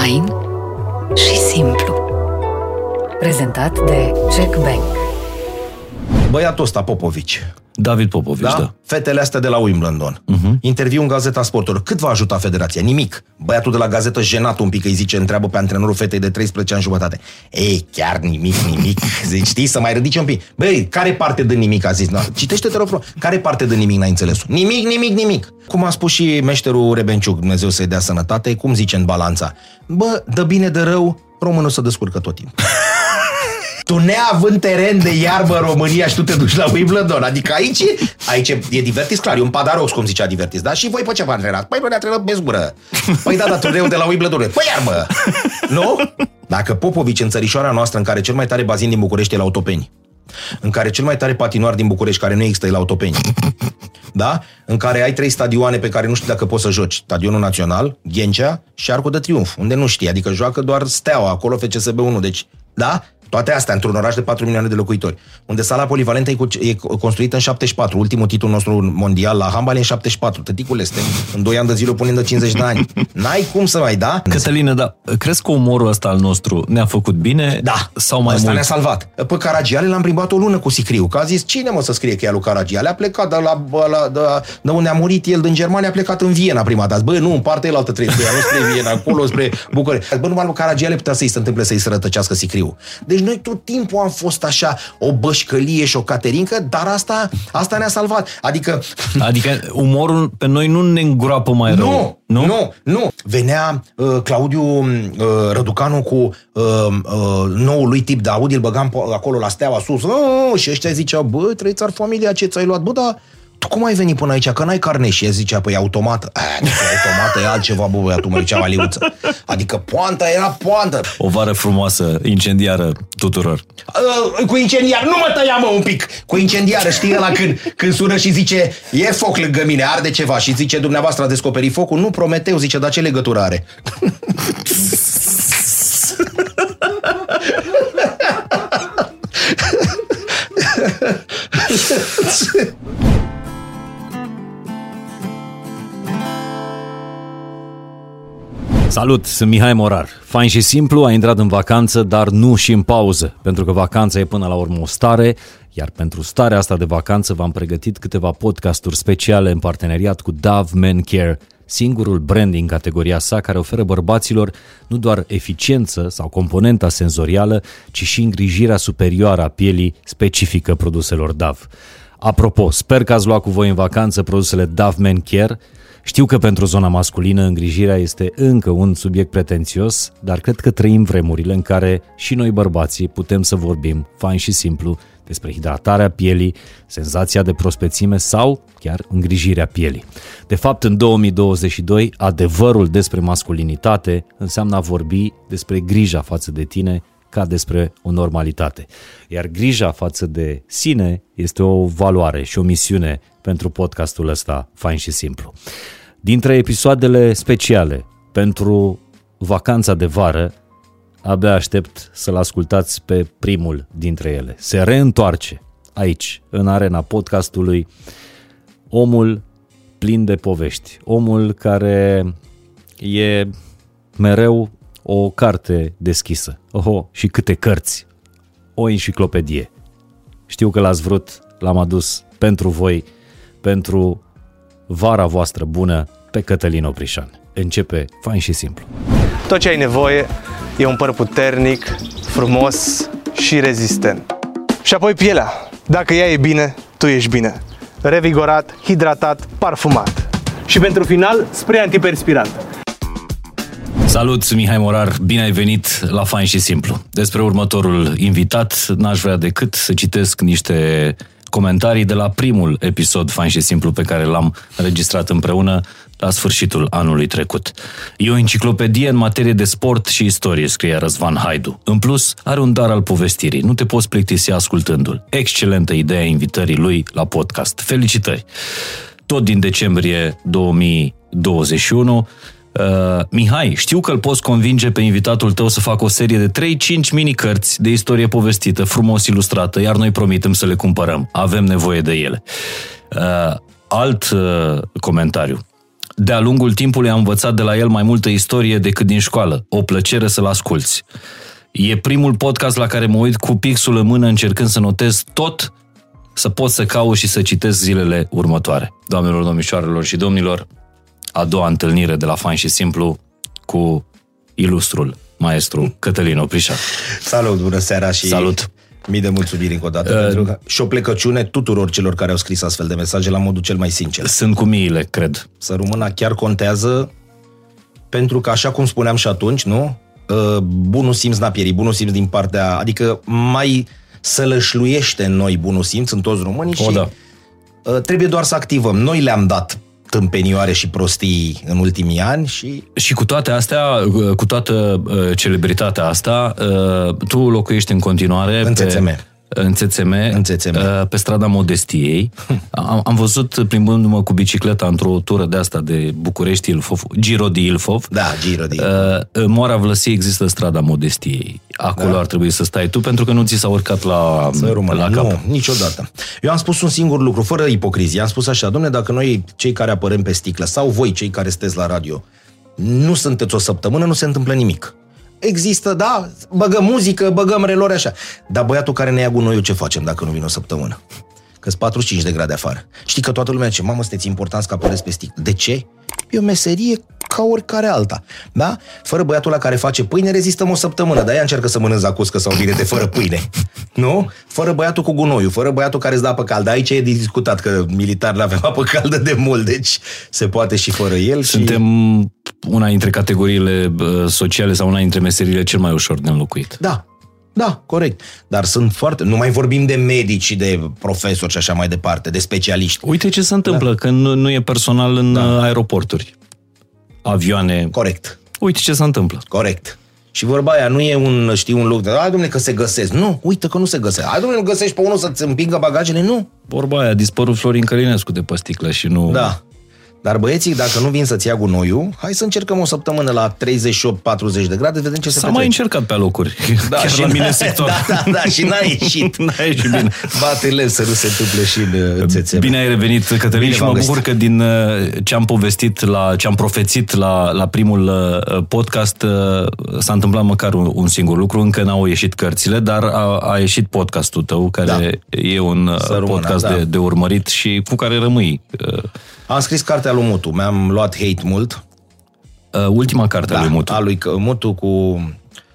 Fain și simplu. Prezentat de Check Bank. Băiatul ăsta, Popovici. David Popovici, da? da. Fetele astea de la Wimbledon. Uh-huh. Interviu în Gazeta Sportului. Cât va ajuta federația? Nimic. Băiatul de la gazetă jenat un pic îi zice, întreabă pe antrenorul fetei de 13 ani jumătate. Ei, chiar nimic, nimic. Zici, știi, să mai ridice un pic. Băi, care parte de nimic a zis? No, citește, te rog frumos. Care parte de nimic n-ai înțeles? Nimic, nimic, nimic. Cum a spus și meșterul Rebenciuc, Dumnezeu să-i dea sănătate, cum zice în balanța? Bă, de bine, de rău, românul se descurcă tot timpul. tu neavând teren de iarbă în România și tu te duci la Wimbledon. Adică aici, aici e divertis, clar, e un padarox, cum zicea divertis, da? Și voi pe ce v-a antrenat? Păi, noi ne-a antrenat bezgură. Păi da, dar turneul de la Wimbledon. Păi iarbă! Nu? Dacă Popovici în țărișoara noastră, în care cel mai tare bazin din București e la Autopeni, în care cel mai tare patinoar din București, care nu există, e la Autopeni, da? în care ai trei stadioane pe care nu știi dacă poți să joci. Stadionul Național, Ghencea și Arcul de Triunf, unde nu știi, adică joacă doar Steaua, acolo FCSB1, deci, da? Toate astea într-un oraș de 4 milioane de locuitori, unde sala polivalentă e construită în 74, ultimul titlu nostru mondial la handbal e în 74. Tăticule, este în 2 ani de zile punem de 50 de ani. N-ai cum să mai, da? Cătăline, da, crezi că umorul ăsta al nostru ne-a făcut bine? Da, sau mai Asta mult? ne-a salvat. Pe Caragiale l-am plimbat o lună cu Sicriu, că a zis, cine mă să scrie că e lui Caragiale? A plecat de, la, la, de, de unde a murit el din Germania, a plecat în Viena prima dată. Bă, nu, în partea el altă trebuie, nu spre Viena, acolo spre București. Bă, numai lui Caragiale putea să-i se întâmple să-i sărătăcească Sicriu. Deci noi tot timpul am fost așa o bășcălie și o caterincă, dar asta, asta ne-a salvat. Adică... Adică umorul pe noi nu ne îngroapă mai rău. Nu, nu, nu. nu. Venea uh, Claudiu uh, Răducanu cu uh, uh, noul lui tip de Audi, îl băgam acolo la steaua sus uh, și ăștia ziceau, bă, trăiți ar familia, ce ți-ai luat? Bă, da, tu cum ai venit până aici? Că n-ai carne și el zicea, păi automat. Adică automată e altceva, bă, băiatul meu, zicea Maliuță. Adică poanta era poantă. O vară frumoasă, incendiară tuturor. Uh, cu incendiar, nu mă tăia mă un pic. Cu incendiară, știi ăla când, când sună și zice, e foc lângă mine, arde ceva și zice, dumneavoastră a descoperit focul? Nu, Prometeu, zice, dar ce legătură are? Salut, sunt Mihai Morar. Fain și simplu, a intrat în vacanță, dar nu și în pauză, pentru că vacanța e până la urmă o stare, iar pentru starea asta de vacanță v-am pregătit câteva podcasturi speciale în parteneriat cu Dove Men Care, singurul brand din categoria sa care oferă bărbaților nu doar eficiență sau componenta senzorială, ci și îngrijirea superioară a pielii specifică produselor Dove. Apropo, sper că ați luat cu voi în vacanță produsele Dove Men Care, știu că pentru zona masculină îngrijirea este încă un subiect pretențios, dar cred că trăim vremurile în care și noi bărbații putem să vorbim, fain și simplu, despre hidratarea pielii, senzația de prospețime sau chiar îngrijirea pielii. De fapt, în 2022, adevărul despre masculinitate înseamnă a vorbi despre grija față de tine ca despre o normalitate. Iar grija față de sine este o valoare și o misiune pentru podcastul ăsta, fain și simplu. Dintre episoadele speciale pentru vacanța de vară, abia aștept să-l ascultați pe primul dintre ele. Se reîntoarce aici, în arena podcastului, omul plin de povești, omul care e mereu o carte deschisă. Oho, și câte cărți! O enciclopedie. Știu că l-ați vrut, l-am adus pentru voi, pentru vara voastră bună pe Cătălin Oprișan. Începe fain și simplu. Tot ce ai nevoie e un păr puternic, frumos și rezistent. Și apoi pielea. Dacă ea e bine, tu ești bine. Revigorat, hidratat, parfumat. Și pentru final, spray antiperspirant. Salut, sunt Mihai Morar, bine ai venit la Fain și Simplu. Despre următorul invitat, n-aș vrea decât să citesc niște comentarii de la primul episod Fain și Simplu pe care l-am înregistrat împreună la sfârșitul anului trecut. E o enciclopedie în materie de sport și istorie, scrie Răzvan Haidu. În plus, are un dar al povestirii, nu te poți plictisi ascultându-l. Excelentă ideea invitării lui la podcast. Felicitări! Tot din decembrie 2021, Uh, Mihai, știu că îl poți convinge pe invitatul tău să facă o serie de 3-5 mini-cărți de istorie povestită, frumos ilustrată, iar noi promitem să le cumpărăm. Avem nevoie de ele. Uh, alt uh, comentariu. De-a lungul timpului am învățat de la el mai multă istorie decât din școală. O plăcere să-l asculți. E primul podcast la care mă uit cu pixul în mână încercând să notez tot, să pot să caut și să citesc zilele următoare. Doamnelor, domnișoarelor și domnilor, a doua întâlnire de la Fain și Simplu cu ilustrul maestru Cătălin Oprișa. Salut, bună seara și Salut! mii de mulțumiri încă o dată. Uh, pentru că, și o plecăciune tuturor celor care au scris astfel de mesaje la modul cel mai sincer. Sunt cu miile, cred. Să rămână chiar contează pentru că, așa cum spuneam și atunci, nu? Uh, bunul simț n-a pierit, bunul simț din partea... Adică mai sălășluiește în noi bunul simț în toți românii O, și da. uh, trebuie doar să activăm. Noi le-am dat tâmpenioare și prostii în ultimii ani și Și cu toate astea, cu toată uh, celebritatea asta, uh, tu locuiești în continuare În pe, țețeme. În țețeme, În Țețeme. uh, pe strada Modestiei. Am, am văzut plimbându-mă cu bicicleta într-o tură de asta de București-Ilfov, Giro de Ilfov. da, Giro de... Uh, în Moara Vlăsiei există strada Modestiei. Acolo Da. ar trebui să stai tu, pentru că nu ți s-a urcat la, Să rămână. la cap. Nu, niciodată. Eu am spus un singur lucru, fără ipocrizie. Am spus așa, domne, dacă noi, cei care apărăm pe sticlă, sau voi, cei care sunteți la radio, nu sunteți o săptămână, nu se întâmplă nimic. Există, da, băgăm muzică, băgăm relori așa. Dar băiatul care ne ia gunoiul, ce facem dacă nu vine o săptămână? că 45 de grade afară. Știi că toată lumea zice, mamă, sunteți importanți că apăreți pe sticlă. De ce? E o meserie ca oricare alta. Da? Fără băiatul la care face pâine, rezistăm o săptămână, dar ea încearcă să mănânci zacuscă sau vinete fără pâine. Nu? Fără băiatul cu gunoiul, fără băiatul care îți dă apă caldă. Aici e discutat că militarele avem apă caldă de mult, deci se poate și fără el. Suntem una dintre categoriile uh, sociale sau una dintre meseriile cel mai ușor de înlocuit. Și... Da, da, corect. Dar sunt foarte... Nu mai vorbim de medici și de profesori și așa mai departe, de specialiști. Uite ce se întâmplă da. când nu, nu e personal în da. aeroporturi. Avioane. Corect. Uite ce se întâmplă. Corect. Și vorba aia nu e un, știi, un lucru de, ai domnule că se găsesc. Nu, uite că nu se găsesc. Ai domnule, găsești pe unul să-ți împingă bagajele? Nu. Vorba aia, a dispărut Florin Călinescu de păsticlă și nu... Da. Dar băieții, dacă nu vin să-ți ia gunoiul, hai să încercăm o săptămână la 38-40 de grade, vedem ce se S-a mai încercat pe alocuri. Da, Chiar și la mine n-a- sector. Da, da, da, și n-a ieșit. N-a ieșit bine. Bate să nu se întâmple și în uh, țețele. Bine ai revenit, Cătălin, Bine și mă v-am bucur că din uh, ce am povestit, la, ce am profețit la, la primul uh, podcast, uh, s-a întâmplat măcar un, un singur lucru. Încă n-au ieșit cărțile, dar a, a ieșit podcastul tău, care e un uh, Să rămână, podcast da. de, de urmărit și cu care rămâi. Uh, Am scris cartea lui Mutu, mi-am luat hate mult. uh, ultima carte a lui Mutu. A lui Că- Mutu cu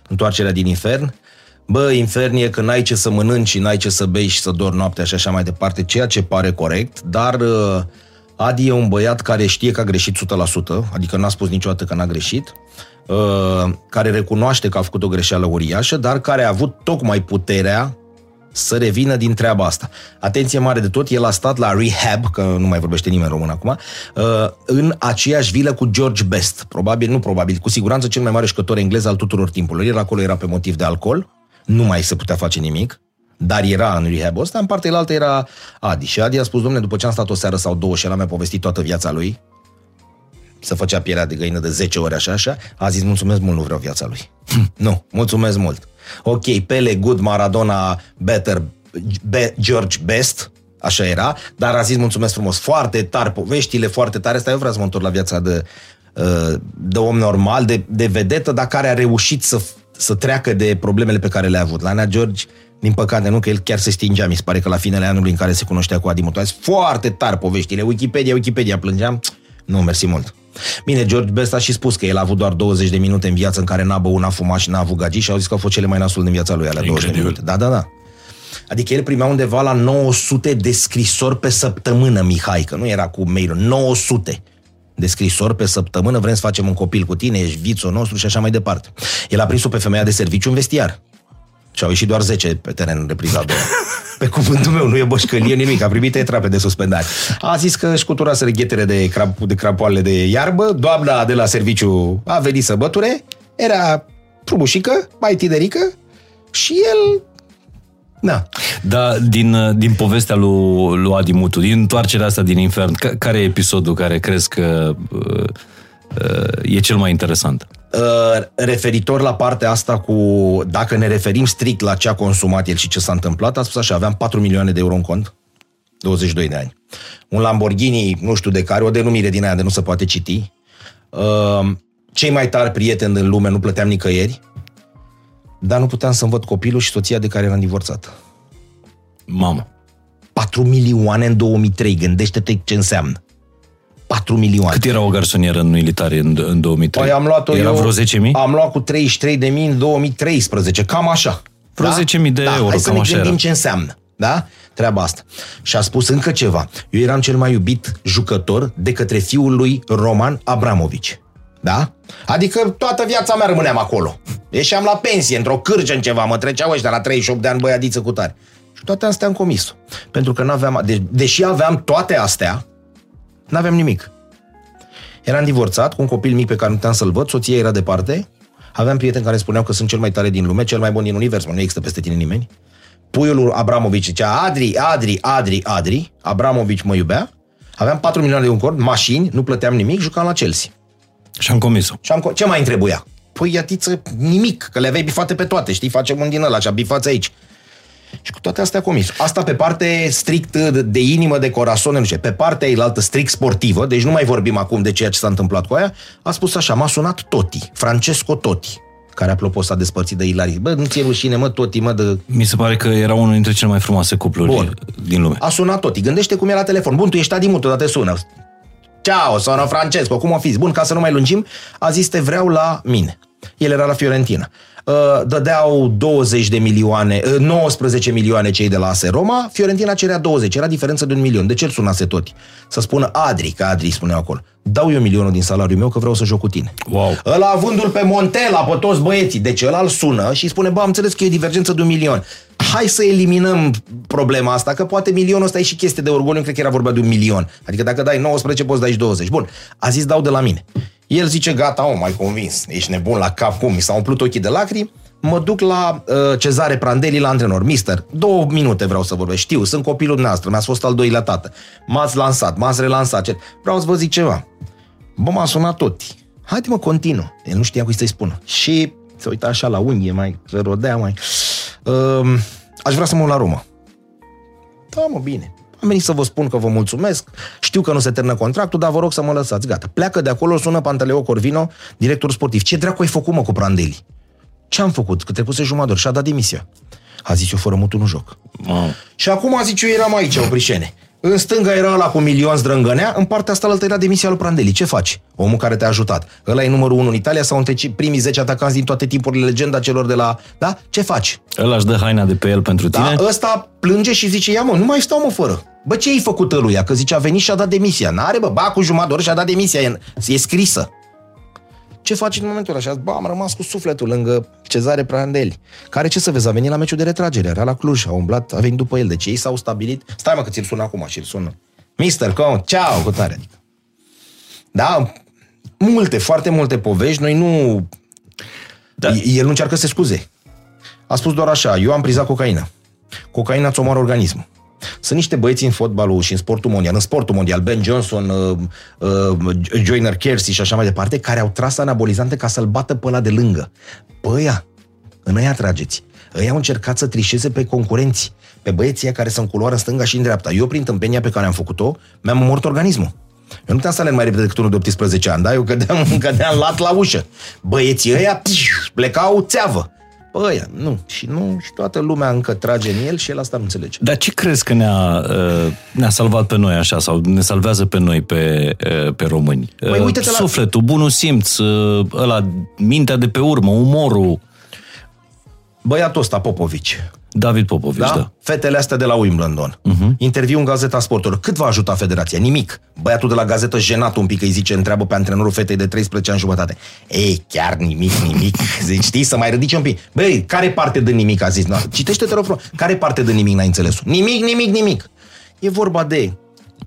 întoarcerea din infern. Bă, infern e că n-ai ce să mănânci și n-ai ce să bei și să dormi noaptea și așa mai departe, ceea ce pare corect, dar uh, Adi e un băiat care știe că a greșit 100%, adică n-a spus niciodată că n-a greșit, uh, care recunoaște că a făcut o greșeală uriașă, dar care a avut tocmai puterea să revină din treaba asta. Atenție mare de tot, el a stat la rehab, că nu mai vorbește nimeni român acum, uh, în aceeași vilă cu George Best. Probabil, nu probabil, cu siguranță cel mai mare jucător englez al tuturor timpurilor. El acolo era pe motiv de alcool, nu mai se putea face nimic, dar era în rehab ăsta, în partea altă era Adi. Și Adi a spus, domnule, după ce am stat o seară sau două și el mi-a povestit toată viața lui, să făcea pielea de găină de 10 ori așa, așa, a zis, mulțumesc mult, nu vreau viața lui. nu, mulțumesc mult. Ok, Pele, good, Maradona, better, be, George best, așa era, dar a zis mulțumesc frumos, foarte tare, poveștile foarte tare, asta eu vreau să mă întorc la viața de, uh, de om normal, de, de vedetă, dar care a reușit să, să treacă de problemele pe care le-a avut. La Nea George, din păcate, nu, că el chiar se stingea, mi se pare că la finele anului în care se cunoștea cu Adi Mutoase, foarte tare poveștile, Wikipedia, Wikipedia, plângeam, nu, mersi mult. Bine, George Best a și spus că el a avut doar 20 de minute în viață în care n-a băut, n-a fumat și n-a avut gagi și au zis că au fost cele mai nasul din viața lui alea 20 de Incredibil. minute. Da, da, da. Adică el primea undeva la 900 de scrisori pe săptămână, Mihai, că nu era cu mail 900 de scrisori pe săptămână, vrem să facem un copil cu tine, ești vițul nostru și așa mai departe. El a prins-o pe femeia de serviciu în vestiar. Și au ieșit doar 10 pe teren în repriza a doua. Pe cuvântul meu, nu e bășcălie nimic, a primit etrape de suspendare. A zis că își cuturase ghetele de, crap, de crapoale de iarbă, doamna de la serviciu a venit să băture, era frumușică, mai tinerică și el... Na, Da, din, uh, din povestea lui, lui Adi Mutu, din întoarcerea asta din infern, ca, care e episodul care crezi că uh, uh, e cel mai interesant? Uh, referitor la partea asta cu, dacă ne referim strict la ce a consumat el și ce s-a întâmplat, a spus așa, aveam 4 milioane de euro în cont, 22 de ani. Un Lamborghini, nu știu de care, o denumire din aia de nu se poate citi. Uh, cei mai tari prieteni din lume nu plăteam nicăieri, dar nu puteam să-mi văd copilul și soția de care eram divorțat. Mamă. 4 milioane în 2003, gândește-te ce înseamnă. 4 milioane. Cât era o garsonieră în militare în, în 2003? Păi am luat-o era eu, vreo 10.000? Am luat cu 33 de mii în 2013, cam așa. Vreo 10.000 de da, euro, hai să cam ne așa gândim era. ce înseamnă. Da? Treaba asta. Și a spus încă ceva. Eu eram cel mai iubit jucător de către fiul lui Roman Abramovici. Da? Adică toată viața mea rămâneam acolo. Ieșeam la pensie, într-o cârgă în ceva, mă treceau ăștia la 38 de ani băiadiță cu tare. Și toate astea am comis Pentru că n-aveam, de, deși aveam toate astea, n-aveam nimic. Eram divorțat cu un copil mic pe care nu puteam să-l văd, soția era departe, aveam prieteni care spuneau că sunt cel mai tare din lume, cel mai bun din univers, mă, nu există peste tine nimeni. Puiul lui Abramovici zicea Adri, Adri, Adri, Adri, Abramovici mă iubea, aveam 4 milioane de un cord, mașini, nu plăteam nimic, jucam la Chelsea. Și am comis-o. Și am, co- ce mai îmi trebuia? Păi, iatiță, nimic, că le aveai bifate pe toate, știi, facem un din ăla, așa, bifați aici. Și cu toate astea comis. Asta pe parte strict de, de inimă, de corazon, nu știu, pe partea eilaltă strict sportivă, deci nu mai vorbim acum de ceea ce s-a întâmplat cu aia, a spus așa, m-a sunat Toti, Francesco Toti, care apropo s-a despărțit de Ilari. Bă, nu ți-e rușine, mă, Toti, mă, de... Mi se pare că era unul dintre cele mai frumoase cupluri Bun. din lume. A sunat Toti, gândește cum e la telefon. Bun, tu ești adimut, odată te sună. Ciao, sono Francesco, cum o fiți? Bun, ca să nu mai lungim, a zis te vreau la mine. El era la Fiorentina. Uh, Dădeau 20 de milioane, uh, 19 milioane cei de la AS Roma, Fiorentina cerea 20, era diferență de un milion. De ce îl sunase Toti? Să spună Adri, că Adri spunea acolo. Dau eu milionul din salariul meu că vreau să joc cu tine. Wow. Ăla avându-l pe Montela, pe toți băieții. Deci ăla îl sună și spune, bă, am înțeles că e divergență de un milion. Hai să eliminăm problema asta, că poate milionul ăsta e și chestie de orgoliu, cred că era vorba de un milion. Adică dacă dai 19, poți dai și 20. Bun, a zis dau de la mine. El zice, gata, om, mai convins, ești nebun la cap, cum? Mi s-au umplut ochii de lacrimi, mă duc la uh, Cezare Prandelli, la antrenor. Mister, două minute vreau să vorbesc. Știu, sunt copilul dumneavoastră, mi-ați fost al doilea tată. M-ați lansat, m-ați relansat. Ce- Vreau să vă zic ceva. Bă, m-a sunat tot. Haide mă, continuă. El nu știa cui să-i spună. Și se uita așa la unghie, mai se rodea, mai... Um, aș vrea să mă uit la Roma. Da, mă, bine. Am venit să vă spun că vă mulțumesc. Știu că nu se termină contractul, dar vă rog să mă lăsați. Gata. Pleacă de acolo, sună Pantaleo Corvino, director sportiv. Ce dracu ai făcut, mă, cu Prandelli? Ce am făcut? Că trecuse jumătate de oră și a dat demisia. A zis eu, fără mutul nu joc. Mamă. Și acum, zic eu, eram aici, Oprișene. În stânga era ăla cu milion zdrângănea, în partea asta altă era demisia lui Prandelli. Ce faci? Omul care te-a ajutat. Ăla e numărul unu în Italia sau între ci- primii 10 atacanți din toate timpurile, legenda celor de la... Da? Ce faci? Ăla își dă haina de pe el pentru Da? tine? Ăsta plânge și zice, ia mă, nu mai stau mă fără. Bă, ce ai făcut ăluia? Că zice, a venit și a dat demisia. N-are, bă, ba, cu jumătate de oră și a dat demisia. E, e scrisă. Ce faci în momentul ăla? Și a zis, bă, am rămas cu sufletul lângă Cezare Prandelli, care, ce să vezi, a venit la meciul de retragere, era la Cluj, a umblat, a venit după el. Deci ei s-au stabilit. Stai mă că ți-l sun acum și îl sună. Mister, cum? Ceau, cu tare. Adică. Da, multe, foarte multe povești. Noi nu... Da. El nu încearcă să se scuze. A spus doar așa, eu am prizat cocaină. Cocaina îți omoară organismul. Sunt niște băieți în fotbalul și în sportul mondial, în sportul mondial, Ben Johnson, uh, uh, Joyner Kersey și așa mai departe, care au tras anabolizante ca să-l bată pe ăla de lângă. Pe ăia, în ăia trageți. Ăia au încercat să trișeze pe concurenți, pe băieții ăia care sunt culoare în stânga și în dreapta. Eu, prin tâmpenia pe care am făcut-o, mi-am omorât organismul. Eu nu puteam să alerg mai repede decât unul de 18 ani, da? Eu cădeam, cădeam lat la ușă. Băieții ăia pșșș, plecau țeavă. Pe ăia, nu. Și nu, și toată lumea încă trage în el și el asta nu înțelege. Dar ce crezi că ne-a, uh, ne-a salvat pe noi așa sau ne salvează pe noi pe, uh, pe români? Păi, Uh, uite-te la- Sufletul, bunul simț, uh, ăla, mintea de pe urmă, umorul. Băiatul ăsta, Popovici, David Popovici, da? da? da. Fetele astea de la Wimbledon. Uh-huh. Interviu în Gazeta Sportelor. Cât va ajuta federația? Nimic. Băiatul de la gazetă jenat un pic, îi zice, întreabă pe antrenorul fetei de 13 ani jumătate. Ei, chiar nimic, nimic. Zici, știi, să mai ridice un pic. Băi, care parte de nimic a zis? No, citește-te, rog, frumos. Care parte de nimic n-ai înțeles Nimic, nimic, nimic. E vorba de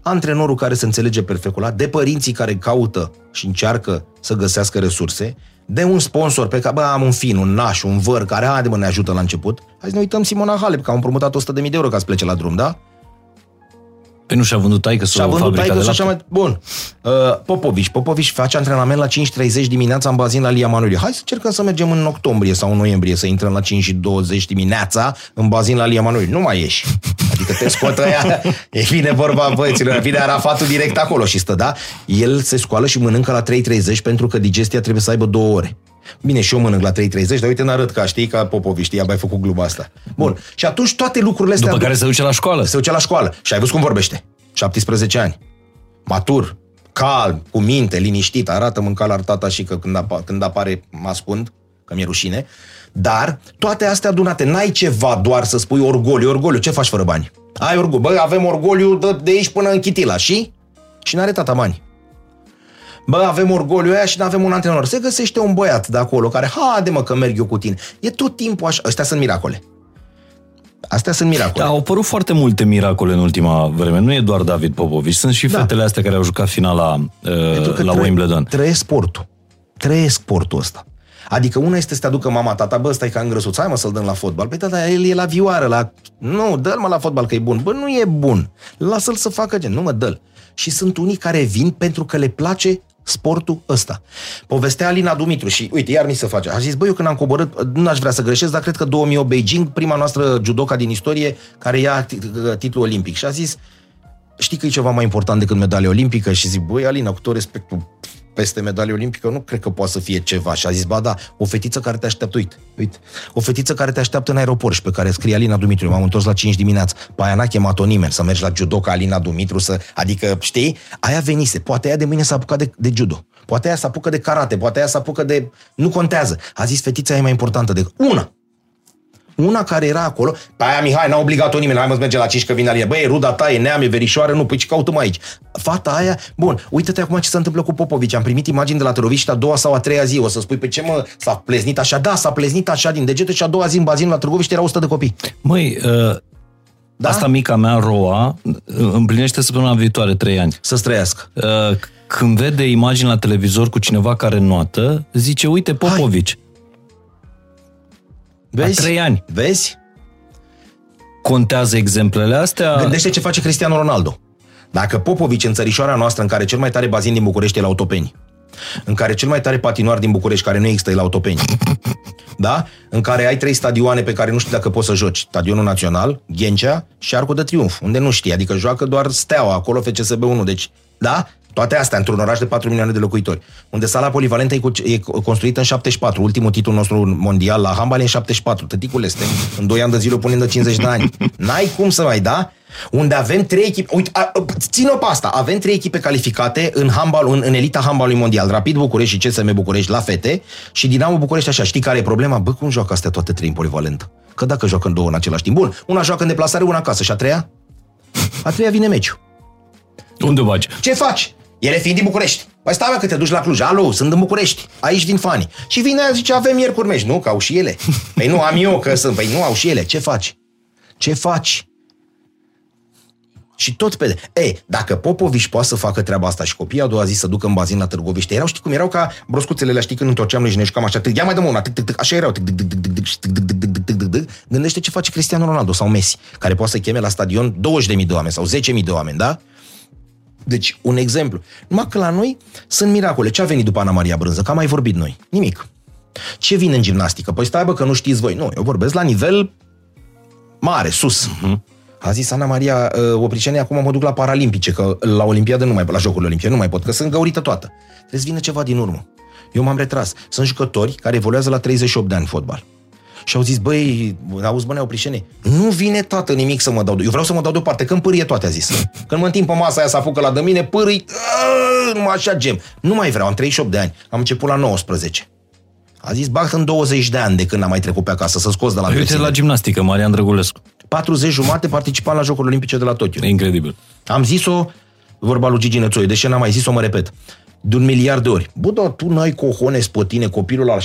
antrenorul care se înțelege perfect cu ăla, de părinții care caută și încearcă să găsească resurse, de un sponsor pe care, bă, am un fin, un naș, un văr, care, haide mă, ne ajută la început. Hai să ne uităm Simona Halep, că au împrumutat 100.000 de euro ca să plece la drum, da? Păi nu și-a vândut taică Și a sau vândut fabrica taică de și așa lapte? mai... Bun. Uh, Popovici. Popovici face antrenament la 5.30 dimineața în bazin la Lia Manuelie. Hai să încercăm să mergem în octombrie sau în noiembrie, să intrăm la 5 și 20 dimineața în bazin la Lia Manuelie. Nu mai ieși. Adică te scoată ea, e vine vorba băieților, vine Arafatul direct acolo și stă, da? El se scoală și mănâncă la 3.30 pentru că digestia trebuie să aibă două ore. Bine, și eu mănânc la 3.30, dar uite, n-arăt ca, știi, ca Popoviș, știi, mai făcut gluma asta. Bun. Și atunci toate lucrurile astea... După care se duce la școală. Se duce la școală. Și ai văzut cum vorbește. 17 ani. Matur, calm, cu minte, liniștit, arată mânca la tata și că când, apa, când apare mă ascund, că mi-e rușine. Dar toate astea adunate, n-ai ceva doar să spui orgoliu, orgoliu, ce faci fără bani? Ai orgoliu, bă, avem orgoliu de, de aici până în Chitila, și? Și n-are tata bani. Bă, avem orgoliu aia și nu avem un antrenor. Se găsește un băiat de acolo care, haide mă că merg eu cu tine. E tot timpul așa. Astea sunt miracole. Astea sunt miracole. Da, au apărut foarte multe miracole în ultima vreme. Nu e doar David Popovici, sunt și da. fetele astea care au jucat finala uh, la tre- Wimbledon. Trăiesc sportul. Trăiesc sportul ăsta. Adică una este să te aducă mama, tata, bă, stai ca îngrăsuț, hai mă să-l dăm la fotbal. Păi tata, el e la vioară, la... Nu, dă-l mă la fotbal că e bun. Bă, nu e bun. Lasă-l să facă gen. Nu mă, dă Și sunt unii care vin pentru că le place sportul ăsta. Povestea Alina Dumitru și, uite, iar mi se face. A zis, băi, eu când am coborât, nu aș vrea să greșesc, dar cred că 2008 Beijing, prima noastră judoca din istorie care ia titlul olimpic. Și a zis, știi că e ceva mai important decât medalia olimpică? Și zic, băi, Alina, cu tot respectul, peste medalie olimpică nu cred că poate să fie ceva. Și a zis, ba da, o fetiță care te așteaptă, uite, uite, o fetiță care te așteaptă în aeroport și pe care scrie Alina Dumitru, m-am întors la 5 dimineața, pe aia n-a chemat-o nimeni să mergi la judo ca Alina Dumitru, să, adică, știi, aia venise, poate aia de mâine s-a apucat de, de judo, poate aia s-a apucă de karate, poate aia s-a apucă de, nu contează. A zis, fetița e mai importantă decât una. Una care era acolo, pe aia Mihai, n-a obligat-o nimeni, hai mă merge la 5 că vine Alina. Băi, ruda ta, e neam, e verișoară, nu, păi ce caută mai aici? Fata aia, bun, uite-te acum ce se întâmplă cu Popovici. Am primit imagini de la Târgoviște a doua sau a treia zi. O să spui, pe ce mă, s-a pleznit așa? Da, s-a pleznit așa din degete și a doua zi în bazin la Târgoviște era 100 de copii. Măi, uh, da? asta mica mea, Roa, împlinește săptămâna viitoare, trei ani. Să străiască. Uh, când vede imagini la televizor cu cineva care noată, zice, uite, Popovici. Hai. Vezi? A trei ani. Vezi? Contează exemplele astea? Gândește ce face Cristiano Ronaldo. Dacă Popovici în țărișoara noastră, în care cel mai tare bazin din București e la Autopeni, în care cel mai tare patinoar din București, care nu există, e la Autopeni, da? în care ai trei stadioane pe care nu știi dacă poți să joci. Stadionul Național, Ghencea și Arcul de Triunf, unde nu știi, adică joacă doar Steaua, acolo FCSB 1, deci, da? Toate astea într-un oraș de 4 milioane de locuitori, unde sala polivalentă e construită în 74, ultimul titlu nostru mondial la handbal e în 74, tăticul este, în 2 ani de zile punem de 50 de ani. N-ai cum să mai, da? Unde avem trei echipe, uite, țin-o pe asta, avem trei echipe calificate în handbal, în, în elita handbalului mondial, Rapid București și CSM București la fete și Dinamo București așa. Știi care e problema? Bă, cum joacă astea toate trei în polivalentă? Că dacă joacă în două în același timp. Bun, una joacă în deplasare, una acasă și a treia? A treia vine meciul. Unde faci? Ce faci? Ele fiind din București. Păi stai că te duci la Cluj. Alo, sunt în București. Aici vin fani. Și vine aia zice, avem miercuri meci. Nu, că au și ele. Păi nu, am eu că sunt. Păi nu, au și ele. Ce faci? Ce faci? Și tot pe... Ei, dacă Popovici poate să facă treaba asta și copiii a doua zi să ducă în bazin la Târgoviște, erau, știi cum, erau ca broscuțele alea, știi, când întorceam noi și cam așa, ia mai dăm una, așa erau, gândește ce face Cristiano Ronaldo sau Messi, care poate să cheme la stadion 20.000 de oameni sau 10.000 de oameni, da? Deci, un exemplu. Numai că la noi sunt miracole. Ce a venit după Ana Maria Brânză? Că am mai vorbit noi. Nimic. Ce vine în gimnastică? Păi stai bă că nu știți voi. Nu, eu vorbesc la nivel mare, sus. Uh-huh. A zis Ana Maria uh, Opricene, acum mă duc la Paralimpice, că la Olimpiadă nu mai pot, la Jocurile Olimpice nu mai pot, că sunt găurită toată. Trebuie să vină ceva din urmă. Eu m-am retras. Sunt jucători care evoluează la 38 de ani fotbal. Și au zis, băi, auzi, bă, Neoprișene, nu vine tată nimic să mă dau. Eu vreau să mă dau deoparte, când pârie toate, a zis. Când mă întind pe masa aia să apucă la de mine, pârâi, numai așa gem. Nu mai vreau, am 38 de ani, am început la 19. A zis, bag în 20 de ani de când am mai trecut pe acasă, să scos de la Uite la gimnastică, Marian Drăgulescu. 40 jumate participam la Jocurile Olimpice de la Tokyo. Incredibil. Am zis-o, vorba lui Gigi Nețoi, deși n-am mai zis-o, mă repet de un miliard de ori. Bă, dar tu n-ai cohones pe tine, copilul al 16-17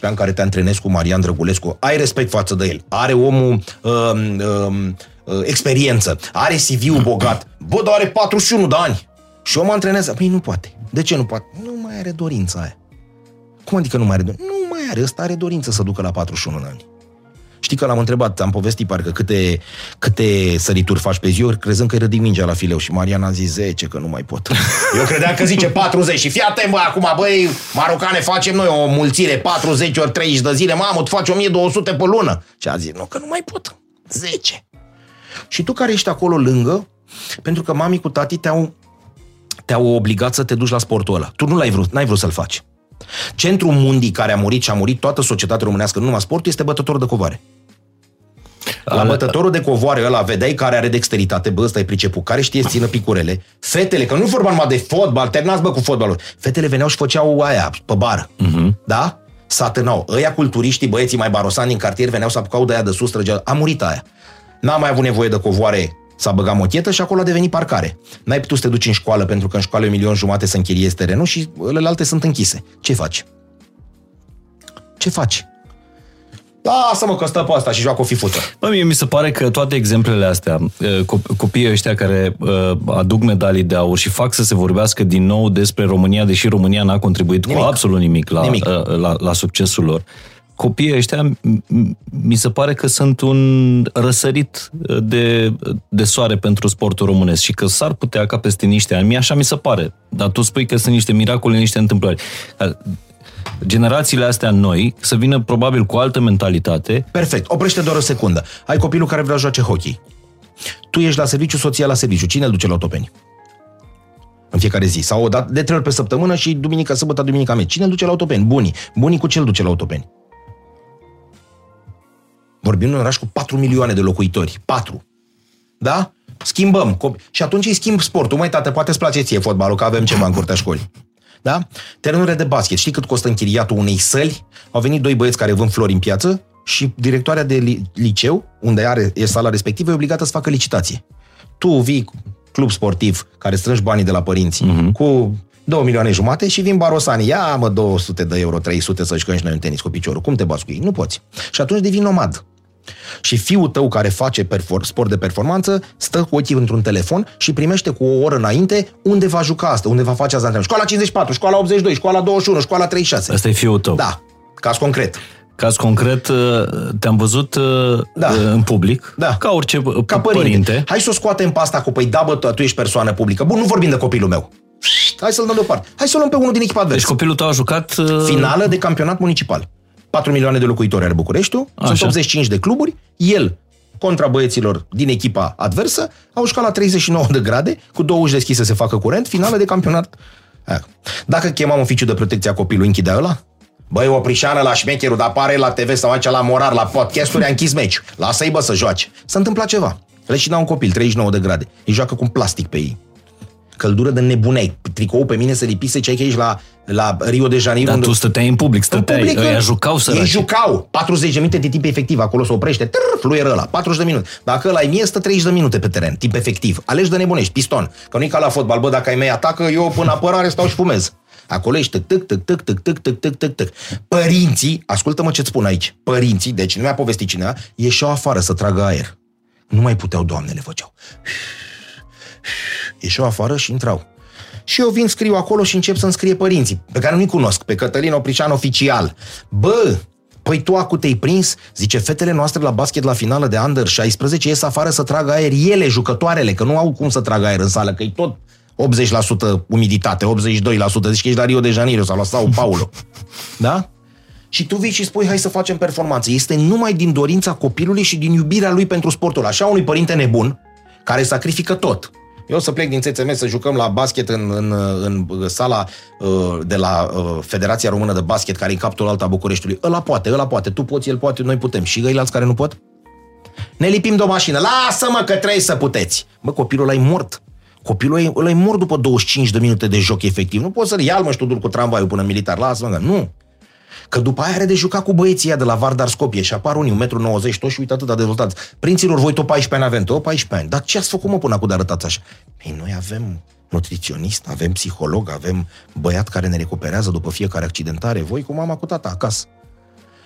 ani care te antrenezi cu Marian Drăgulescu, ai respect față de el, are omul um, um, uh, experiență, are CV-ul bogat, bă, dar are 41 de ani și om antrenează. Păi nu poate. De ce nu poate? Nu mai are dorința aia. Cum adică nu mai are dorință? Nu mai are, ăsta are dorință să ducă la 41 de ani. Știi că l-am întrebat, am povestit parcă câte, câte sărituri faci pe zi, eu crezând că îi ridic mingea la fileu și Mariana a zis 10, că nu mai pot. Eu credeam că zice 40 și fii atent, bă, acum, băi, marocane, facem noi o mulțire, 40 ori 30 de zile, mamă, tu faci 1200 pe lună. Și a zis, nu, că nu mai pot. 10. Și tu care ești acolo lângă, pentru că mami cu tati te-au, te-au obligat să te duci la sportul ăla. Tu nu l-ai vrut, n-ai vrut să-l faci. Centrul Mundii care a murit și a murit toată societatea românească, nu numai sportul, este bătător de covoare. La bătătorul de covoare ăla vedeai care are dexteritate, bă, ăsta e priceput, care știe să țină picurele. Fetele, că nu vorba numai de fotbal, terminați bă cu fotbalul. Fetele veneau și făceau aia pe bar. Uh-huh. Da? Satânau. Ăia culturiștii, băieții mai barosani din cartier veneau să apucau de aia de sus, trăgeau. A murit aia. N-a mai avut nevoie de covoare S-a băgat mochetă și acolo a devenit parcare. N-ai putut să te duci în școală pentru că în școală e un milion jumate să închiriezi terenul și alte sunt închise. Ce faci? Ce faci? Lasă-mă că stă pe asta și joacă o fifuță. Bă, mie mi se pare că toate exemplele astea, copiii ăștia care aduc medalii de aur și fac să se vorbească din nou despre România, deși România n-a contribuit nimic. cu absolut nimic la, nimic. La, la, la succesul lor copiii ăștia mi se pare că sunt un răsărit de, de soare pentru sportul românesc și că s-ar putea ca peste niște ani, mie așa mi se pare, dar tu spui că sunt niște miracole, niște întâmplări generațiile astea noi să vină probabil cu altă mentalitate. Perfect. Oprește doar o secundă. Ai copilul care vrea să joace hockey. Tu ești la serviciu, soția la serviciu. Cine îl duce la autopeni? În fiecare zi. Sau o dată de trei ori pe săptămână și duminica, săpătă, duminica mea. Cine îl duce la autopeni? Bunii. Bunii cu ce îl duce la autopeni? Vorbim un oraș cu 4 milioane de locuitori. 4. Da? Schimbăm. Și atunci îi schimb sportul. Mai tată, poate îți place ție fotbalul, că avem ceva în curtea școlii. Da? Terenurile de basket. Știi cât costă închiriatul unei săli? Au venit doi băieți care vând flori în piață și directoarea de liceu, unde are e sala respectivă, e obligată să facă licitație. Tu vii club sportiv care strângi banii de la părinți uh-huh. cu 2 milioane jumate și vin barosani, ia mă 200 de euro, 300 să jucăm și noi un tenis cu piciorul. Cum te bați cu ei? Nu poți. Și atunci devii nomad. Și fiul tău care face perfor- sport de performanță stă cu ochii într-un telefon și primește cu o oră înainte unde va juca asta, unde va face asta antrenament. Școala 54, școala 82, școala 21, școala 36. Asta e fiul tău. Da, caz concret. Caz concret, uh, te-am văzut uh, da. Uh, în public, da. ca orice ca părinte. părinte. Hai să o scoatem pe asta cu, păi da, bă, tu ești persoană publică. Bun, nu vorbim de copilul meu. Hai să-l dăm deoparte. Hai să o luăm pe unul din echipa adversă. Deci copilul tău a jucat... Finală de campionat municipal. 4 milioane de locuitori are Bucureștiul, Așa. sunt 85 de cluburi, el contra băieților din echipa adversă, au jucat la 39 de grade, cu două uși deschise să se facă curent, finală de campionat. Dacă chemam oficiul de protecție a copilului, închidea ăla? Băi, o prișană la șmecherul, dar apare la TV sau aici la morar, la podcasturi, a închis meci. Lasă-i, bă, să joace. S-a întâmplat ceva. Le și un copil, 39 de grade. Îi joacă cu un plastic pe ei căldură de nebuneai. Tricou pe mine se lipise ce aici la, la Rio de Janeiro. Dar unde... tu stăteai în public, stăteai, în public, ăia jucau să Ei jucau 40 de minute de timp efectiv, acolo se oprește, trrr, fluieră ăla, 40 de minute. Dacă ăla e mie, stă 30 de minute pe teren, timp efectiv. Alegi de nebunești, piston. Că nu-i ca la fotbal, bă, dacă ai mei atacă, eu până apărare stau și fumez. Acolo ești tâc, tâc, tâc, tâc, tâc, tâc, tâc, tâc, tâc. Părinții, ascultă-mă ce-ți spun aici, părinții, deci nu mi-a povestit cineva, ieșeau afară să tragă aer. Nu mai puteau, doamnele, făceau ieșeau afară și intrau. Și eu vin, scriu acolo și încep să-mi scrie părinții, pe care nu-i cunosc, pe Cătălin Oprișan oficial. Bă, Păi tu acu te-ai prins? Zice, fetele noastre la basket la finală de Under 16 ies afară să tragă aer ele, jucătoarele, că nu au cum să tragă aer în sală, că e tot 80% umiditate, 82%, zici că ești la Rio de Janeiro sau la Sao Paulo. Da? Și tu vii și spui, hai să facem performanță. Este numai din dorința copilului și din iubirea lui pentru sportul. Așa unui părinte nebun, care sacrifică tot. Eu să plec din țțm să jucăm la basket în, în, în sala uh, de la uh, Federația Română de Basket, care e în capul alta Bucureștiului. Ăla poate, ăla poate, tu poți, el poate, noi putem. Și ceilalți care nu pot? Ne lipim de o mașină. Lasă-mă că trebuie să puteți. Bă, copilul ăla e mort. Copilul ăla e mort după 25 de minute de joc efectiv. Nu poți să-l ia mă și tu cu tramvaiul până militar. Lasă-mă, nu. Că după aia are de jucat cu băieții de la Vardar Scopie și apar unii 1,90 m toți și uite atât de dezvoltați. Prinților, voi tot 14 ani avem, tot 14 ani. Dar ce ați făcut mă până acum de arătați așa? Păi noi avem nutriționist, avem psiholog, avem băiat care ne recuperează după fiecare accidentare, voi cu mama cu tata acasă.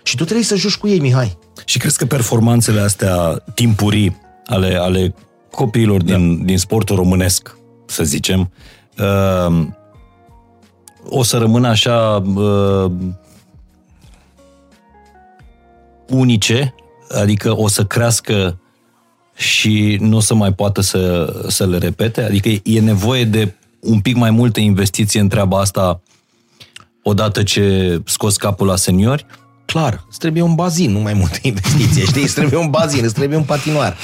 Și tu trebuie să joci cu ei, Mihai. Și crezi că performanțele astea timpurii ale, ale copiilor din, da. din sportul românesc, să zicem, uh, o să rămână așa uh, unice, adică o să crească și nu o să mai poată să, să le repete? Adică e nevoie de un pic mai multă investiție în treaba asta odată ce scos capul la seniori? Clar, îți trebuie un bazin, nu mai multă investiție, știi? Îți trebuie un bazin, îți trebuie un patinoar.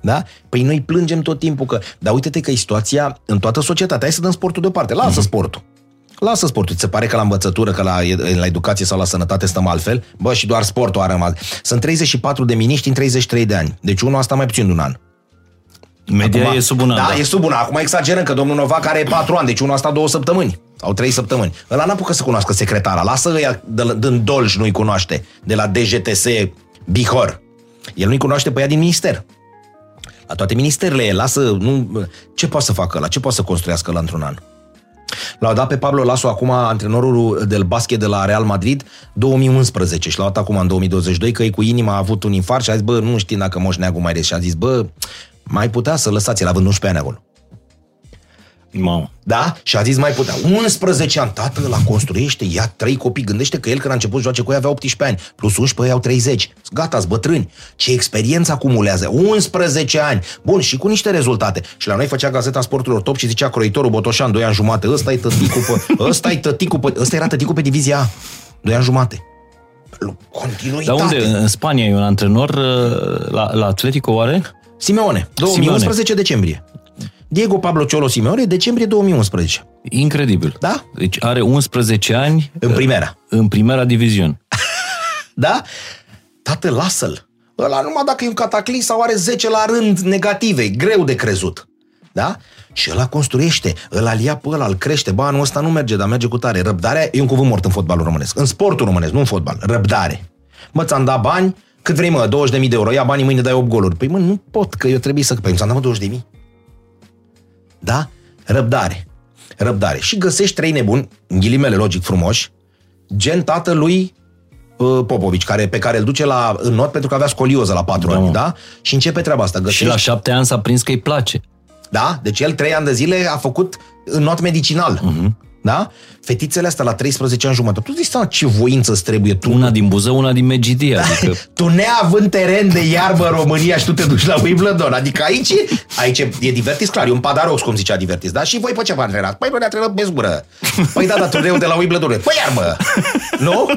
Da? Păi noi plângem tot timpul că... Dar uite-te că e situația în toată societatea. Hai să dăm sportul deoparte. Lasă sportul. Lasă sportul. Ți se pare că la învățătură, că la, la educație sau la sănătate stăm altfel? Bă, și doar sportul a rămas. Sunt 34 de miniștri în 33 de ani. Deci unul asta mai puțin de un an. Media Acum- e sub un an. Da, da. e sub un an. Acum exagerăm că domnul Novac are 4 ani, deci unul asta două săptămâni. Sau trei săptămâni. Ăla n-apucă să cunoască secretara. Lasă ăia de- din Dolj nu-i cunoaște. De la DGTS Bihor. El nu-i cunoaște pe ea din minister. La toate ministerele e. Lasă, nu, ce poate să facă la Ce poate să construiască la într-un an? L-au dat pe Pablo Laso acum antrenorul del basket de la Real Madrid 2011 și l-au dat acum în 2022 că e cu inima a avut un infarct și a zis, bă, nu știm dacă Moș Neagu mai rest. Și a zis, bă, mai putea să lăsați el având 11 ani acolo. Mamă. Da? Și a zis mai putea. 11 ani, tată, la construiește, ia trei copii. Gândește că el când a început să joace cu ei avea 18 ani, plus 11 ei au 30. Gata, sunt bătrâni. Ce experiență acumulează. 11 ani. Bun, și cu niște rezultate. Și la noi făcea Gazeta Sporturilor Top și zicea croitorul Botoșan, 2 ani jumate. Ăsta e tăticul pe, ăsta e tăticul pe, ăsta era tăticul pe divizia A. 2 ani jumate. Continuitate. Dar unde? În Spania e un antrenor uh, la, la Atletico, oare? Simeone, 2011 decembrie. Diego Pablo Ciolo Simeone, decembrie 2011. Incredibil. Da? Deci are 11 ani În primera. în primera diviziune. Da? Tată, lasă-l. Ăla numai dacă e un cataclism sau are 10 la rând negative, e greu de crezut. Da? Și ăla construiește, ăla îl ia pe ăla, îl crește. Bă, anul ăsta nu merge, dar merge cu tare. Răbdarea e un cuvânt mort în fotbalul românesc. În sportul românesc, nu în fotbal. Răbdare. Mă, ți-am dat bani, cât vrei, mă, 20.000 de euro. Ia banii, mâine dai 8 goluri. Păi, mă, nu pot, că eu trebuie să... Păi, ți-am dat, mă, 20.000. Da? Răbdare. Răbdare. Și găsești trei nebuni, în ghilimele logic frumoși, gen tatălui uh, Popovici, care, pe care îl duce la în not pentru că avea scolioză la patru Da, ani, mă. da? Și începe treaba asta. Și Găsești, la șapte ani s-a prins că îi place. da? Deci el trei ani de zile a făcut în not medicinal. Mhm. Da? Fetițele astea la 13 ani jumătate. Tu zici seama ce voință îți trebuie tu. Una din Buzău, una din Megidia. Adică Tu neavând teren de iarbă în România și tu te duci la Wimbledon. Adică aici, aici e divertis, clar, e un padarox, cum zicea divertis, da? Și voi pe ce v-a antrenat? Păi noi ne-a antrenat pe zbură. Păi da, dar turneul de la Wimbledon. Păi iarbă! Nu?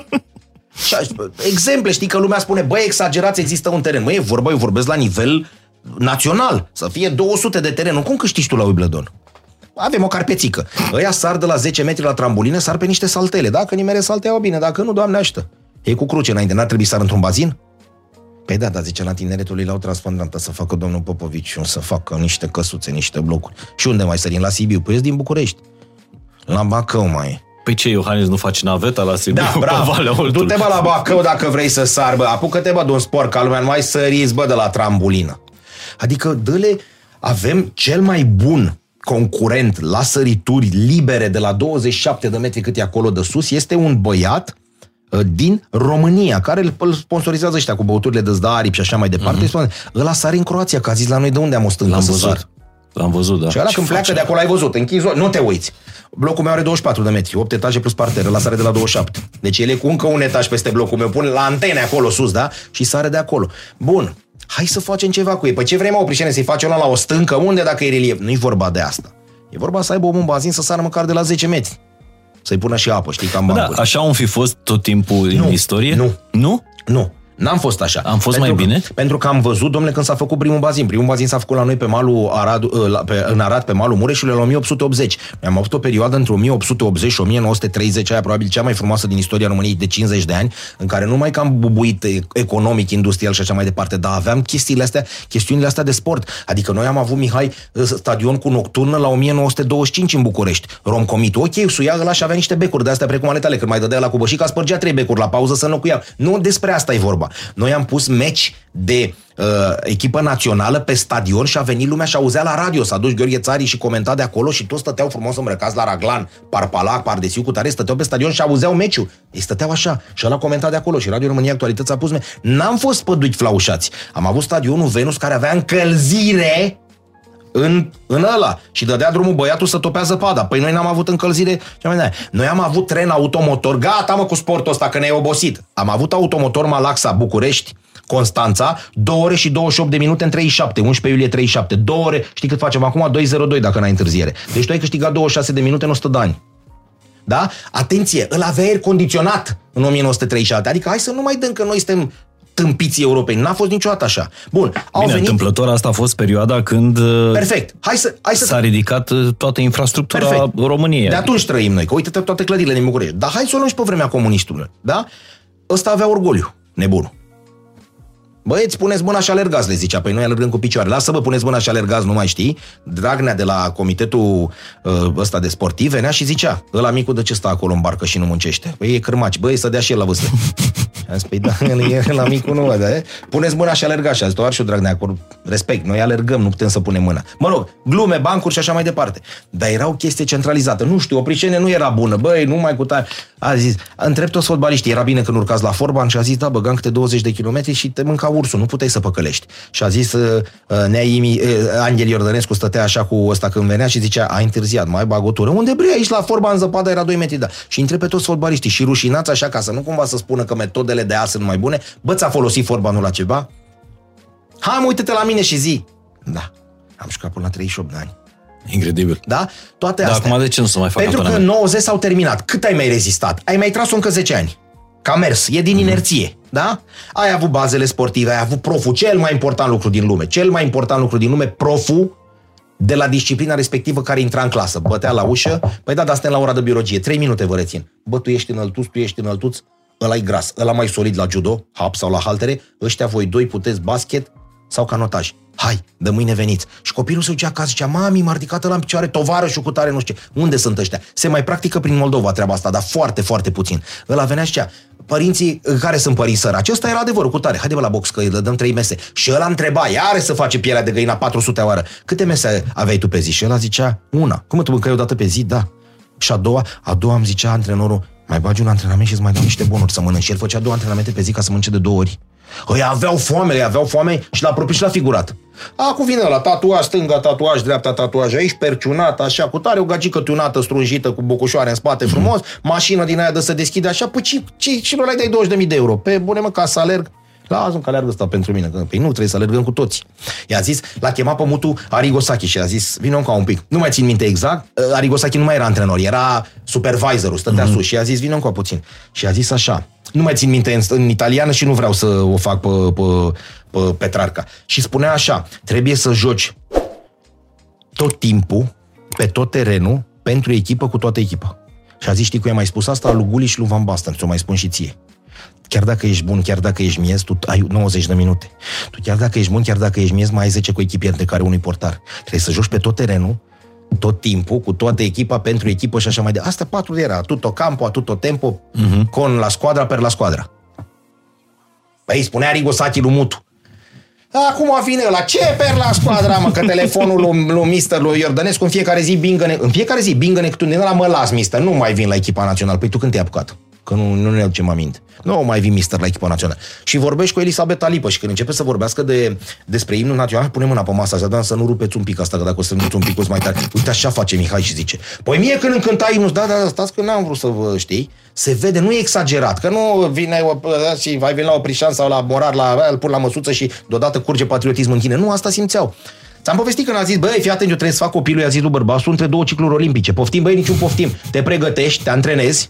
Și aș- exemple, știi că lumea spune, băi, exagerați, există un teren. Măi, e vorba, eu vorbesc la nivel național. Să fie 200 de terenuri. Cum câștigi tu la Wimbledon? Avem o carpețică. Ăia sar de la 10 metri la trambulină, sar pe niște saltele. Dacă nimere salte, au bine. Dacă nu, doamne ajută. E cu cruce înainte. N-ar trebui să sar într-un bazin? Păi da, dar zice, la tineretul lui l-au transfondat să facă domnul Popovici, să facă niște căsuțe, niște blocuri. Și unde mai sărim? La Sibiu. Păi ești din București. La Bacău mai e. Păi ce, Iohannis nu face naveta la Sibiu Da, pe bravo. Valea Oltului? Du-te, bă, la Bacău dacă vrei să sar, bă. Apucă-te, bă, de un sport ca lumea, nu mai săriți, bă, de la trambulină. Adică, dă avem cel mai bun concurent la sărituri libere de la 27 de metri cât e acolo de sus, este un băiat uh, din România, care îl- îl sponsorizează ăștia cu băuturile de zda aripi și așa mai departe. Mm-hmm. Ăla sare în Croația, că a zis la noi de unde am o stâncă L-am să văzut. sar. L-am văzut, da. Și ăla când pleacă de acolo ai văzut, închizi, o- nu te uiți. Blocul meu are 24 de metri, 8 etaje plus parter, la sare de la 27. Deci el e cu încă un etaj peste blocul meu, pune la antene acolo sus, da? Și sare de acolo. Bun, hai să facem ceva cu ei. Păi ce vrem, mă, Prișene, să-i facem una la o stâncă? Unde dacă e relief? Nu-i vorba de asta. E vorba să aibă omul un bazin să sară măcar de la 10 metri. Să-i pună și apă, știi, cam Da, bancuri. așa am fi fost tot timpul Nu, în istorie? nu. Nu? Nu, n-am fost așa. Am fost pentru, mai bine? Pentru că am văzut, domnule, când s-a făcut primul bazin. Primul bazin s-a făcut la noi pe malul Arad, ă, la, pe, în Arad, pe malul Mureșului, la 1880. Noi am avut o perioadă între 1880 și 1930, aia probabil cea mai frumoasă din istoria României de 50 de ani, în care nu mai că am bubuit e- economic, industrial și așa mai departe, dar aveam chestiile astea, chestiunile astea de sport. Adică noi am avut, Mihai, ă, stadion cu nocturnă la 1925 în București. Romcomitul. Ok, suia ăla și avea niște becuri de astea precum ale tale, când mai dădea la cubășica, spărgea trei becuri la pauză să înlocuia. Nu despre asta e vorba. Noi am pus meci de uh, echipă națională pe stadion și a venit lumea și auzea la radio. S-a dus Gheorghe Țarii și comenta de acolo și toți stăteau frumos îmbrăcați la raglan, parpalac, pardesiu cu tare, stăteau pe stadion și auzeau meciul. Ei stăteau așa și ăla comenta de acolo și Radio România Actualități a pus me- N-am fost păduiți flaușați. Am avut stadionul Venus care avea încălzire în, în ăla și dădea drumul băiatul să topea zăpada. Păi noi n-am avut încălzire. ce mai dai. Noi am avut tren automotor. Gata, mă, cu sportul ăsta, că ne-ai obosit. Am avut automotor Malaxa, București, Constanța, 2 ore și 28 de minute în 37, 11 iulie 37. 2 ore, știi cât facem acum? 2.02 dacă n-ai întârziere. Deci tu ai câștigat 26 de minute în 100 de ani. Da? Atenție, îl avea aer condiționat în 1937. Adică hai să nu mai dăm că noi suntem tâmpiții europeni. N-a fost niciodată așa. Bun, au Bine, venit... întâmplător asta a fost perioada când uh, Perfect. Hai să, hai să s-a ridicat uh, toată infrastructura Perfect. României. De atunci trăim noi, că uite toate clădirile din București. Dar hai să o luăm și pe vremea comunistului. Da? Ăsta avea orgoliu, nebunul. Băieți, puneți mâna și alergați, le zicea. Păi noi alergăm cu picioare. Lasă-vă, puneți mâna și alergați, nu mai știi. Dragnea de la comitetul uh, ăsta de sportiv venea și zicea, ăla micul de ce stă acolo în barcă și nu muncește? Păi e cârmaci, băi, să dea și el la vâstă. Și am zis, păi da, e la micul nu, da? Puneți mâna și alergați. Și a zis, doar și eu, Dragnea, acolo, respect, noi alergăm, nu putem să punem mâna. Mă rog, glume, bancuri și așa mai departe. Dar era o chestie centralizată. Nu știu, opricene nu era bună. Băi, nu mai cu tare. A zis, întreb toți fotbaliștii, era bine când urcați la Forban și a zis, da, băgam câte 20 de kilometri și te mânca ursul, nu puteai să păcălești. Și a zis, uh, uh, Nea Imi, uh, Angel Iordănescu stătea așa cu ăsta când venea și zicea, ai întârziat, mai bag o tură. Unde bre, aici la Forban zăpada era 2 metri, da. Și întreb pe toți fotbaliștii și rușinați așa ca să nu cumva să spună că metodele de azi sunt mai bune. Bă, ți-a folosit Forbanul la ceva? Hai, mă, uite-te la mine și zi. Da, am jucat până la 38 de ani. Incredibil. Da? Toate Dar astea. acum de ce nu se mai fac Pentru că antrenamente? 90 s-au terminat. Cât ai mai rezistat? Ai mai tras-o încă 10 ani. Ca mers. E Mhm. din inerție. Da? Ai avut bazele sportive, ai avut proful, cel mai important lucru din lume. Cel mai important lucru din lume, proful de la disciplina respectivă care intra în clasă. Bătea la ușă, păi da, dar suntem la ora de biologie. 3 minute vă rețin. Bă, tu ești înăltuț, tu ești înăltuț, ăla e gras, ăla mai solid la judo, hap sau la haltere, ăștia voi doi puteți basket sau canotaj. Hai, de mâine veniți. Și copilul se ducea acasă, zicea, mami, m-a ridicat la în picioare, tovarășul cu tare, nu știu ce. Unde sunt ăștia? Se mai practică prin Moldova treaba asta, dar foarte, foarte puțin. Ăla venea și zicea, părinții, care sunt părinți săraci? Ăsta era adevărul cu tare. Haide bă la box că îi dăm trei mese. Și ăla întreba, iară să face pielea de găina 400 oară. Câte mese aveai tu pe zi? Și ăla zicea, una. Cum tu mâncai o dată pe zi? Da. Și a doua, a doua îmi zicea antrenorul, mai bagi un antrenament și îți mai dau niște bonuri să mănânci. Și el făcea două antrenamente pe zi ca să mănânce de două ori. Îi aveau foame, îi aveau foame și l-a propus și l-a figurat. Acum vine la tatuaj stânga, tatuaj dreapta, tatuaj aici, perciunat, așa, cu tare, o gagică tunată, strunjită, cu bocușoare în spate, frumos, mașină din aia de să deschide așa, păi ce, ce, ce nu le dai 20.000 de euro? Pe bune mă, ca să alerg, Lasă-mi că alergă ăsta pentru mine. Că, păi nu, trebuie să alergăm cu toți. I-a zis, l-a chemat pe mutu Arigosaki și a zis, vină ca un pic. Nu mai țin minte exact, uh, Arigosaki nu mai era antrenor, era supervisorul, stătea mm-hmm. sus și a zis, vină ca puțin. Și a zis așa, nu mai țin minte în, în italiană și nu vreau să o fac pe, pe, pe Petrarca. Și spunea așa, trebuie să joci tot timpul, pe tot terenul, pentru echipă cu toată echipa. Și a zis, știi cum i-a mai spus asta? Lui Guliș și lui Van Basten, ți-o mai spun și ție. Chiar dacă ești bun, chiar dacă ești miez, tu ai 90 de minute. Tu chiar dacă ești bun, chiar dacă ești miez, mai ai 10 cu echipieri de care unui portar. Trebuie să joci pe tot terenul, tot timpul, cu toată echipa, pentru echipă și așa mai departe. Asta patru era, tutto campo, tutto tempo, uh-huh. con la squadra per la squadra. Păi spunea Rigo Sati lui Mutu. Acum vine la ce per la squadra, mă, că telefonul lui, lui Mister, lui Iordănescu în fiecare zi bingă în fiecare zi bingă tu ne la mă las, Mister, nu mai vin la echipa națională. Păi tu când te-ai apucat? Că nu, nu ne aducem aminte. Nu mai vin Mister la echipa națională. Și vorbești cu Elisabeta Lipă și când începe să vorbească de, despre imnul național, pune mâna pe masă așa, dar să nu rupeți un pic asta, că dacă o să rupeți un pic o să mai tare. Uite așa face Mihai și zice. Păi mie când îmi cânta imnul, da, da, da, stați că n-am vrut să vă știi, se vede, nu e exagerat, că nu vine o, și vai veni la Oprișan sau la Morar, la, îl pun la măsuță și deodată curge patriotism în tine. Nu, asta simțeau. Ți-am povestit când a zis, băi, fii atent, eu trebuie să fac copilul, i-a zis lui bărbasul, între două cicluri olimpice. Poftim, băi, niciun poftim. Te pregătești, te antrenezi,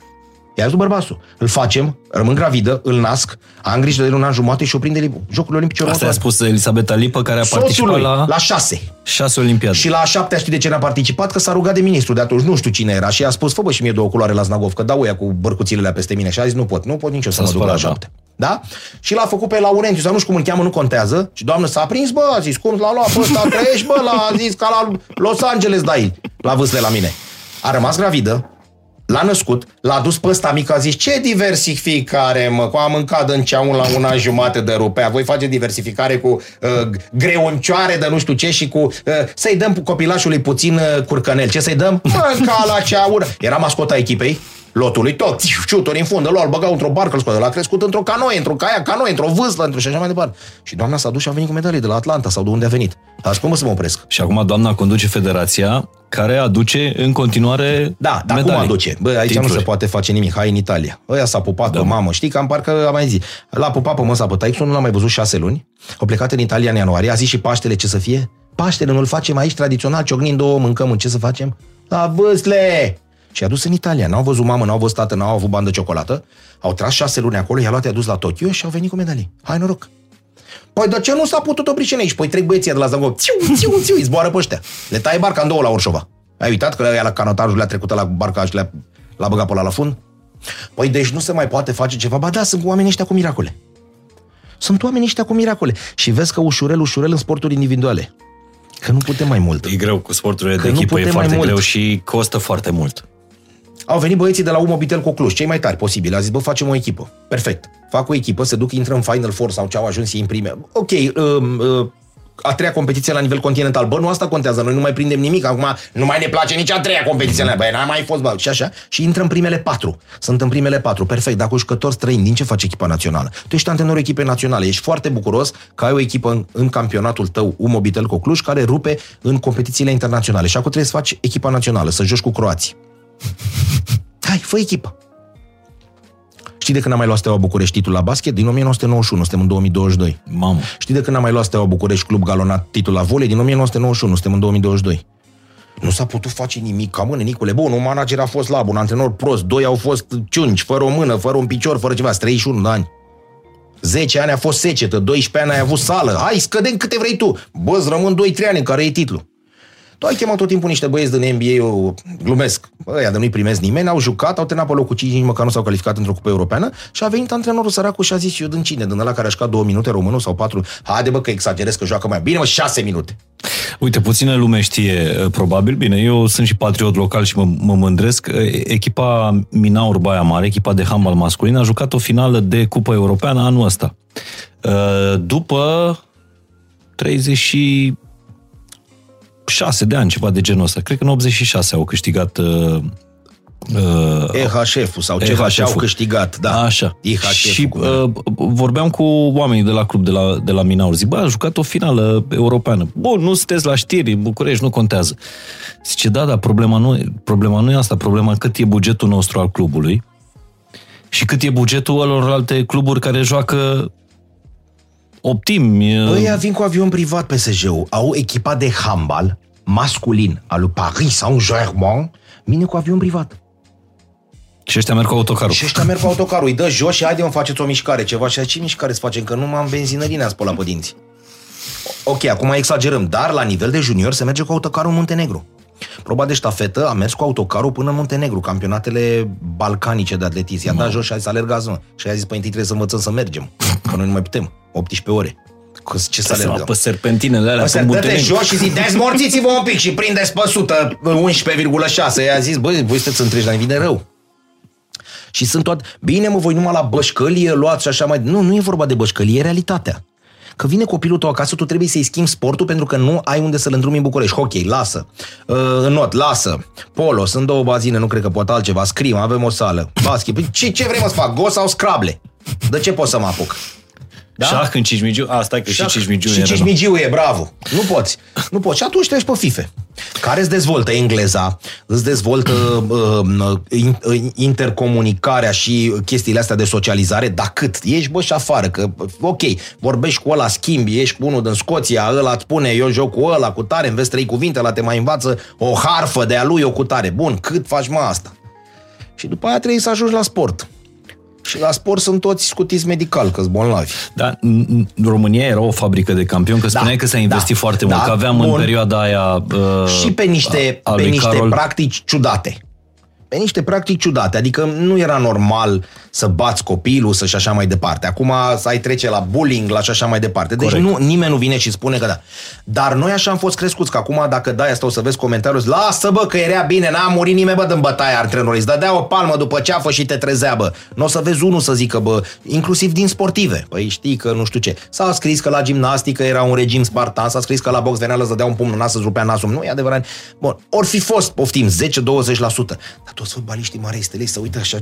iar tu bărbasul. Îl facem, rămân gravidă, îl nasc, am grijă de el un an jumate și o prinde Jocurile Olimpice Asta a următoare. spus Elisabeta Lipă, care a Soțul participat lui, la, la șase. șase olimpiade. Și la a șaptea știi de ce n-a participat? Că s-a rugat de ministru de atunci, nu știu cine era. Și a spus, fă bă și mie două culoare la Znagov, că dau ea cu bărcuțile peste mine. Și a zis, nu pot, nu pot nici eu să mă duc la spălat, da. șapte. Da? Și l-a făcut pe Laurențiu, sau nu știu cum îl cheamă, nu contează. Și doamnă s-a prins, bă, a zis, cum l-a luat pe ăsta, trăiești, bă, l-a a zis, ca la Los Angeles, dai, la vâsle la mine. A rămas gravidă, L-a născut, l-a dus pe ăsta mic, a zis, ce diversificare, mă, cu am mâncat în ceaun la una jumate de rupea, voi face diversificare cu uh, greuncioare de nu știu ce și cu, uh, să-i dăm copilașului puțin uh, curcănel, ce să-i dăm? Mânca la ceaură. Era mascota echipei, lotului, tot, ciuturi în fundă, lor, băgau într-o barcă, îl scoate, l-a crescut într-o canoe, într-o caia canoe, într-o vâslă, într-o și așa mai departe. Și doamna s-a dus și a venit cu medalii de la Atlanta sau de unde a venit. Dar cum să mă opresc? Și acum doamna conduce federația care aduce în continuare Da, dar cum medalii. aduce? Bă, aici Titluri. nu se poate face nimic. Hai în Italia. Ăia s-a pupat da. pe mamă. Știi că am parcă am mai zis. L-a pupat pe măsa pe taicu, nu l-am mai văzut șase luni. Au plecat în Italia în ianuarie. A zis și Paștele ce să fie? Paștele nu-l facem aici tradițional, ciocnind două, mâncăm în ce să facem? La vâsle! Și i-a dus în Italia. N-au văzut mamă, n-au văzut tată, n-au avut bandă ciocolată. Au tras șase luni acolo, i-a luat, i-a dus la Tokyo și au venit cu medalii. Hai noroc! Păi de ce nu s-a putut opri și aici? Păi trec băieții de la Zangov, țiu, țiu, țiu, îi zboară pe ăștia. Le taie barca în două la Orșova. Ai uitat că ea la canotajul le-a trecut la barca și le-a, l-a băgat pe la la fund? Păi deci nu se mai poate face ceva? Ba da, sunt oamenii ăștia cu miracole. Sunt oamenii ăștia cu miracole. Și vezi că ușurel, ușurel în sporturi individuale. Că nu putem mai mult. E greu cu sporturile Că de nu echipă, e putem mai foarte mult. greu și costă foarte mult. Au venit băieții de la Umobitel cu Cluj, cei mai tari posibil. A zis, bă, facem o echipă. Perfect. Fac o echipă, se duc, intră în Final Four sau ce au ajuns ei în prime. Ok, um, uh, a treia competiție la nivel continental. Bă, nu asta contează, noi nu mai prindem nimic. Acum nu mai ne place nici a treia competiție. Bă, n-a mai fost, bă, și așa. Și intră în primele patru. Sunt în primele patru. Perfect. Dacă jucători străini, din ce face echipa națională? Tu ești antrenorul echipei naționale. Ești foarte bucuros că ai o echipă în, în campionatul tău, Umobitel cu Cluj, care rupe în competițiile internaționale. Și acum trebuie să faci echipa națională, să joci cu croații. Hai, fă echipă. Știi de când am mai luat Steaua București titlul la basket? Din 1991, suntem în 2022. Mamă. Știi de când am mai luat Steaua București Club Galonat titlul la volei? Din 1991, suntem în 2022. Nu s-a putut face nimic, ca mână, Nicule. Bun, un manager a fost slab, un antrenor prost, doi au fost ciunci, fără o mână, fără un picior, fără ceva, 31 de ani. 10 ani a fost secetă, 12 ani ai avut sală. Hai, scădem câte vrei tu. Bă, îți rămân 2-3 ani în care e titlul. Tu ai chemat tot timpul niște băieți din NBA, eu glumesc, ăia de nu-i primesc nimeni, au jucat, au terminat pe locul 5, nici măcar nu s-au calificat într-o cupă europeană și a venit antrenorul săracu și a zis, eu din cine, din ăla care a jucat două minute românul sau patru, haide bă că exagerez că joacă mai bine, mă, șase minute. Uite, puțină lume știe, ă, probabil, bine, eu sunt și patriot local și mă, mă mândresc. Ă, echipa Minaur Baia Mare, echipa de handbal masculin, a jucat o finală de Cupă Europeană anul ăsta. Ă, după 30 șase de ani, ceva de genul ăsta. Cred că în 86 au câștigat uh, Uh, EHF-ul sau ceva ce au câștigat, da. Așa. EHF-ul, și uh, vorbeam cu oamenii de la club, de la, de la Minaur. Zic, bă, a jucat o finală europeană. Bun, nu sunteți la știri, București, nu contează. Zice, da, dar problema nu, problema nu e asta, problema cât e bugetul nostru al clubului și cât e bugetul alor alte cluburi care joacă optimi. Ăia vin cu avion privat PSG-ul. Au echipa de handbal masculin al lui Paris Saint-Germain, vine cu avion privat. Și ăștia merg cu autocarul. Și ăștia merg cu autocarul, îi dă jos și haide mă faceți o mișcare, ceva. Și ce mișcare să facem? Că nu m-am benzinării, a spălat pe dinți. Ok, acum exagerăm, dar la nivel de junior se merge cu autocarul în Muntenegru. Proba de ștafetă a mers cu autocarul până în Muntenegru, campionatele balcanice de atletism. I-a dat jos și a zis, alergați, mă. Și a zis, păi întâi trebuie să învățăm să mergem, că noi nu mai putem. 18 ore. Că ce să Să alergăm? pe serpentinele alea, Ăsta pe dă-te Muntenegru. jos și zic, dezmorțiți-vă un pic și prindeți pe 100, 11,6. I-a zis, băi, voi sunteți întregi, dar îmi vine rău. Și sunt toate... Bine, mă, voi numai la bășcălie luați și așa mai... Nu, nu e vorba de bășcălie, e realitatea. Că vine copilul tău acasă, tu trebuie să-i schimbi sportul pentru că nu ai unde să-l îndrumi în București. Hockey, lasă. Uh, not, lasă. Polo, sunt două bazine, nu cred că poate altceva. Scrim, avem o sală. Basket. Păi ce, ce vrei mă să fac? Go sau scrable? De ce pot să mă apuc? Da? Șah în Cismigiu. A, stai că și Cismigiu Și e rău. Cismigiu e, bravo. Nu poți. Nu poți. Și atunci treci pe FIFE. Care îți dezvoltă engleza, îți dezvoltă uh, in- uh, intercomunicarea și chestiile astea de socializare, dar cât? Ești, bă, și afară, că, ok, vorbești cu ăla, schimbi, ești cu unul din Scoția, ăla îți spune, eu joc cu ăla, cu tare, înveți trei cuvinte, la te mai învață o harfă de a lui, o cu tare. Bun, cât faci mă asta? Și după aia trebuie să ajungi la sport. Și la sport sunt toți scutiți medical, că-s bolnavi. Da, n- n- România era o fabrică de campioni, că spuneai că s-a investit da, foarte da, mult, că aveam în bun. perioada aia... Uh, și pe niște, a- al pe lui niște Carol. practici ciudate. Pe niște practici ciudate, adică nu era normal să bați copilul, să și așa mai departe. Acum să ai trece la bullying, la și așa mai departe. Deci Corect. nu, nimeni nu vine și spune că da. Dar noi așa am fost crescuți, că acum dacă dai asta o să vezi comentariul, zici, lasă bă că era bine, n-a murit nimeni bă din bătaia antrenorului, îți dădea o palmă după ceafă și te trezea bă. Nu o să vezi unul să zică bă, inclusiv din sportive. Păi știi că nu știu ce. S-a scris că la gimnastică era un regim spartan, s-a scris că la box venea să dădea un pumn în nas să-ți rupea nasul. Nu e adevărat. Bun, ori fi fost, poftim, 10-20%. Dar toți fotbaliștii mari stelei să uită așa,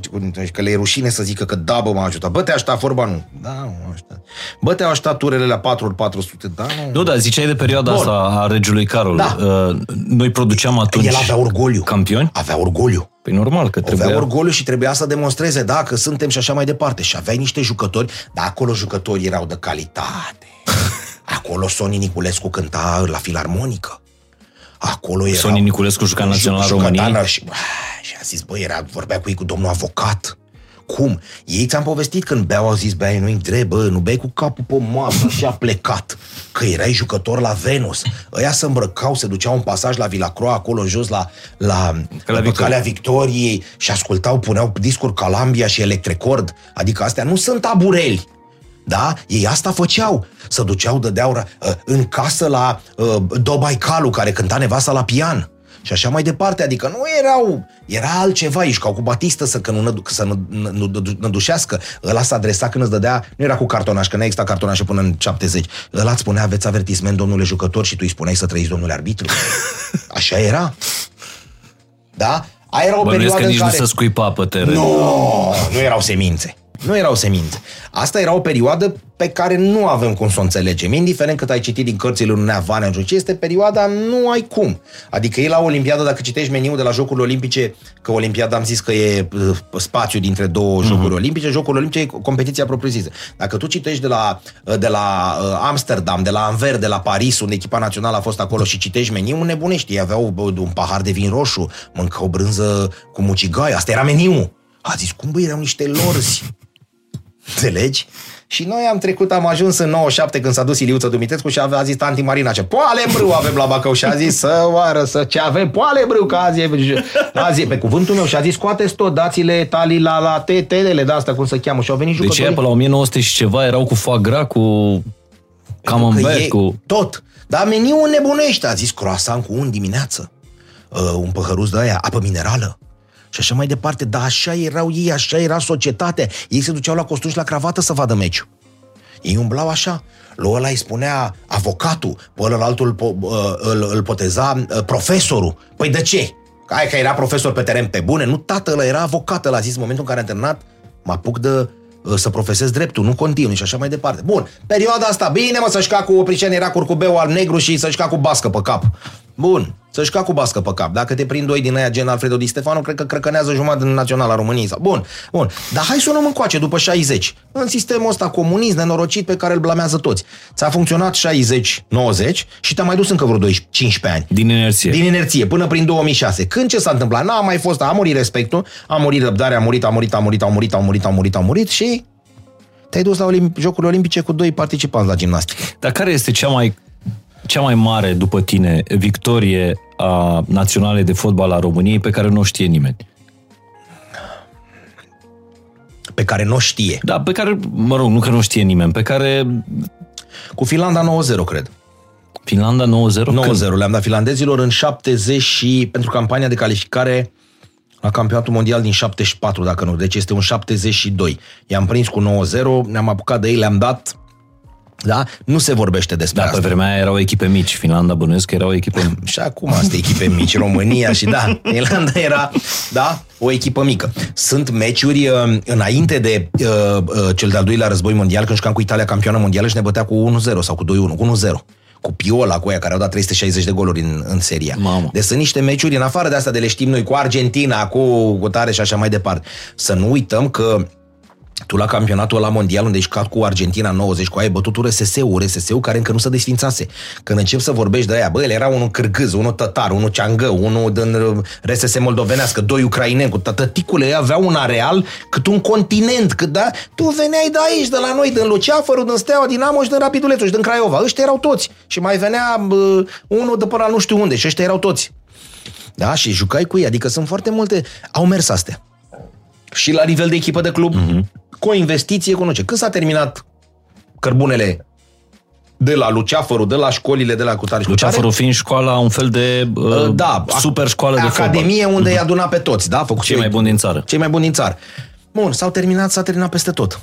că le e rușine să zică că da, bă, m-a ajutat. Bă, te aștepta vorba, nu. Da, mă aștepta. Bă, te aștepta turele la 4x400. Da, nu. Nu, da, ziceai de perioada Bun. asta a regiului Carol. Da. Uh, Noi produceam atunci El avea orgoliu. campioni. Avea orgoliu. Păi normal că Avea trebuia... orgoliu și trebuia să demonstreze, da, că suntem și așa mai departe. Și aveai niște jucători, dar acolo jucătorii erau de calitate. Acolo Soni Niculescu cânta la filarmonică. Acolo era... Sorin Niculescu juca în Naționala României. Și, și a zis, băi, era, vorbea cu ei cu domnul avocat. Cum? Ei ți-am povestit când beau, au zis, băi, nu-i drept, bă, nu bei cu capul pe masă și a plecat. Că erai jucător la Venus. Ăia se îmbrăcau, se duceau un pasaj la Vilacroa, acolo jos, la, la, Calea la Calea Victoriei și ascultau, puneau discuri Calambia și Electrecord. Adică astea nu sunt abureli. Da? Ei asta făceau. Să duceau, dădeau uh, în casă la uh, Dobaicalu, care cânta nevasta la pian. Și așa mai departe, adică nu erau, era altceva, ești ca cu batistă să, că nu, să nu, nu, nu dușească. Ăla s-a adresa când îți dădea, nu era cu cartonaș, că nu exista cartonaș până în 70. Ăla îți spunea, aveți avertisment, domnule jucător, și tu îi spuneai să trăiți, domnule arbitru. Așa era. Da? Aia era o Bănuiesc perioadă că nici în care... nu se scuipa pe teren. Nu, nu erau semințe. Nu erau semințe. Asta era o perioadă pe care nu avem cum să o înțelegem. Indiferent cât ai citit din cărțile lui Vanea, ce este perioada, nu ai cum. Adică e la Olimpiadă, dacă citești meniul de la Jocurile Olimpice, că Olimpiada am zis că e uh, spațiu dintre două uh-huh. Jocuri Olimpice, Jocurile Olimpice e competiția propriu-zisă. Dacă tu citești de la, uh, de la uh, Amsterdam, de la Anvers, de la Paris, unde echipa națională a fost acolo și citești meniul, nebunești. Ei aveau un pahar de vin roșu, mâncau brânză cu mucigai, asta era meniul. A zis, cum băi, erau niște lorzi. Înțelegi? Și noi am trecut, am ajuns în 97 când s-a dus Iliuță Dumitrescu și a zis tanti Marina ce poale brâu avem la Bacău și a zis să oară, să ce avem poale brâu, că azi e, azi e pe cuvântul meu și a zis scoateți tot, dați-le tali la, la TTL de asta cum se cheamă și au venit jucătorii. Deci pe la 1900 și ceva erau cu foie gras, cu camembert, cu... Tot. Dar meniul nebunește. A zis croissant cu un dimineață. Uh, un păhăruț de aia, apă minerală și așa mai departe. Dar așa erau ei, așa era societatea. Ei se duceau la costuși la cravată să vadă meciul. Ei umblau așa. Lui ăla îi spunea avocatul, pe ălălaltul îl, îl, îl poteza profesorul. Păi de ce? Hai că era profesor pe teren pe bune? Nu, tatăl ăla era avocat, ăla a zis în momentul în care a terminat, mă apuc de să profesez dreptul, nu continui și așa mai departe. Bun, perioada asta, bine mă, să-și ca cu priceni era curcubeu al negru și să-și ca cu bască pe cap. Bun, să-și ca cu bască pe cap. Dacă te prind doi din aia gen Alfredo Di Stefano, cred că crăcănează jumătate din Naționala României. Sau... Bun, bun. Dar hai să o luăm încoace după 60. În sistemul ăsta comunist, nenorocit, pe care îl blamează toți. Ți-a funcționat 60-90 și te-a mai dus încă vreo 12, 15 ani. Din inerție. Din inerție, până prin 2006. Când ce s-a întâmplat? N-a mai fost, a murit respectul, a murit răbdarea, a murit, a murit, a murit, a murit, a murit, a murit, a murit și te-ai dus la Olimp- Jocurile Olimpice cu doi participanți la gimnastică. Dar care este cea mai, cea mai mare, după tine, victorie a naționalei de fotbal a României pe care nu o știe nimeni? Pe care nu o știe. Da, pe care, mă rog, nu că nu știe nimeni, pe care... Cu Finlanda 9-0, cred. Finlanda 9-0? 9-0. Le-am dat finlandezilor în 70 și pentru campania de calificare la campionatul mondial din 74, dacă nu, deci este un 72. I-am prins cu 9-0, ne-am apucat de ei, le-am dat da? Nu se vorbește despre da, asta. pe vremea aia erau echipe mici. Finlanda bănuiesc că erau echipe... și acum asta echipe mici. România și da, Finlanda era da, o echipă mică. Sunt meciuri uh, înainte de uh, uh, cel de-al doilea război mondial, când jucam cu Italia campioană mondială și ne bătea cu 1-0 sau cu 2-1, cu 1-0 cu Piola, cu aia care au dat 360 de goluri în, în seria. Mamă. Deci sunt niște meciuri, în afară de asta de le știm noi, cu Argentina, cu, cu tare și așa mai departe. Să nu uităm că tu la campionatul la mondial, unde ești cat cu Argentina 90, cu aia bătut RSS-ul, RSS-ul care încă nu se desfințase. Când încep să vorbești de aia, bă, el era unul cârgâz, unul tătar, unul ceangă, unul din RSS moldovenească, doi ucraineni, cu tăticule, aveau un areal cât un continent, cât da, tu veneai de aici, de la noi, din Luceafărul, din Steaua, din Amo și din Rapidulețul și din Craiova. Ăștia erau toți. Și mai venea uh, unul de până la nu știu unde și ăștia erau toți. Da, și jucai cu ei, adică sunt foarte multe, au mers astea. Și la nivel de echipă de club, uh-huh cu o investiție, cu nu ce. Când s-a terminat cărbunele de la Luceafărul, de la școlile, de la cutare Luceafărul fiind școala, un fel de uh, da, super școală de fotbal. Academie unde uh-huh. i-a adunat pe toți, da? Făcut cei mai buni din țară. Cei mai buni din țară. Bun, s-au terminat, s-a terminat peste tot.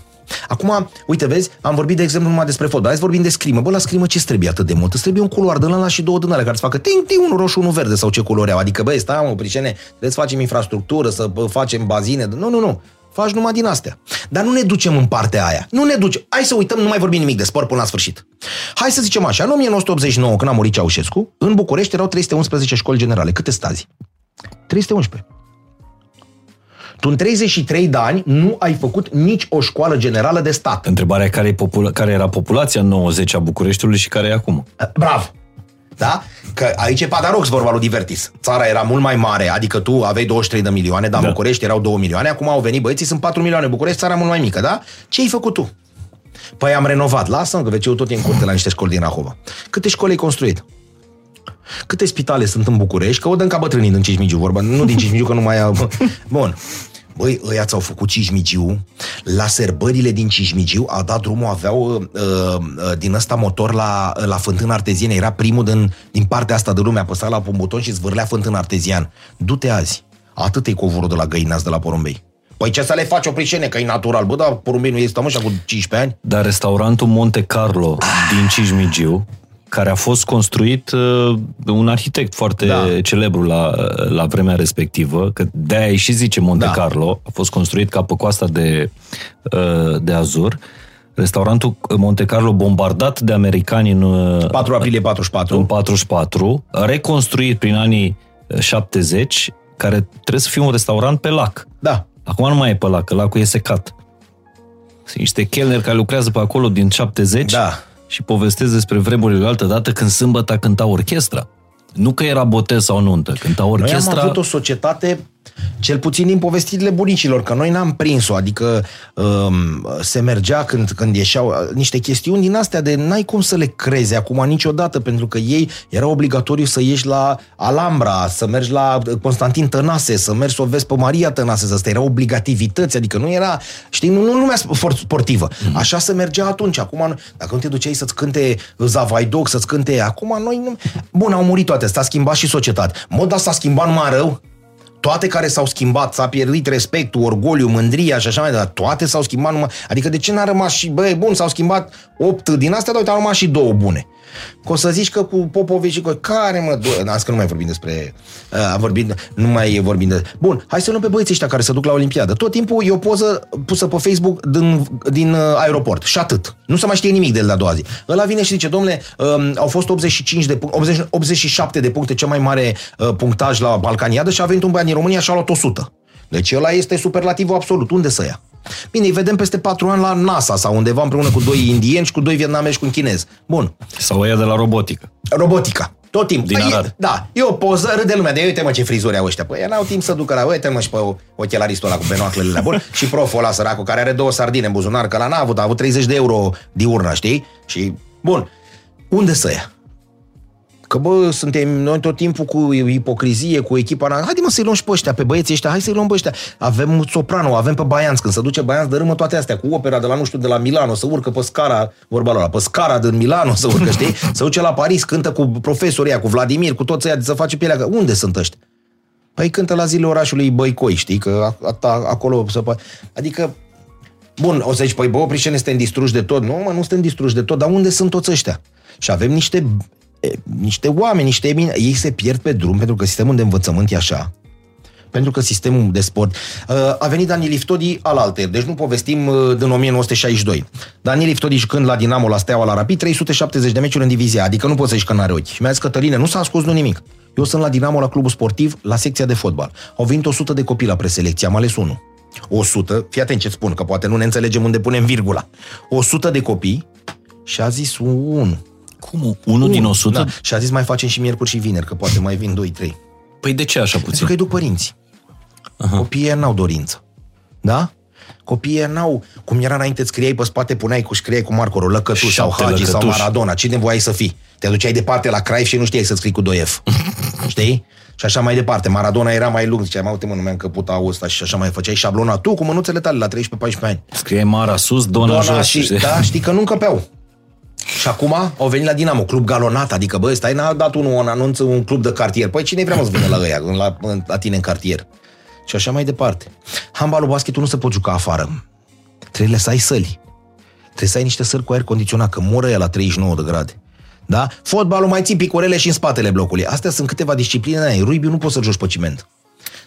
Acum, uite, vezi, am vorbit, de exemplu, numai despre fotbal. Hai să vorbim de scrimă. Bă, la scrimă ce trebuie atât de mult? Îți trebuie un culoar de la și două din alea care să facă ting, ting, unul roșu, unul verde sau ce culori au. Adică, băi, stai, mă, pricene, trebuie să facem infrastructură, să facem bazine. Nu, nu, nu. Faci numai din astea. Dar nu ne ducem în partea aia. Nu ne ducem. Hai să uităm, nu mai vorbim nimic de sport până la sfârșit. Hai să zicem așa, în 1989, când a murit Ceaușescu, în București erau 311 școli generale. Câte stazi? 311. Tu în 33 de ani nu ai făcut nici o școală generală de stat. Întrebarea care, popula- care era populația 90 a Bucureștiului și care e acum? Bravo! Da? Că aici e paradox vorba lui Divertis. Țara era mult mai mare, adică tu aveai 23 de milioane, dar Da. în București erau 2 milioane, acum au venit băieții, sunt 4 milioane, București țara mult mai mică, da? Ce ai făcut tu? Păi am renovat, lasă că veciul tot e în curte la niște școli din Rahova. Câte școli ai construit? Câte spitale sunt în București? Că o dăm ca bătrânii din Cismigiu, vorba, nu din Cismigiu, că nu mai au... Bun. Băi, ăia ți-au făcut Cismigiu, la sărbările din Cismigiu au dat drumul, aveau uh, uh, din ăsta motor la, la fântână arteziană, era primul din, din partea asta de lume, apăsa la un buton și zvârlea fântână artezian. Du-te azi, atât e covorul de la Găinați de la Porumbei. Păi ce să le faci o prișene, că e natural, bă, dar Porumbei nu este așa cu 15 ani? Dar restaurantul Monte Carlo din Cijmigiu, care a fost construit uh, de un arhitect foarte Da. celebru la, la vremea respectivă, că de-aia și zice Monte Da. Carlo, a fost construit ca pe coasta de, uh, de Azur. Restaurantul Monte Carlo bombardat de americani în, uh, 4 aprilie 44. în 44, reconstruit prin anii uh, 70, care trebuie să fie un restaurant pe lac. Da. Acum nu mai e pe lac, că lacul e secat. Sunt niște chelneri care lucrează pe acolo din 70 Da. Și povestesc despre vremurile altă dată când sâmbătă cânta orchestra. Nu că era botez sau nuntă, cânta Noi am orchestra. avut o societate, cel puțin din povestirile bunicilor, că noi n-am prins-o, adică um, se mergea când, când ieșeau uh, niște chestiuni din astea de n-ai cum să le crezi acum niciodată, pentru că ei era obligatoriu să ieși la Alhambra, să mergi la uh, Constantin Tănase, să mergi să o vezi pe Maria Tănase, să astea erau obligativități, adică nu era, știi, nu, nu lumea sport- sportivă. Așa se mergea atunci. Acum, nu- dacă nu te duceai să-ți cânte Zavaidoc, să-ți cânte... Acum noi nu... Bun, au murit toate, s-a schimbat și societatea. Mă, dar s-a schimbat numai rău? Toate care s-au schimbat, s-a pierdut respectul, orgoliu, mândria și așa mai departe, toate s-au schimbat numai... Adică de ce n-a rămas și... Băi, bun, s-au schimbat opt din astea, dar uite, au rămas și două bune. Că o să zici că cu Popovici și cu... Care mă... Do... Azi că nu mai vorbim despre... Uh, vorbim, nu mai vorbim de... Bun, hai să luăm pe băieții ăștia care se duc la Olimpiadă. Tot timpul e o poză pusă pe Facebook din, din uh, aeroport și atât. Nu se mai știe nimic de el la a doua zi. Ăla vine și zice, domnule, um, au fost 85 de punct, 80, 87 de puncte, cel mai mare uh, punctaj la Balcaniadă și a venit un băiat din România și a luat 100. Deci ăla este superlativul absolut. Unde să ia? Bine, îi vedem peste patru ani la NASA sau undeva împreună cu doi indieni și cu doi vietnamezi și cu un chinez. Bun. Sau ăia de la robotică. Robotica. Tot timpul. Din Păi, Arad. e, da, e o poză, râde lumea de uite mă ce frizuri au ăștia. Păi n-au timp să ducă la, uite mă și pe ochelaristul ăla cu benoaclele la bun și proful ăla săracul care are două sardine în buzunar, că la n-a avut, a avut 30 de euro diurna, știi? Și, bun, unde să ia? Că bă, suntem noi tot timpul cu ipocrizie, cu echipa noastră. Haide mă să-i luăm și pe ăștia, pe băieții ăștia, hai să-i luăm pe ăștia. Avem soprano, avem pe Baianț, când se duce Baianț, dărâmă toate astea, cu opera de la, nu știu, de la Milano, să urcă pe scara, vorba lor, pe scara din Milano să urcă, știi? Să duce la Paris, cântă cu profesorii ăia, cu Vladimir, cu toți ăia, să face pielea. Că Unde sunt ăștia? Păi cântă la zilele orașului Băicoi, știi? Că a, a, acolo să poate... Adică, bun, o să zici, păi bă, Oprișene, suntem distruși de tot. Nu, mă, nu suntem distruși de tot, dar unde sunt toți ăștia? Și avem niște, e, niște oameni, niște emine... Ei se pierd pe drum pentru că sistemul de învățământ e așa. Pentru că sistemul de sport... Uh, a venit Dani Liftodi al alter, deci nu povestim uh, din 1962. Dani Liftodi jucând la Dinamo, la Steaua, la Rapid, 370 de meciuri în divizia, adică nu poți să zici că n-are ochi. Și mi-a zis Cătăline, nu s-a ascuns nu nimic. Eu sunt la Dinamo, la clubul sportiv, la secția de fotbal. Au venit 100 de copii la preselecție, am ales unul. 100, fii atent ce spun, că poate nu ne înțelegem unde punem virgula. 100 de copii și a zis unul. Cum? Unul din 100? Da. Și a zis mai facem și miercuri și vineri, că poate mai vin 2-3. Păi de ce așa Pentru puțin? că îi duc părinți. Copiii ăia n-au dorință. Da? Copiii ăia n-au, cum era înainte, îți scriai pe spate, puneai cu scriai cu marcorul lăcătuș sau Șapte Hagi sau lăcătuși. Maradona. Cine voiai să fii? Te duceai departe la Craiov și nu știai să scrii cu 2F. Știi? Și așa mai departe. Maradona era mai lung. Ziceai, mă, uite mă, nu mi-am căput au ăsta și așa mai făceai șablona. Tu cu mânuțele tale la 13-14 ani. Scrie Mara sus, Dona, Dona jos. și, știi? da, știi că nu încăpeau. Și acum au venit la Dinamo, club galonat, adică bă, stai, n-a dat unul un anunț, un club de cartier. Păi cine vrea mă să vină la ăia, la, la tine în cartier? Și așa mai departe. Handbalul, basketul nu se pot juca afară. Trebuie să ai săli. Trebuie să ai niște săli cu aer condiționat, că moră ea la 39 de grade. Da? Fotbalul mai ții picorele și în spatele blocului. Astea sunt câteva discipline. Ai. Rugby nu poți să joci pe ciment.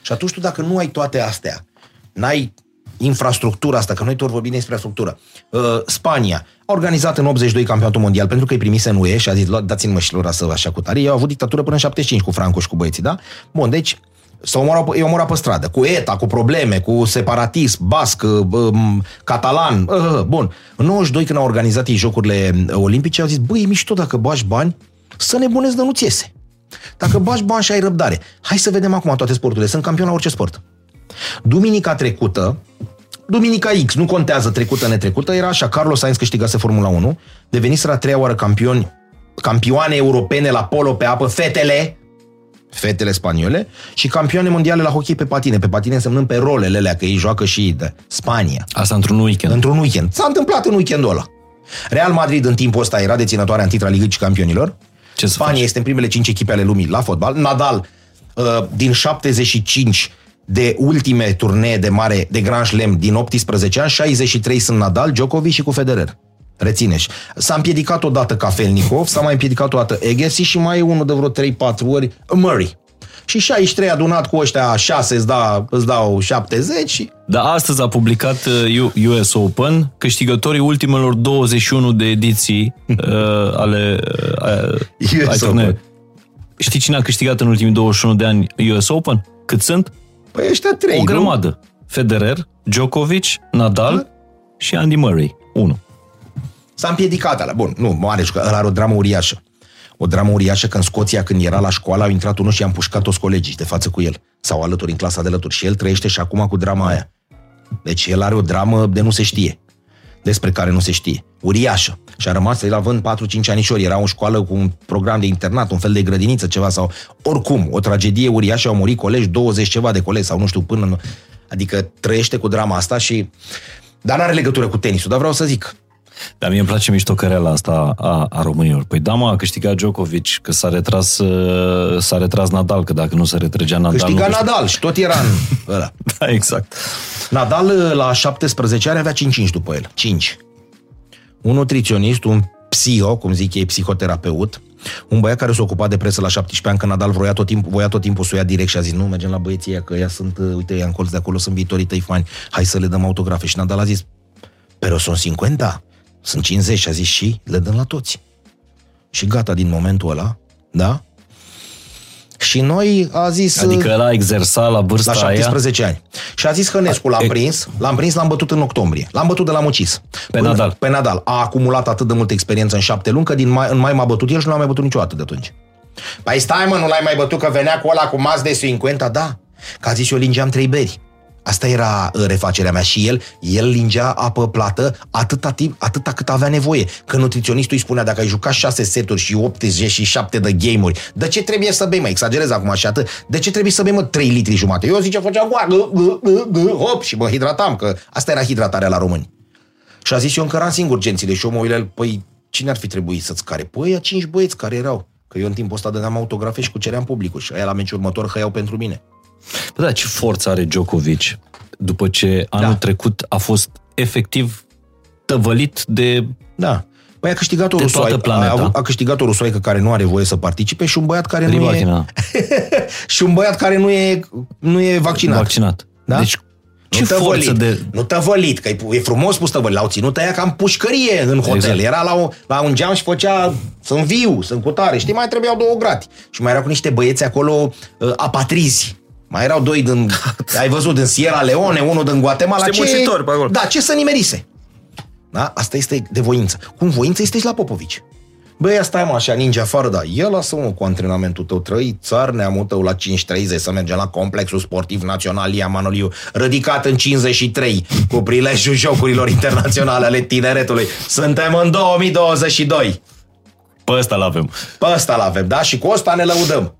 Și atunci tu dacă nu ai toate astea, n-ai infrastructura asta, că noi tot vorbim despre infrastructură. Uh, Spania a organizat în 82 campionatul mondial pentru că îi primise în UE și a zis, "Lua- dați-mi mă și lor să așa cu tare. Ei au avut dictatură până în 75 cu Franco și cu băieții, da? Bun, deci s-au omorat, pe- i-au omorat pe stradă, cu ETA, cu probleme, cu separatism, basc, uh, um, catalan, uh, uh, bun. În 92 când au organizat ei jocurile uh, olimpice, au zis, băi, e mișto dacă bași bani Să nebunezi de nu-ți iese. Dacă bagi bani și ai răbdare. Hai să vedem acum toate sporturile. Sunt campion la orice sport. Duminica trecută, Duminica X, nu contează trecută, netrecută, era așa, Carlos Sainz câștigase Formula 1, deveniseră a treia oară campioni, campioane europene la polo pe apă, fetele, fetele spaniole, și campioane mondiale la hockey pe patine, pe patine însemnând pe rolele alea, că ei joacă și de Spania. Asta într-un weekend. Într-un weekend. S-a întâmplat în weekendul ăla. Real Madrid în timpul ăsta era deținătoarea în titra Ligii Campionilor. Ce să Spania faci? este în primele 5 echipe ale lumii la fotbal. Nadal, uh, din 75 de ultime turnee de mare de Grand Slam din 18 ani, 63 sunt Nadal, Djokovic și cu Federer. Rețineși. S-a împiedicat odată Kafelnikov, s-a mai împiedicat o dată Agassi și mai e unul de vreo 3-4 ori Murray. Și 63 adunat cu ăștia 6 îți, da, îți dau 70 și Dar astăzi a publicat uh, US Open câștigătorii ultimelor 21 de ediții uh, ale uh, US ai Open. turneului. Știi cine a câștigat în ultimii 21 de ani US Open? Cât sunt? Păi ăștia trei, O nu? grămadă. Federer, Djokovic, Nadal și Andy Murray. 1. S-a împiedicat ala. Bun, nu, mare jucă. Ăla are o dramă uriașă. O dramă uriașă că în Scoția, când era la școală, au intrat unul și i-a împușcat toți colegii de față cu el. Sau alături, în clasa de alături. Și el trăiește și acum cu drama aia. Deci el are o dramă de nu se știe. Despre care nu se știe. Uriașă. Și a rămas, el având 4-5 anișori, era o școală cu un program de internat, un fel de grădiniță, ceva sau... Oricum, o tragedie uriașă, au murit colegi, 20 ceva de colegi sau nu știu, până... în- Adică trăiește cu drama asta și... Dar nu are legătură cu tenisul, dar vreau să zic, Dar mie îmi place miștocăreala asta a, a românilor. Păi da, mă, a câștigat Djokovic, că s-a retras, uh, s-a retras Nadal, că dacă nu se retrăgea Nadal... Câștiga nu câștig- Nadal și tot era în ăla. Da, exact. Nadal la 17 ani avea 5 inci după el. 5. Un nutriționist, un psiho, cum zic ei, psihoterapeut, un băiat care s-a ocupat de presă la 17 ani, că Nadal voia tot, timpul, voia tot timpul să o ia direct și a zis, nu, mergem la băieții ăia, că ea sunt, uh, uite, ea în colț de acolo, sunt viitorii tăi fani, hai să le dăm autografe. Și Nadal a zis, pero sunt 50, sunt 50 și a zis și le dăm la toți. Și gata din momentul ăla, da? Și noi a zis... Adică ăla exersa la vârsta La aia... 17 ani. Și a zis Hănescu, l-am E- prins, l-am prins, l-am bătut în octombrie. L-am bătut de la Mucis. Pe Nadal. Pe Nadal. A acumulat atât de multă experiență în șapte luni, că din mai, în mai m-a bătut el și nu l-am mai bătut niciodată de atunci. Păi stai mă, nu l-ai mai bătut că venea cu ăla cu mas de 50? Da. Că a zis eu lingeam trei beri. Asta era uh, refacerea mea și el, el lingea apă plată atâta, timp, atâta cât avea nevoie. Că nutriționistul îi spunea, dacă ai jucat 6 seturi și 87 de game-uri, de ce trebuie să bei, mă, exagerez acum și atât, de ce trebuie să bei, mă, 3 litri jumate? Eu zice, făceam goa, gă, gă, gă, gă, hop, și mă hidratam, că asta era hidratarea la români. Și a zis, eu încăram singur gențile și eu mă uit la el, păi, cine ar fi trebuit să-ți care? Păi, ăia cinci băieți care erau. Că eu în timpul ăsta dădeam autografe și cuceream publicul și aia la meciul următor hăiau pentru mine. Bă, da, ce forță are Djokovic după ce anul Da. trecut a fost efectiv tăvălit de... Da. Păi a câștigat o De rusoaică, toată planeta. a, avut- a câștigat o rusoaică care nu are voie să participe și un băiat care nu e, Ribachina, și un băiat care nu e, nu e vaccinat. vaccinat. Da? Deci, ce nu tăvălit, forță de... Nu tăvălit, că e, e frumos spus tăvălit. L-au ținut aia ca în pușcărie în hotel. Exact. Era la, o, la un geam și făcea, sunt viu, sunt cu tare. Știi, mai trebuiau două grati. Și mai erau cu niște băieți acolo uh, apatrizi. Mai erau doi din, ai văzut, din Sierra Leone, unul din Guatemala. Niște muncitori pe acolo. Da, ce să nimerise? Da? Asta este de voință. Cum voință este și la Popovici. Băi, ia stai mă așa, ninja afară, da. Ia lasă-mă cu antrenamentul tău, trăi țar neamul tău la 5.30 să mergem la complexul sportiv național Ia Manoliu, ridicat în 53 cu prilejul jocurilor internaționale ale tineretului. Suntem în 2022. Pe ăsta l-avem. Pe ăsta l-avem, da? Și cu ăsta ne lăudăm.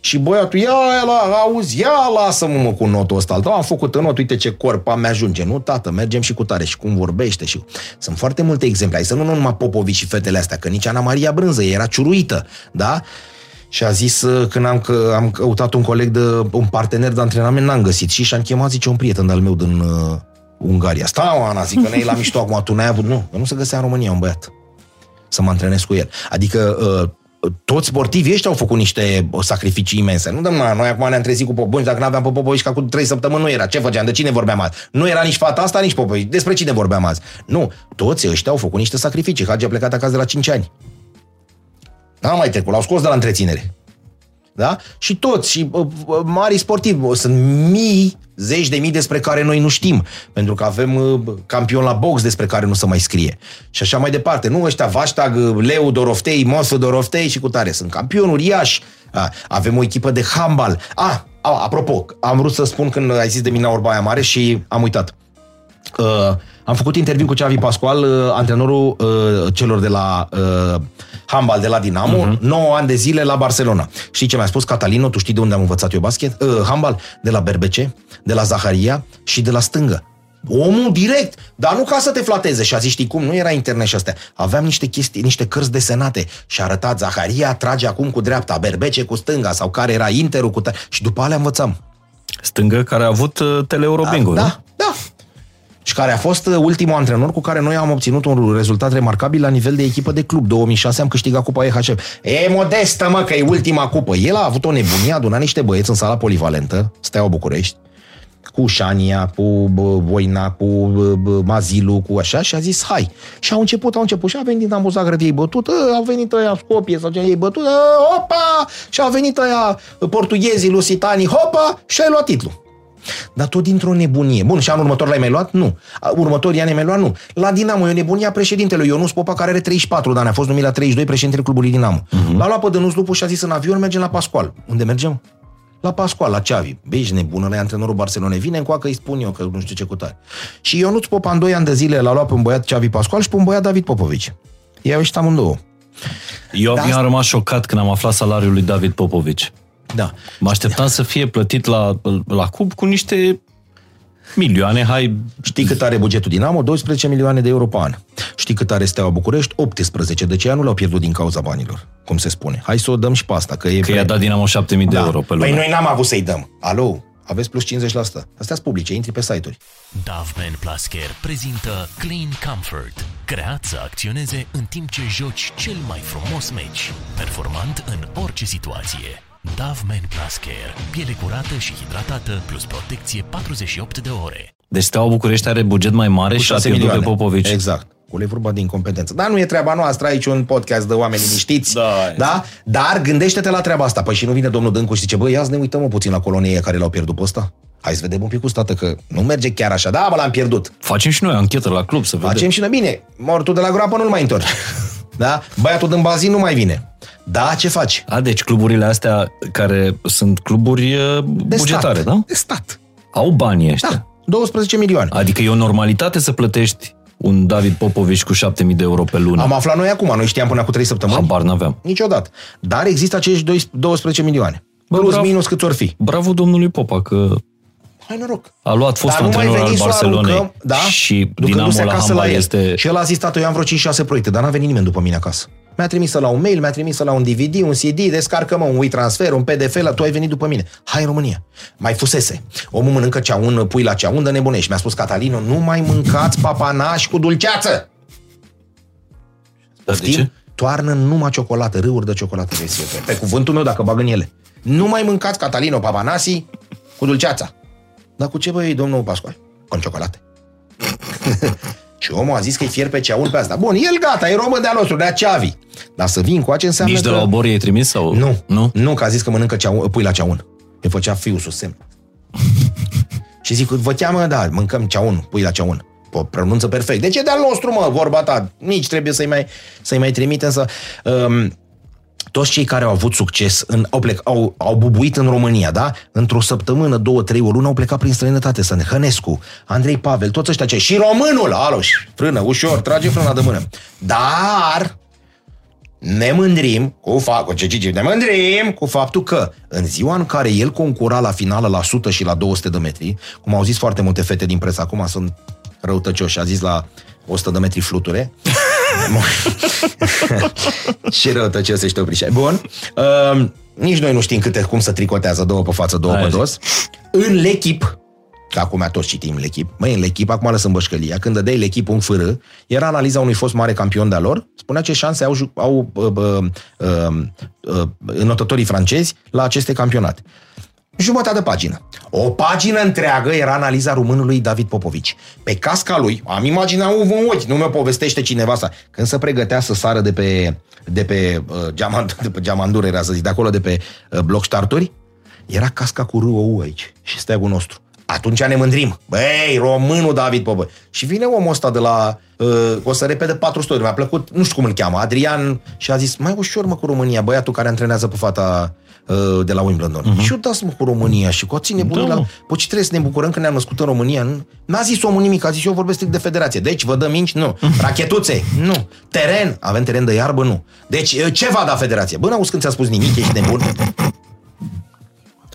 Și băiatul, ia, ia, la, auzi, ia, lasă-mă mă cu notul ăsta. Da, am făcut în not, uite ce corp am, mi-ajunge. Nu, tată, mergem și cu tare. Și cum vorbește. și Sunt foarte multe exemple. Hai să nu, nu numai Popovici și fetele astea, că nici Ana Maria Brânză era ciuruită, da? Și a zis, uh, când am, că, am căutat un coleg, de, un partener de antrenament, n-am găsit. Și și-am chemat, zice, un prieten de-al meu din uh, Ungaria. Stai, Ana, zic că ne la mișto acum, tu n-ai avut... Nu, că nu se găsea în România un băiat să mă antrenez cu el. Adică uh, toți sportivii ăștia au făcut niște uh, sacrificii imense. Nu dăm noi acum ne-am trezit cu Popovici, dacă nu aveam pe Popovici, ca cu trei săptămâni nu era. Ce făceam? De cine vorbeam azi? Nu era nici fata asta, nici Popovici. Despre cine vorbeam azi? Nu, toți ăștia au făcut niște sacrificii. Hagi a plecat acasă de la 5 ani. N-am mai trecut, l-au scos de la întreținere. Da? Și toți, și uh, uh, mari sportivi, uh, sunt mii, zeci de mii despre care noi nu știm, pentru că avem uh, campion la box despre care nu se mai scrie. Și așa mai departe. Nu ăștia Vaștag, uh, Leu Doroftei, Mosu Doroftei și cu tare. Sunt campioni uriași. A, avem o echipă de handbal. A, a, apropo, am vrut să spun când ai zis de Mina Orbaia Mare și am uitat. Uh, am făcut interviu cu Xavi Pascual, uh, antrenorul uh, celor de la uh, handbal de la Dinamo, uh-huh. 9 ani de zile la Barcelona. Știi ce mi-a spus Catalino? Tu știi de unde am învățat eu basket? Uh, handbal? De la Berbece, de la Zaharia și de la stângă. Omul direct, dar nu ca să te flateze. Și a zis, știi cum, nu era internet și astea. Aveam niște chestii, niște cărți desenate și a arătat Zaharia trage acum cu dreapta, Berbece cu stânga sau care era Interul cu... Ta- și după alea învățam. Stângă care a avut uh, Teleeurobingo, da, nu? da, da. Și care a fost uh, ultimul antrenor cu care noi am obținut un rezultat remarcabil la nivel de echipă de club. 2006 am câștigat Cupa EHF. E modestă, mă, că e ultima cupă. El a avut o nebunie, a adunat niște băieți în sala polivalentă, Steaua București, cu Șania, cu bă, Voina, cu bă, bă, Mazilu, cu așa, și a zis, hai. Și au început, au început și a venit Dinamo Zagreb, ei bătut, ă, au venit ăia Scopie sau ce, ei bătut, ă, opa! Și au venit ăia portughezii, lusitanii, hopa! Și ai luat titlul. Dar tot dintr-o nebunie. Bun, și anul următor l-ai mai luat? Nu. A, Următorii ani ai mai luat? Nu. La Dinamo e o nebunie a președintelui Ionus Popa, care are 34 de ani. A fost numit la 32 președintele clubului Dinamo. Uh-huh. L-a luat pe Dănuț Lupu și a zis în avion mergem la Pascual. Unde mergem? La Pascual, la Ceavi. Băi, ești nebună, la antrenorul Barcelonei. Vine încoacă, îi spun eu că nu știu ce cu tare. Și Ionuț Popa în 2 ani de zile l-a luat pe un băiat Ceavi Pascual și pe un băiat David Popovici. Ei au ieșit amândouă. Eu Da, mi am rămas șocat când am aflat salariul lui David Popovici. Da. Mă așteptam să fie plătit la, la cub cu niște milioane, hai... Știi cât are bugetul Dinamo? 12 milioane de euro pe an. Știi cât are Steaua București? 18. De ce nu l-au pierdut din cauza banilor? Cum se spune. Hai să o dăm și pe asta, că e... Că i-a dat Dinamo 7000 de euro pe lună. Păi noi n-am avut să-i dăm. Alo, aveți plus 50%. Astea sunt publice, intri pe site-uri. Doveman Plus Care prezintă Clean Comfort, creat să acționeze în timp ce joci cel mai frumos meci, performant în orice situație. Doveman Plus Care, piele curată și hidratată, plus protecție 48 de ore. Deci Steaua București are buget mai mare Cu și a 6 pierdut milioane. pe Popovici. Exact. Cu le vorba de incompetență. Dar nu e treaba noastră aici un podcast de oameni liniștiți. Da. da? Dar gândește-te la treaba asta. Păi și nu vine domnul Dâncu și zice, băi, ia să ne uităm mă puțin la colonie care l-au pierdut pe ăsta. Hai să vedem un pic cu stată că nu merge chiar așa. Da, mă, l-am pierdut. Facem și noi anchetă la club să vedem. Facem și noi bine. Mortul de la groapă nu-l mai întorci. Da? Băiatul din bazin nu mai vine. Da, ce faci? A, deci cluburile astea care sunt cluburi uh, De bugetare, stat. da? De stat. Au banii ăștia. Da. 12 milioane. Adică e o normalitate să plătești un David Popovici cu 7000 de euro pe lună. Am aflat noi acum, noi știam până cu 3 săptămâni. Habar n-aveam. Niciodată. Dar există acești doi- 12 milioane. Bă, Plus, bravo. minus cât or fi. Bravo domnului Popa că Hai noroc. a luat fostul Dar nu mai antrenor al veni să o Barcelonei aruncăm, da? și ducându-se Dinamo la acasă handbal el. este... Și el a zis, tată, eu am vreo 5-6 proiecte, dar n-a venit nimeni după mine acasă. Mi-a trimis la un mail, mi-a trimis la un DVD, un CD, descarcă-mă un WeTransfer, un PDF, la tu ai venit după mine. Hai în România. Mai fusese. Omul mănâncă ceaun, pui la ceaun, de nebunești. Mi-a spus Catalino, nu mai mâncați papanași cu dulceață. Dar de ce? Toarnă numai ciocolată, râuri de ciocolată vezi eu, pe, pe cuvântul meu dacă bag în ele. Nu mai mâncați Catalino Papanasi cu dulceața. Dar cu ce băi, domnul Pascual? Cu ciocolată. și omul a zis că-i fier pe ceaun pe asta. Bun, el gata, e român de-al nostru, de-a Ceavi. Dar să vin cu ce înseamnă Nici de că... la obor i-ai trimis sau? Nu, Nu? nu, că a zis că mănâncă ceaun, pui la ceaun. Îi făcea fiul sus semn. și zic, vă cheamă, da, mâncăm ceaun, pui la ceaun. Po, pronunță perfect. De ce de-al nostru, mă, vorba ta? Nici trebuie să-i mai, să-i mai trimit, însă... Um, toți cei care au avut succes, în, au, plec, au, au bubuit în România, da? Într-o săptămână, două, trei, o lună au plecat prin străinătate. Să ne Hănescu, Andrei Pavel, toți ăștia ce și românul, alo, și frână, ușor, trage frâna de mână. Dar ne mândrim cu faptul, ce, ce, ce, ne mândrim cu faptul că în ziua în care el concura la finală la 100 și la 200 de metri, cum au zis foarte multe fete din presă, acum sunt răutăcioși, a zis la 100 de metri fluture. și răutăcios ești oprișa. Bun. Uh, nici noi nu știm câte, cum să tricotează două pe față, două Hai, pe zi. dos. În l'echip, că acum toți citim l'echip, măi, în l'echip, acum lăsăm bășcălia, când dădeai l'echip un fârâ, era analiza unui fost mare campion de-a lor, spunea ce șanse au, ju- au uh, uh, uh, uh, înotătorii francezi la aceste campionate. Jumătate de pagină. O pagină întreagă era analiza românului David Popovici. Pe casca lui, am imaginea în ochi, nu mi-o povestește cineva asta. Când se pregătea să sară de pe, de pe, uh, geamant, de pe geamandură, era să zic, de acolo, de pe uh, bloc starturi, era casca cu râul aici și steagul nostru. Atunci ne mândrim. Băi, românul David Popă. Și vine omul ăsta de la... Uh, o să repede 400 ori. Mi-a plăcut, nu știu cum îl cheamă, Adrian, și a zis, mai ușor mă cu România, băiatul care antrenează pe fata uh, de la Wimbledon. Uh-huh. Și eu dați mă cu România și cu ține bună Da, la... mă. Păi ce trebuie să ne bucurăm că ne-am născut în România? Nu- N-a zis omul nimic, a zis eu vorbesc strict de federație. Deci vă dă minci? Nu. Rachetuțe? Nu. Teren? Avem teren de iarbă? Nu. Deci uh, ce va da federație? Bă, n-auzi când ți-a spus nimic, ești nebun?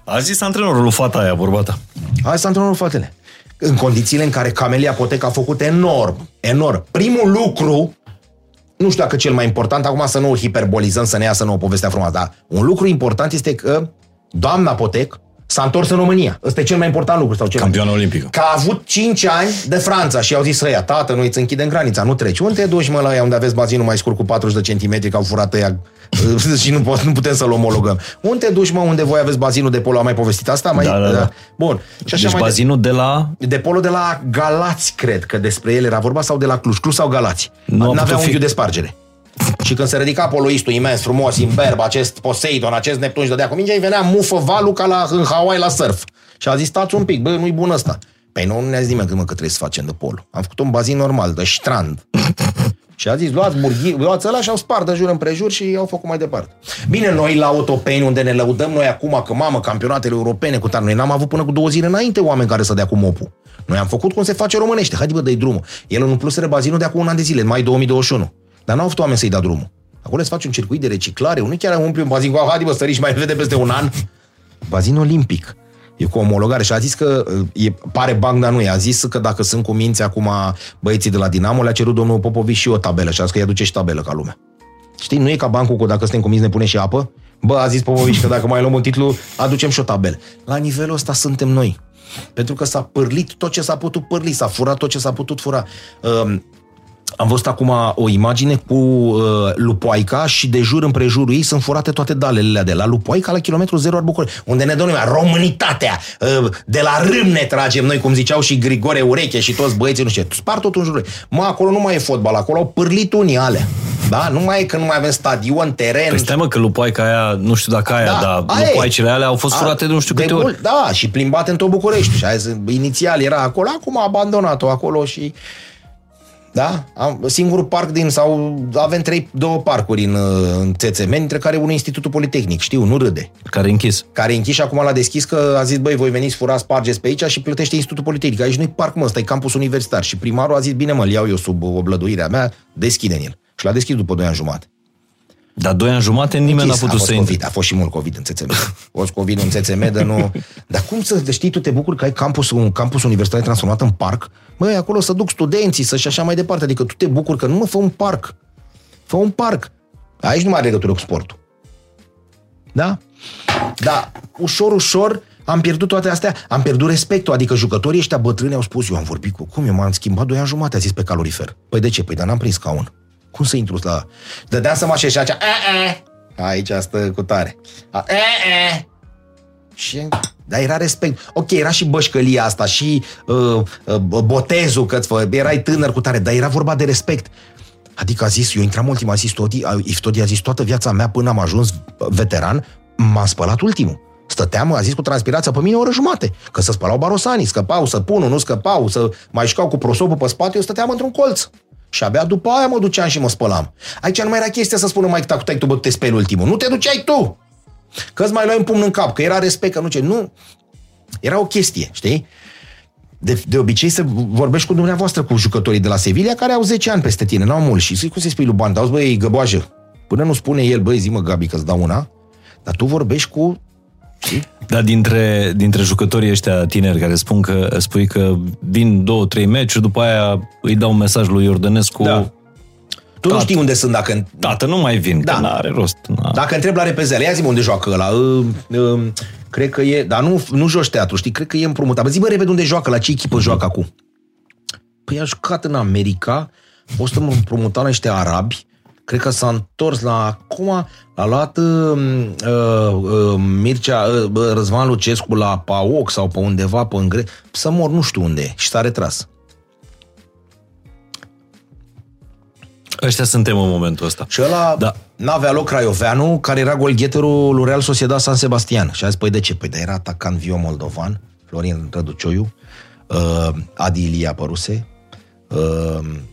A zis antrenorul lui fata aia, vorba ta. Hai să antrenorul fetele. În condițiile în care Camelia Potec a făcut enorm, enorm. Primul lucru, nu știu dacă cel mai important, acum să nu o hiperbolizăm, să ne iasă nouă povestea frumoasă, dar un lucru important este că doamna Potec s-a întors în România. Ăsta e cel mai important lucru. Sau cel Campioană mai... olimpică. Că a avut 5 ani de Franța și au zis ăia, tată, noi îți închidem granița, nu treci. Unde te duci, mă, la ăia unde aveți bazinul mai scurt cu 40 de centimetri, că au furat ăia și nu, pot, nu putem să-l omologăm. Unde te duci, mă, unde voi aveți bazinul de polo? Am mai povestit asta? Mai... Da, da, da. Bun. Și așa Deci mai bazinul de la... de polo de la Galați, cred că despre el era vorba, sau de la Cluj. Cluj sau Galați. Nu a N-avea putut fi- unghiul de spargere. Și când se ridica poloistul imens, frumos, imberb, acest Poseidon, acest Neptun și dădea cu mingea, îi venea mufă valul ca la, în Hawaii la surf. Și a zis, stați un pic, bă, nu-i bun ăsta. Păi nu, nu ne-a zis nimeni că, mă, că trebuie să facem de polo. Am făcut un bazin normal, de strand. Și a zis, luați burghi, luați ăla și au spart de jur împrejur și au făcut mai departe. Bine, noi la Autopeni, unde ne lăudăm noi acum că, mamă, campionatele europene cu tare, noi n-am avut până cu două zile înainte oameni care să dea cu mopul. Noi am făcut cum se face românește. Haide, bă, dă drumul. El în plusere bazinul de acum un an de zile, în mai 2021. Dar n-au avut oameni să-i dea drumul. Acolo se face un circuit de reciclare, nu chiar umpli un bazin cu, haide, bă, săriși mai repede peste un an. Bazin olimpic. E cu omologare și a zis că e, pare banc, dar nu e. A zis că dacă sunt cu minți acum băieții de la Dinamo, le-a cerut domnul Popovici și o tabelă și a zis că îi aduce și tabelă ca lumea. Știi, nu e ca bancul cu dacă suntem cu minți ne pune și apă. Bă, a zis Popovici că dacă mai luăm un titlu, aducem și o tabelă. La nivelul ăsta suntem noi. Pentru că s-a pârlit tot ce s-a putut pârli, s-a furat tot ce s-a putut fura. Um, am văzut acum o imagine cu uh, Lupoaica și de jur împrejurul ei sunt furate toate dalele de la Lupoaica la kilometru zero al București, unde ne dă lumea românitatea, uh, de la râm ne tragem noi, cum ziceau și Grigore Ureche și toți băieții, nu știu ce, spart tot în jurul ei. Mă, acolo nu mai e fotbal, acolo au pârlit unii alea. Da? Nu mai e că nu mai avem stadion, teren. Păi stai mă că lupoaica aia, nu știu dacă aia, dar aia e. lupoaicele alea au fost A, furate de nu știu câte ori. mult, Da, și plimbate în tot București. Și azi, inițial era acolo, acum a abandonat-o acolo și... Da? Am, singurul parc din, sau avem trei, două parcuri în, în țețe dintre care unul e Institutul Politehnic, știu, nu râde. Care e închis. Care e închis și acum l-a deschis că a zis, băi, voi veniți, furați, spargeți pe aici și plătește Institutul Politehnic. Aici nu-i parc, mă, ăsta e campus universitar. Și primarul a zis, bine, mă, îl iau eu sub oblăduirea mea, deschide el. Și l-a deschis după 2 ani jumate. Dar doi ani jumate nimeni n-a Închis. putut a fost să COVID, intre. a fost și mult COVID în țețe A fost COVID în țețe de nu... Dar cum să de știi, tu te bucuri că ai campus, un campus universitar transformat în parc? Măi, acolo să duc studenții, să și așa mai departe. Adică tu te bucuri că nu mă fă un parc. Fă un parc. Aici nu mai are legătură cu sportul. Da? Da, ușor, ușor am pierdut toate astea, am pierdut respectul, adică jucătorii ăștia bătrâni au spus, eu am vorbit cu, cum eu m-am schimbat doi ani jumate, a zis pe calorifer. Păi de ce? Păi dar n-am prins scaun. Cum să intru la... Dădeam să mă așez și acea... "E, e." Aici stă cu tare. A, "E, e." Și... Dar era respect. Ok, era și bășcălia asta, și uh, uh, botezul că fă, erai tânăr cu tare, dar era vorba de respect. Adică a zis, eu intram ultima, a zis Todi, a- Iftodi a zis toată viața mea până am ajuns veteran, m-am spălat ultimul. Stăteam, a zis cu transpirația pe mine o oră jumate, că să spălau barosanii, scăpau, să punul, nu scăpau, să mai jucau cu prosopul pe spate, eu stăteam într-un colț. Și abia după aia mă duceam și mă spălam. Aici nu mai era chestia să spună mai tac, tac, tu bă, te speli ultimul. Nu te duceai tu! Că îți mai luai un pumn în cap, că era respect, că nu ce. Nu, era o chestie, știi? De, de obicei să vorbești cu dumneavoastră, cu jucătorii de la Sevilla, care au 10 ani peste tine, n-au mulți. Și zic, cum să-i spui lui Banda, auzi, băi, găboajă. Până nu spune el, băi, zi mă, Gabi, că-ți dau una, dar tu vorbești cu... Știi? Dar dintre, dintre jucătorii ăștia tineri care spun că, spui că vin două, trei meciuri, după aia îi dau un mesaj lui Iordănescu, Da. Tu nu Tată. știi unde sunt dacă... tată, nu mai vin, Da. că n-are rost. Na. Dacă întreb la repezele, ia zi unde joacă ăla. Uh, uh, cred că e... Dar nu, nu joci teatru, știi? Cred că e împrumutat. Bă, zi mă repede unde joacă, la ce echipă joacă acum. Păi a jucat în America, o să mă împrumuta la niște arabi, cred că s-a întors la acum, a luat uh, uh, uh, Mircea, uh, Răzvan Lucescu la PAOC sau pe undeva pe îngre, să mor nu știu unde și s-a retras. Ăștia suntem în momentul ăsta. Și ăla da. n-avea loc Craioveanu, care era golgheterul lui Real Sociedad San Sebastian. Și a zis, păi de ce? Păi de era atacant Vio Moldovan, Florin Răducioiu, uh, Adi Ilie apăruse, uh,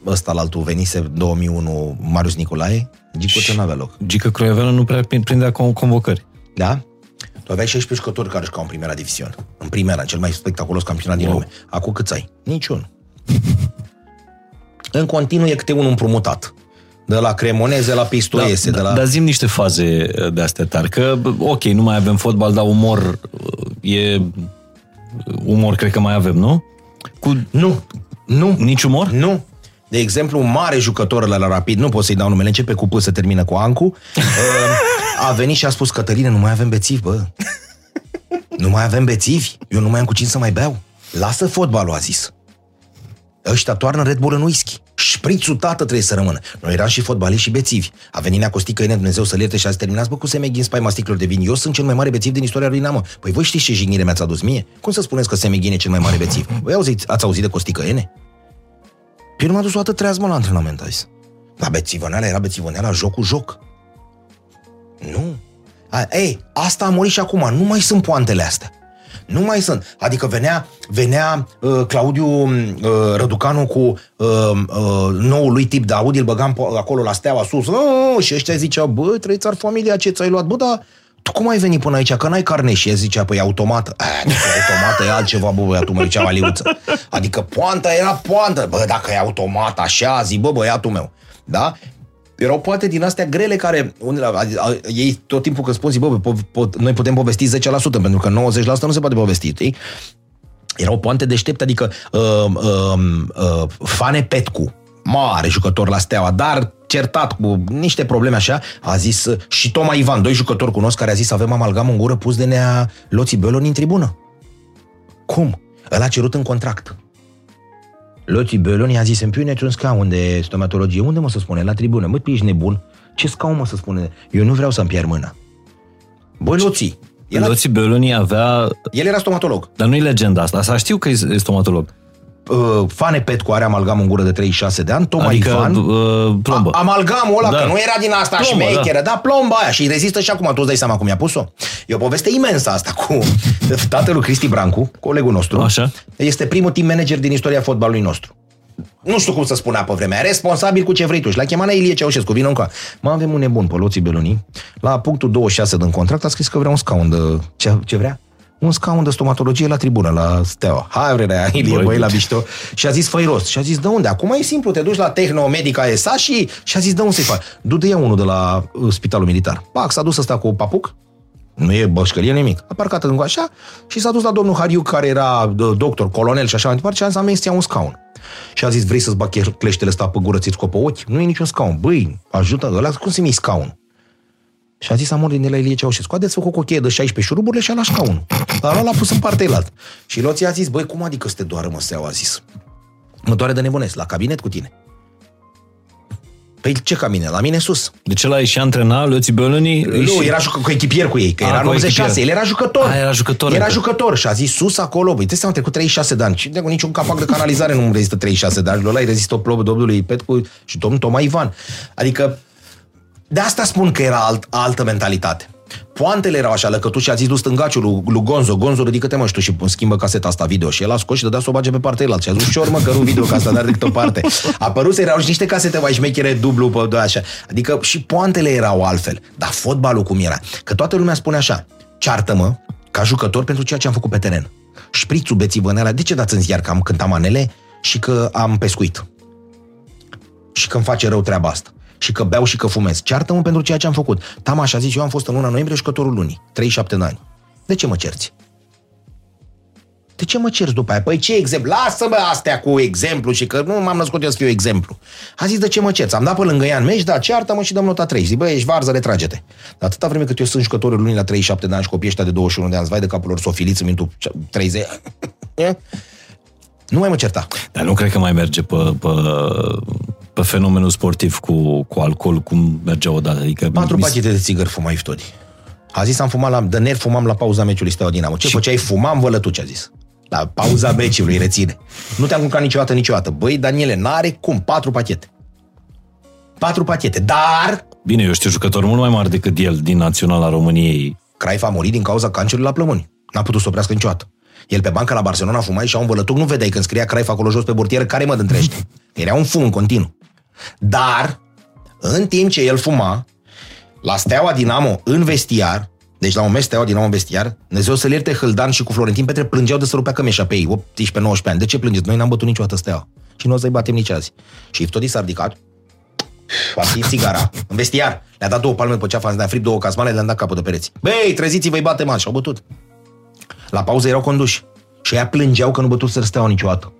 ăsta la altul venise 2001 Marius Nicolae, Gică ce n-avea loc. Gică Croiaveanu nu prea prindea convocări. Da? Tu aveai 16 jucători care jucau în primera diviziune. În primera, în cel mai spectaculos campionat din Wow. lume. Acum câți ai? Niciun. în continuu e câte unul împrumutat. De la Cremoneze la Pistoiese, da, de la... Dar zim niște faze uh, de astea tari, că bă, ok, nu mai avem fotbal, dar umor uh, e... Umor cred că mai avem, nu? Cu Nu, nu, nici umor? nu. De exemplu, un mare jucător la, la Rapid, nu pot să-i dau numele, începe cu P, să termină cu Ancu, uh, a venit și a spus, Cătăline, nu mai avem bețivi, bă. Nu mai avem bețivi, eu nu mai am cu cine să mai beau. Lasă fotbalul, a zis. Ăștia toarnă Red Bull în whisky. Șprițul tată trebuie să rămână. Noi eram și fotbaliști și bețivi. A venit Nea Costică, Ine, Dumnezeu să-l ierte și ați terminat, bă, cu semeghi în spaima sticlelor de vin. Eu sunt cel mai mare bețiv din istoria lui Dinamo. Păi voi știți ce jignire mi-ați adus mie? Cum să spuneți că Semeghin e cel mai mare bețiv? Voi auziți, ați auzit de Costică, Ene? Păi nu m-a dus o dată treaz, mă, la antrenament, a zis. La bețivăneala era bețivăneala joc cu joc. Nu. A, ei, asta a murit și acum. Nu mai sunt poantele astea. Nu mai sunt. Adică venea, venea uh, Claudiu uh, Răducanu cu uh, uh, noul lui tip de Audi, îl băgam pe- acolo la steaua sus uh, și ăștia ziceau, bă, trăiți ar familia, ce ți-ai luat? Bă, dar tu cum ai venit până aici? Că n-ai carne și el zicea, păi e automat. A, automată e altceva, bă, băiatul meu, zicea Valiuță. Adică poanta era poantă. Bă, dacă e automat așa, zi, bă, băiatul meu. Da? Erau poate din astea grele care, unele, a, a, ei tot timpul când spun, zi, bă, po, po, noi putem povesti 10%, pentru că 90% nu se poate povesti, știi? Erau poante deștepte, adică uh, uh, uh, Fane Petcu, mare jucător la Steaua, dar certat cu niște probleme așa, a zis, uh, și Toma Ivan, doi jucători cunosc, care a zis, avem amalgam în gură pus de nea Loții Beloni în tribună. Cum? Ăla a cerut în contract. Loții Beloni a zis, îmi puneți un scaun de stomatologie. Unde mă să spune? La tribună. Mă, ești nebun? Ce scaun mă să spune? Eu nu vreau să-mi pierd mâna. Băi, Loții, el, a- Loții Beloni avea... el era stomatolog. Dar nu-i legenda asta. Asta știu că e stomatolog. Uh, Fane Petcu are amalgam în gură de 36 de ani, Toma Adică Ivan... uh, plombă. A, amalgamul ăla, Da. da. că nu era din asta Plombă, șmecheră, da. da, plomba aia și rezistă și acum, tu îți dai seama cum i-a pus-o. E o poveste imensă asta cu tatălui Cristi Brancu, colegul nostru. Așa. Este primul team manager din istoria fotbalului nostru. Nu știu cum să spunea pe vremea aia, responsabil cu ce vrei tu. Și l-a chemat la Ilie Ceaușescu, vină încă. Mă, avem un nebun pe Loții Beloni. La punctul 26 din contract a scris că vrea un scaun de... Ce, ce vrea? Un scaun de stomatologie la tribună, la Steaua. Hai, vrea, Ilie, Băi, băi, la deci- mișto. Și a zis, fă rost. Și a zis, de unde? Acum e simplu, te duci la Tehnomedica SA și, și a zis, de unde să-i faci? Du-te ia unul de la uh, spitalul militar. Pac, s-a dus ăsta cu papuc, nu e bășcălie nimic. A parcat în așa și s-a dus la domnul Hariu, care era uh, doctor, colonel și așa mai departe, și a zis, am venit să iau un scaun. Și a zis, vrei să-ți bag cleștele ăsta pe gură, ți-ți pe ochi? Nu e niciun scaun. Băi, ajută, ăla, cum să-mi iei scaun? Și a zis amor din de la Ilie Ceaușescu, haideți făcut cu o cheie de 16 șuruburile și a luat scaunul. Dar l-a pus în partea elaltă. Și Loții a zis, băi, cum adică să te doară mă seaua, a zis. Mă doare de nebunesc, la cabinet cu tine. Păi ce ca mine? La mine sus. Deci ăla e și antrena, Loții Beloni? Nu, era jucă, cu echipier cu ei, că A, era cu 96, echipier. el era jucător. A, era jucător Era încă. jucător și a zis sus acolo, băi, te am trecut 36 de ani. Și de niciun capac de canalizare nu rezistă 36 de ani. Ăla îi rezistă o plobă domnului Petcu și domnul Toma Ivan. Adică, de asta spun că era alt, altă mentalitate. Poantele erau așa, lăcătuși a zis du stângaciul lui, lui Gonzo, Gonzo ridică-te mă și tu și schimbă caseta asta video și el a scos și dădea să o bage pe partea elaltă și a zis ușor mă că nu video ca asta, dar decât o parte. A apărut erau și niște casete mai șmechere dublu pe doi așa. Adică și poantele erau altfel, dar fotbalul cum era. Că toată lumea spune așa, ceartă-mă ca jucător pentru ceea ce am făcut pe teren. Șprițul bețivăneala, de ce dați în ziar că am cântat manele și că am pescuit? și că îmi face rău treaba asta. Și că beau și că fumez. Ceartă-mă pentru ceea ce am făcut. Tamaș a zis, eu am fost în luna noiembrie jucătorul lunii. 37 de ani. De ce mă cerți? De ce mă cerți după aia? Păi ce exemplu? Lasă-mă astea cu exemplu și că nu m-am născut eu să fiu exemplu. A zis, de ce mă cerți? Am dat pe lângă ea în meci, da, ceartă-mă și dăm nota 3. Zic, băi, ești varză, retrage-te. Dar atâta vreme cât eu sunt jucătorul lunii la 37 de ani și copiii ăștia de 21 de ani, vai de capul lor sofiliți în minutul 30. nu mai mă certa. Dar nu cred că mai merge pe, pe pe fenomenul sportiv cu, cu alcool, cum mergea odată. Adică Patru mi- pachete de țigări fumai Todi. A zis, am fumat la, de ner fumam la pauza meciului Steaua Dinamo. Ce făceai? Fumam vălătu, ce a zis. La pauza meciului, reține. Nu te-am culcat niciodată, niciodată. Băi, Daniele, n-are cum, patru pachete. Patru pachete, dar Bine, eu știu jucători mult mai mari decât el din Naționala României. Craifa a murit din cauza cancerului la plămâni. N-a putut să oprească niciodată. El pe banca la Barcelona fumai și a un vălătuc, nu vedeai când scria Craifa acolo jos pe burtieră, care mă întrește. Era un fum în continuu. Dar, în timp ce el fuma, la Steaua Dinamo în vestiar, deci la un meci Steaua Dinamo în vestiar, Dumnezeu să-l ierte Hâldan și cu Florentin Petre plângeau de să rupea cămeșa pe ei, 18-19 ani. De ce plângeți? Noi n-am bătut niciodată Steaua. Și nu o să-i batem nici azi. Și Iftodi s-a ridicat, a stins țigara în vestiar. Le-a dat două palme pe ceafa, le-a fript două casmane, le-a dat capul de pereți. Băi, treziți-vă, îi bate și au bătut. La pauză erau conduși. Și ea plângeau că nu bătut să steaua niciodată.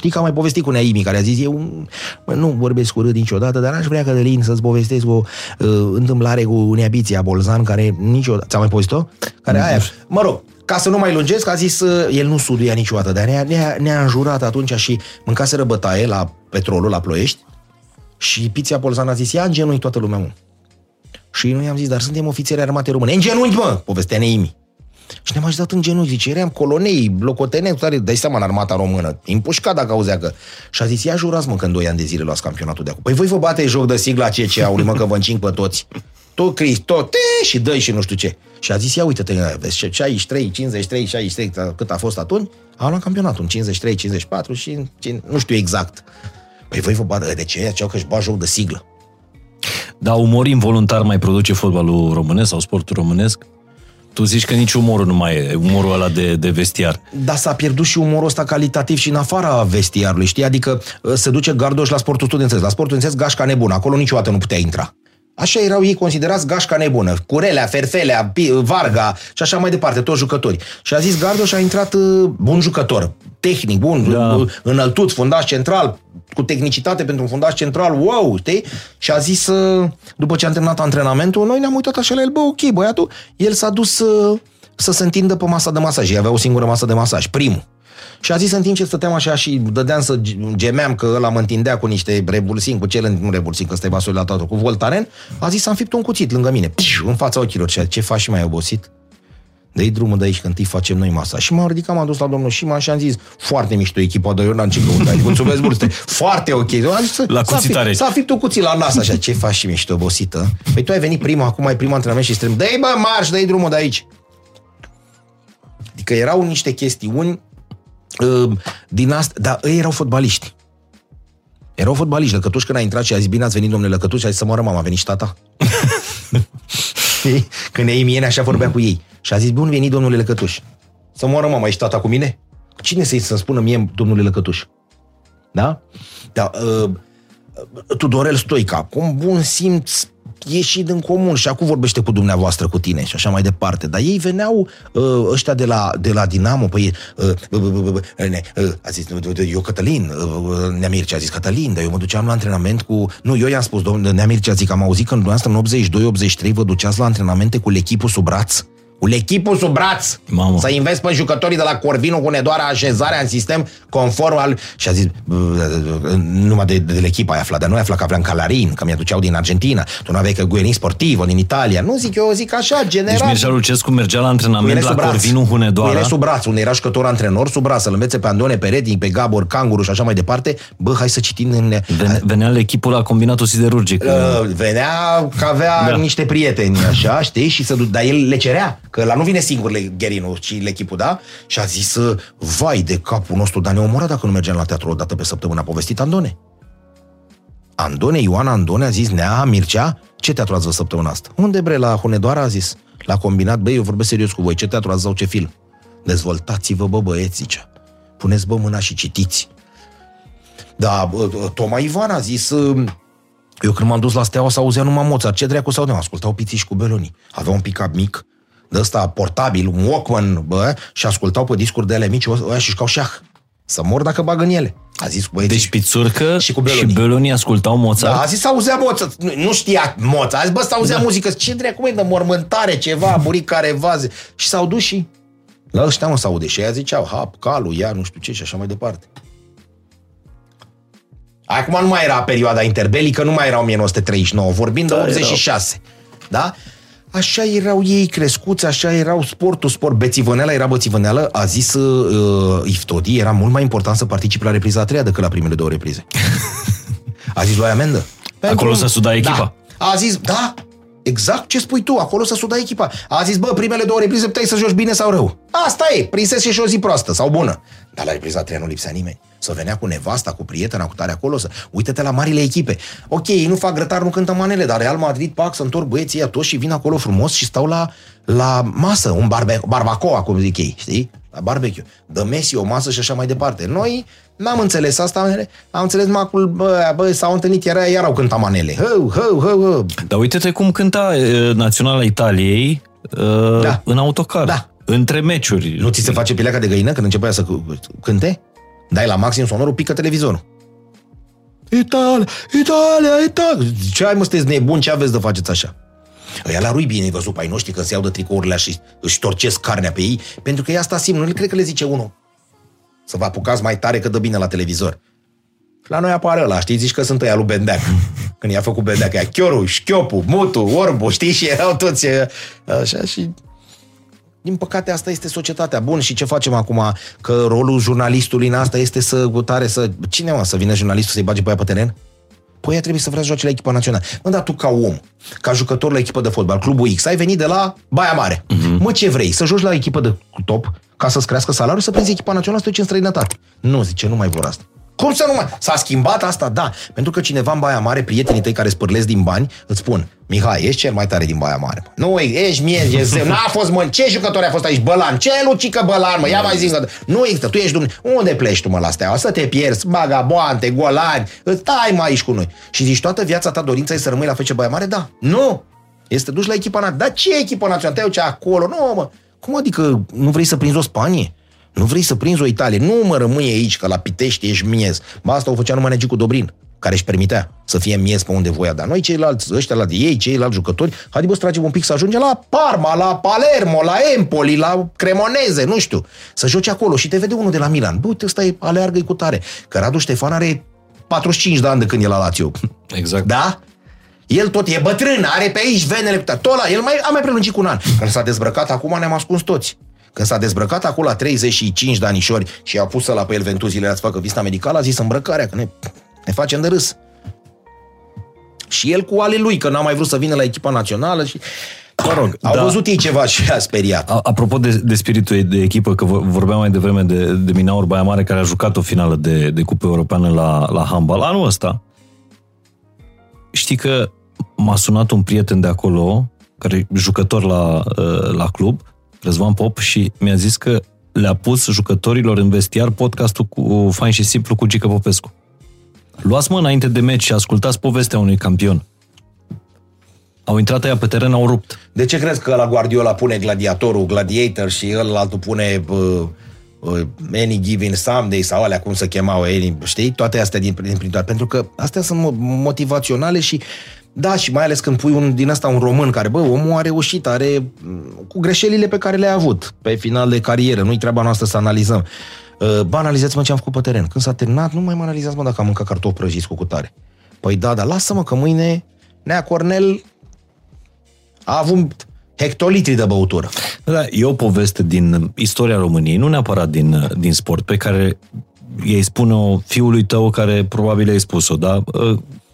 Știi că am mai povestit cu Neimi, care a zis, eu mă, nu vorbesc urât niciodată, dar aș vrea, Cătălin, să-ți povestesc o uh, întâmplare cu Neabiția Bolzan, care niciodată... Ți-am mai povestit-o? Care aia... Mă rog, ca să nu mai lungesc, a zis, uh, el nu suduia niciodată, dar ne-a, ne-a, ne-a înjurat atunci și mâncaseră bătaie la petrolul, la ploiești, și Piția Bolzan a zis, ia în genunchi toată lumea, mă. Și noi am zis, dar suntem ofițeri armate române. În genunchi, mă! Povestea Neimi. Și ne-am ajutat în genunchi, zice, eram colonei, locoteneni, tare, dai seama în armata română, împușcat dacă auzea că... Și a zis, ia jurați mă că în 2 ani de zile luați campionatul de acum. Păi voi vă bate joc de sigla CCA-ului, mă, că vă încing pe toți. Tot Cris, tot, te, și dă și nu știu ce. Și a zis, ia uite-te, vezi, 63, 53, 63, cât a fost atunci, a luat campionatul în 53, 54 și în, nu știu exact. Păi voi vă bate, de ce? Aceau că își bat joc de siglă. Dar umor involuntar mai produce fotbalul românesc sau sportul românesc? Tu zici că nici umorul nu mai e, umorul ăla de, de vestiar. Dar s-a pierdut și umorul ăsta calitativ și în afara vestiarului, știi? Adică uh, se duce Gardoș la sportul studențesc. La sportul studențesc gașca nebună, acolo niciodată nu putea intra. Așa erau ei considerați gașca nebună. Curelea, Ferfelea, Varga și așa mai departe, toți jucători. Și a zis Gardoș a intrat uh, bun jucător, tehnic, bun, da. înăltut, fundaș central, cu tehnicitate pentru un fundaș central, wow, știi? Și a zis, uh, după ce a terminat antrenamentul, noi ne-am uitat așa la el, bă, ok, băiatul, el s-a dus să, să se întindă pe masa de masaj. Ei avea o singură masă de masaj, primul. Și a zis în timp ce stăteam așa și dădeam să gemeam că ăla mă întindea cu niște rebulsin, cu cel, nu rebulsin, că ăsta e vasul la toată, cu voltaren, a zis să am fipt un cuțit lângă mine, Pșș, în fața ochilor. Și ce faci și mai obosit? dă drumul de aici când îi facem noi masa. Și m-am ridicat, m-am dus la domnul Șiman și am zis, foarte mișto echipa de Iordan, ce căutai, mulțumesc mult, foarte ok. Am zis, la cuțitare. S-a fipt un cuțit la nas, așa, ce faci și mișto obosită? Păi tu ai venit prima, acum ai prima antrenament și strâm, dă-i bă, marș, dă drumul de aici. Adică erau niște chestiuni uh, din asta, dar ei erau fotbaliști. Erau fotbaliști. Lăcătuș când a intrat și a zis, bine ați venit, domnule Lăcătuș, a zis să moară mama, a venit și tata. când ei mie așa vorbea cu ei. Și a zis, bun venit, domnule Lăcătuș. Să moară mama, ești tata cu mine? Cine să-i să spună mie, domnule Lăcătuș? Da? Da, uh, Tudorel Stoica, cu un bun simț ieșit în comun și acum vorbește cu dumneavoastră, cu tine și așa mai departe. Dar ei veneau uh, ăștia de la, de la Dinamo, păi uh, uh, uh, a zis, eu Cătălin, uh, Neamircea a zis Cătălin, dar eu mă duceam la antrenament cu... Nu, eu i-am spus, domnule Neamircea, zic, am auzit că în în 82-83 vă duceați la antrenamente cu echipul sub braț cu echipul sub braț, Mamă. să investi pe jucătorii de la Corvino cu nedoara așezarea în sistem conform al... Și a zis, numai de, de, de echipă ai aflat, dar nu ai aflat că aveam Calarin, că mi-aduceau din Argentina, tu nu aveai că Guerin Sportivo din Italia. Nu zic eu, zic așa, general. Deci Mircea Lucescu mergea la antrenament la Corvinu Hunedoara. Cu sub braț, unde era jucător antrenor sub braț, să-l învețe pe Andone Peretti, pe Gabor Canguru și așa mai departe. Bă, hai să citim în... Vene, venea la echipul la combinatul siderurgic. Uh, venea că avea da. niște prieteni, așa, știi, și să dar el le cerea, că la nu vine singur Gherinu, ci echipul, da? Și a zis, vai de capul nostru, dar ne omora dacă nu mergeam la teatru o dată pe săptămână. A povestit Andone. Andone, Ioana Andone a zis, Nea, Mircea, ce teatru ați văzut săptămâna asta? Unde bre, la Hunedoara a zis. La combinat, băi, eu vorbesc serios cu voi, ce teatru ați văzut, ce film? Dezvoltați-vă, bă, băieți, zicea. Puneți, bă, mâna și citiți. Da, Toma Ivan a zis, eu când m-am dus la Steaua să auzea numai Mozart. Ce dracu să audem? Ascultau pițiși cu belonii. Avea un pick mic, de ăsta portabil, un Walkman, bă, și ascultau pe discuri de ele mici, ăia și jucau șah. Să mor dacă bag în ele. A zis cu băieții. Deci Pițurcă și, cu belonii. și belonii ascultau Mozart? Da, a zis să auzea Mozart. Nu, nu știa Mozart. A zis, bă, să auzea da. muzică. Ce dracu e de mormântare, ceva, buric care vaze. Și s-au dus și la ăștia mă s-aude. Și aia ziceau, hap, calul, ia, nu știu ce și așa mai departe. Acum nu mai era perioada interbelică, nu mai era 1939, vorbind de 86. Da? Așa erau ei crescuți, așa erau sportul, sport, bețivăneala era bețivăneală, a zis uh, Iftodi, era mult mai important să participe la repriza a treia decât la primele două reprize. A zis lui amendă. Acolo să suda echipa. Da. A zis, da, exact ce spui tu, acolo să suda echipa. A zis, bă, primele două reprize puteai să joci bine sau rău. Asta e, prinsese și o zi proastă sau bună. Dar la repriza a treia nu lipsea nimeni. Să venea cu nevasta, cu prietena, cu tare acolo, să... Uite-te la marile echipe. Ok, ei nu fac grătar, nu cântă manele, dar Real Madrid, pac, să întorc băieții ăia toți și vin acolo frumos și stau la, la masă, un barbe, barbacoa, cum zic ei, știi? La barbecue. Dă Messi o masă și așa mai departe. Noi n-am înțeles asta, am înțeles macul, bă, bă s-au întâlnit, era, iar au cântat manele. Hău, hău, hău, hău. Dar uite-te cum cânta uh, Naționala Italiei uh, Da. în autocar. Da. Între meciuri. Nu ți se face pielea ca de găină când începea să c- cânte? Dai la maxim sonorul, pică televizorul. Italia, Italia, Italia. Ce ai mă, sunteți nebuni, ce aveți de faceți așa? Ăia la lui bine ai văzut pe ai noștri că se iau de tricourile și își torcesc carnea pe ei, pentru că e asta simt, nu cred că le zice unul. Să vă apucați mai tare că dă bine la televizor. Și la noi apare ăla, știi, zici că sunt ăia lui Bendeac. Când i-a făcut Bendeac, ea Chioru, Șchiopu, Mutu, Orbu, știi, și erau toți e, așa și din păcate, asta este societatea. Bun, și ce facem acum? Că rolul jurnalistului în asta este să gutare, să... Cine, mă, să vină jurnalistul să-i bage pe aia pe teren? Păi ea trebuie să vrea să joace la echipa națională. Mă, dar tu ca om, ca jucător la echipă de fotbal, clubul X, ai venit de la Baia Mare. Uh-huh. Mă, ce vrei? Să joci la echipă de top ca să-ți crească salariul, să prinzi echipa națională, să te duci în străinătate. Nu, zice, nu mai vor asta. Cum să nu mai... S-a schimbat asta? Da. Pentru că cineva în Baia Mare, prietenii tăi care spârlesc din bani, îți spun, Mihai, ești cel mai tare din Baia Mare. mă. Nu, ești mie, e zeu. N-a fost, mă, ce jucător a fost aici? Bălan. Ce Lucică Bălan, mă? Ia mai zi. Nu există, tu ești Dumnezeu. Unde pleci tu, mă, la steaua? Să te pierzi, bagaboante, golani. Stai mai aici cu noi. Și zici, toată viața ta dorința e să rămâi la FC Baia Mare? Da. Nu. Este duci la echipa națională. Dar ce echipă națională? Te duci acolo. Nu, mă. Cum adică nu vrei să prinzi o Spanie? Nu vrei să prinzi o Italie? Nu mă rămâi aici, că la Pitești ești miez. Ba, asta o făcea numai Negicu Dobrin, care își permitea să fie miez pe unde voia. Dar noi ceilalți, ăștia la de ei, ceilalți jucători, haide bă să tragem un pic să ajungem la Parma, la Palermo, la Empoli, la Cremoneze, nu știu. Să joci acolo și te vede unul de la Milan. Bă, uite, ăsta e aleargă cu tare. Că Radu Ștefan are 45 de ani de când e la Lazio. Exact. Da? El tot e bătrân, are pe aici venele, pe tot la, el mai, a mai prelungit cu un an. Când s-a dezbrăcat, acum ne-am ascuns toți. Când s-a dezbrăcat acolo la 35 de anișori și a pus la pe el ventuzile ați facă vista medicală, a zis îmbrăcarea, că ne, ne facem de râs. Și el cu ale lui, că n-a mai vrut să vină la echipa națională și... Mă rog, au da. văzut ei ceva și a speriat. A- Apropo de, de spiritul de echipă, că vă- vorbeam mai devreme de, de Minaur Baia Mare, care a jucat o finală de, de Cupă Europeană la, la handbal. Anul ăsta, știi că m-a sunat un prieten de acolo, care e jucător la, uh, la club, Răzvan Pop, și mi-a zis că le-a pus jucătorilor în vestiar podcastul cu Fain și Simplu cu Gică Popescu. Luați mă înainte de meci și ascultați povestea unui campion. Au intrat aia pe teren, au rupt. De ce crezi că la Guardiola pune gladiatorul, gladiator și el altul pune uh, uh, Any Given Sunday sau alea cum se chemau, any, știi? Toate astea din, din prin toate. Pentru că astea sunt mo- motivaționale și da, și mai ales când pui un, din asta un român care, bă, omul a reușit, are m, cu greșelile pe care le-a avut pe final de carieră, nu-i treaba noastră să analizăm. Uh, Bă, analizați-mă ce am făcut pe teren. Când s-a terminat, nu mai mă analizați, mă, dacă am mâncat cartofi prăjiți cu cutare. Păi da, dar lasă-mă că mâine Nea Cornel a avut hectolitri de băutură. Da, e o poveste din istoria României, nu neapărat din, din sport, pe care ei spune-o fiului tău care probabil ai spus-o, da?